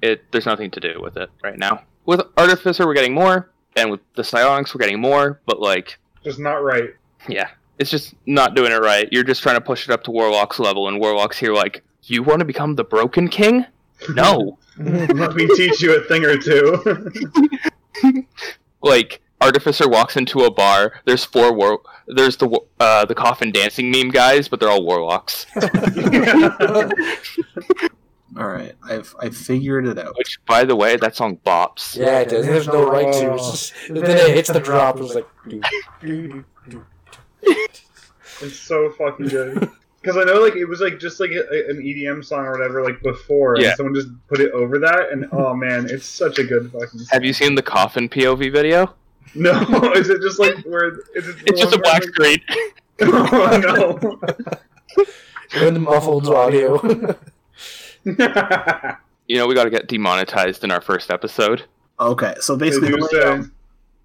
it there's nothing to do with it right now. With Artificer, we're getting more, and with the Psionics, we're getting more. But like, Just not right. yeah, it's just not doing it right. You're just trying to push it up to Warlock's level, and Warlock's here like, you want to become the Broken King? No. Let me teach you a thing or two. like Artificer walks into a bar. There's four war. There's the uh, the coffin dancing meme guys, but they're all warlocks. All right, I've I figured it out. Which, by the way, that song bops. Yeah, it does. There's no right to. It's just, then it hits the drop. It's like. It's so fucking good. Because I know, like, it was like just like a, an EDM song or whatever, like before, and Yeah. someone just put it over that, and oh man, it's such a good fucking. Song. Have you seen the coffin POV video? No, is it just like where? Is it It's just a black screen. like- oh In the muffled audio. You know, we got to get demonetized in our first episode. Okay, so basically, do the way, um,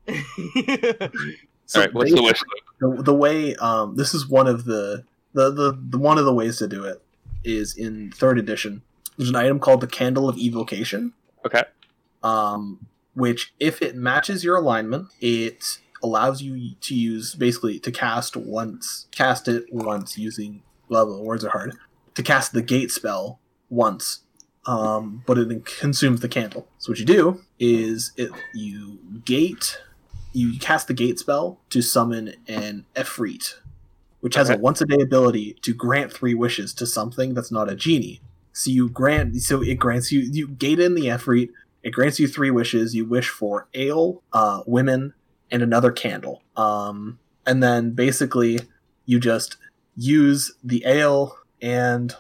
so All right, what's the wish the, the way um this is one of the, the the the one of the ways to do it is in third edition. There's an item called the candle of evocation Okay. um which if it matches your alignment it allows you to use basically to cast once cast it once using level words are hard to cast the gate spell once um, but it consumes the candle. So what you do is it you gate you cast the gate spell to summon an Efreet, which has a once a day ability to grant three wishes to something that's not a genie. So you grant, so it grants you, you gate in the Efreet, it grants you three wishes. You wish for ale, uh, women, and another candle. Um, and then basically you just use the ale and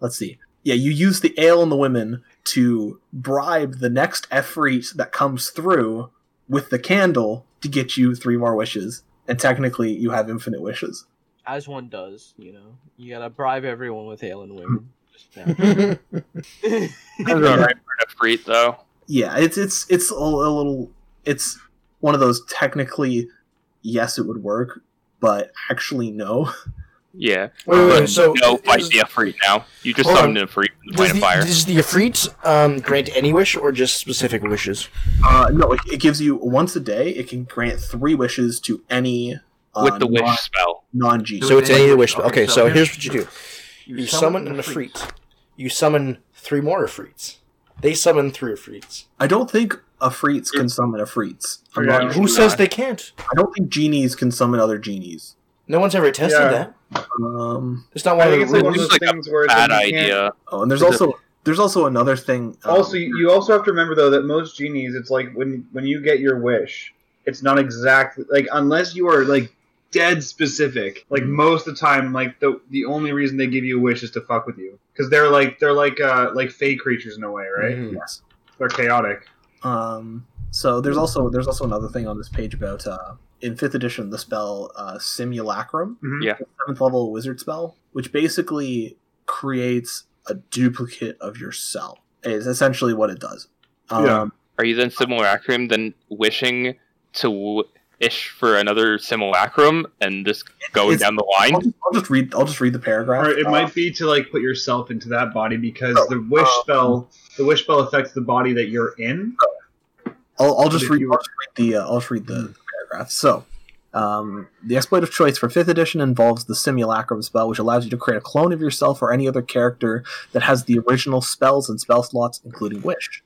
let's see. Yeah, you use the ale and the women to bribe the next Efreet that comes through with the candle to get you three more wishes. And technically, you have infinite wishes. As one does, you know. You gotta bribe everyone with ale and women. Just, That's all right for Efreet, though. Yeah, it's it's it's a, a little. It's one of those technically, yes, it would work, but actually, no. Yeah. Wait, wait, wait, so no, fight is- the Efreet now. You just Hold summoned on. Efreet from the Does plane of the, fire. does the Efreet um, grant any wish or just specific wishes? Uh, no, it, it gives you once a day. It can grant three wishes to any uh, With the wish spell. non G. So it's any of the wish. Spell. Okay, so here's what you do: you summon an Efreet, you summon three more Efreets. They summon three Efreets. I don't think Efreets can summon Efreets. I'm Yeah. Who sure. says they can't? I don't think genies can summon other genies. No one's ever tested Yeah. that. Um, It's not I one think of it's the like one of those It's like a things where it's Bad like can't- idea. oh, and there's also there's also another thing. um, Also, you you also have to remember though that most genies, it's like when when you get your wish, it's not exactly like unless you are like dead specific. Like most of the time, like the the only reason they give you a wish is to fuck with you because they're like they're like uh like fey creatures in a way, right? Mhm. yes. They're chaotic. Um, so there's also there's also another thing on this page about uh, in fifth edition the spell uh, simulacrum, Mhm. Yeah. seventh level wizard spell, which basically creates a duplicate of yourself. Is essentially what it does. Um, Yeah. Are you then simulacrum, then wishing to wish for another simulacrum and just going It's- down the I'll, line? just, I'll just read. I'll just read the paragraph. Or it Uh, might be to like put yourself into that body because Oh, the wish uh, spell the wish spell affects the body that you're in. I'll, I'll just read. you- I'll just read the. Uh, I'll just read the paragraph. So, um, the exploit of choice for fifth edition involves the simulacrum spell, which allows you to create a clone of yourself or any other character that has the original spells and spell slots, including wish.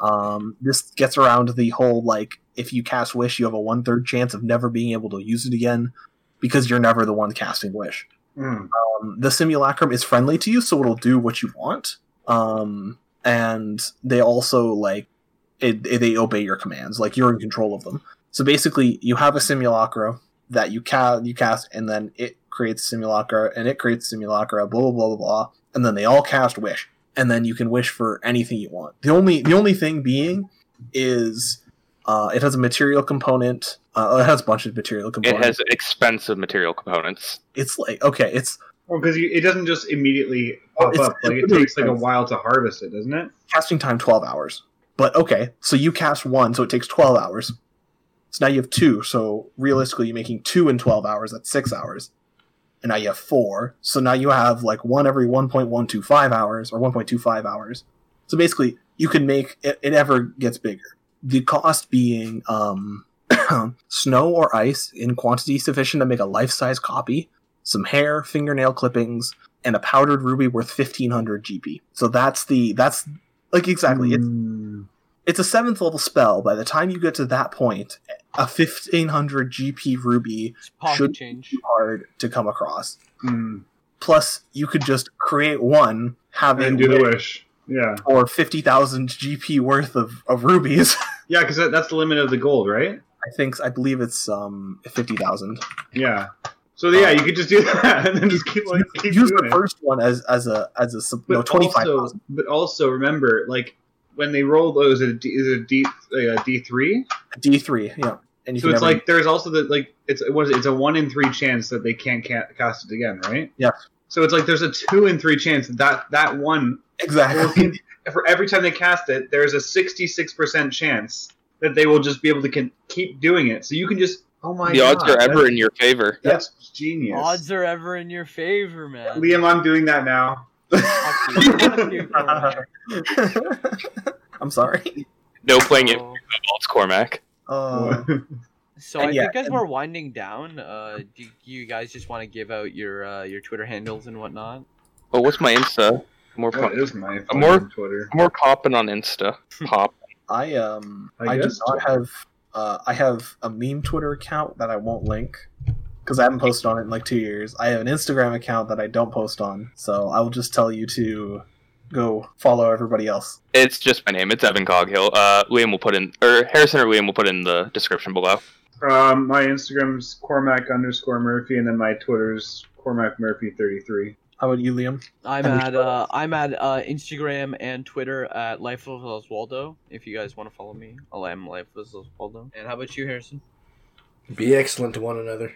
Um, this gets around the whole like if you cast wish, you have a one third chance of never being able to use it again because you're never the one casting wish. Mm. Um, the simulacrum is friendly to you, so it'll do what you want. Um, and they also like it, it- they obey your commands, like you're in control of them. So basically, you have a simulacra that you ca- you cast, and then it creates simulacra, and it creates simulacra, blah blah blah blah blah, and then they all cast wish, and then you can wish for anything you want. The only the only thing being is uh, it has a material component. Uh, it has a bunch of material components. It has expensive material components. It's like okay, it's Well, because it doesn't just immediately pop It's- up. Like it it's really takes like a while to harvest it, doesn't it? casting time 12 hours. But okay, so you cast one, so it takes 12 hours. So now you have two, so realistically you're making two in 12 hours, that's six hours. And now you have four, so now you have like one every 1.125 hours, or 1.25 hours. So basically, you can make it, it ever gets bigger. The cost being um, snow or ice in quantity sufficient to make a life size copy, some hair, fingernail clippings, and a powdered ruby worth fifteen hundred GP. So that's the that's like exactly Mm. It's a seventh level spell. By the time you get to that point, a fifteen hundred GP ruby Should- change. is hard to come across. Mm. Plus, you could just create one, have And it do the wish. Yeah. for fifty thousand GP worth of, of rubies. Yeah, because that, that's the limit of the gold, right? I think I believe it's um fifty thousand. Yeah. So yeah, you could just do that and then just keep like keep Use doing the it. first one as as a as a sub- But no twenty five but also remember, like when they roll those, is it a D, is it a D like a D three? D three, yeah. And you So can it's never- like there's also the like it's what is it? It's a one in three chance that they can't ca- cast it again, right? Yeah. So it's like there's a two in three chance that that, that one exactly. for every time they cast it, there's a 66% chance that they will just be able to con- keep doing it. So you can just, oh my god. the god. odds are ever in your favor. That's genius. Odds are ever in your favor, man. Liam, I'm doing that now. Fuck you. Fuck you, Cormac. I'm sorry. No playing it So- Vaults Cormac. Uh, So I yeah, think as and- we're winding down, uh, do you guys just want to give out your uh, your Twitter handles and whatnot? Oh, what's my Insta? More What pop- is my I'm more- fucking Twitter? more popping on Insta. Pop. I um I I, do not have uh I have a meme Twitter account that I won't link because I haven't posted on it in like two years. I have an Instagram account that I don't post on, so I will just tell you to go follow everybody else. It's just my name. It's Evan Coghill. Uh, Liam will put in, or Harrison or Liam will put in the description below. Um, my Instagram's Cormac underscore Murphy, and then my Twitter's Cormac Murphy 33. How about you, Liam? I'm And at uh, I'm at uh, Instagram and Twitter at Life of Oswaldo. If you guys want to follow me, I'll am Life of Oswaldo. And how about you, Harrison? Be excellent to one another.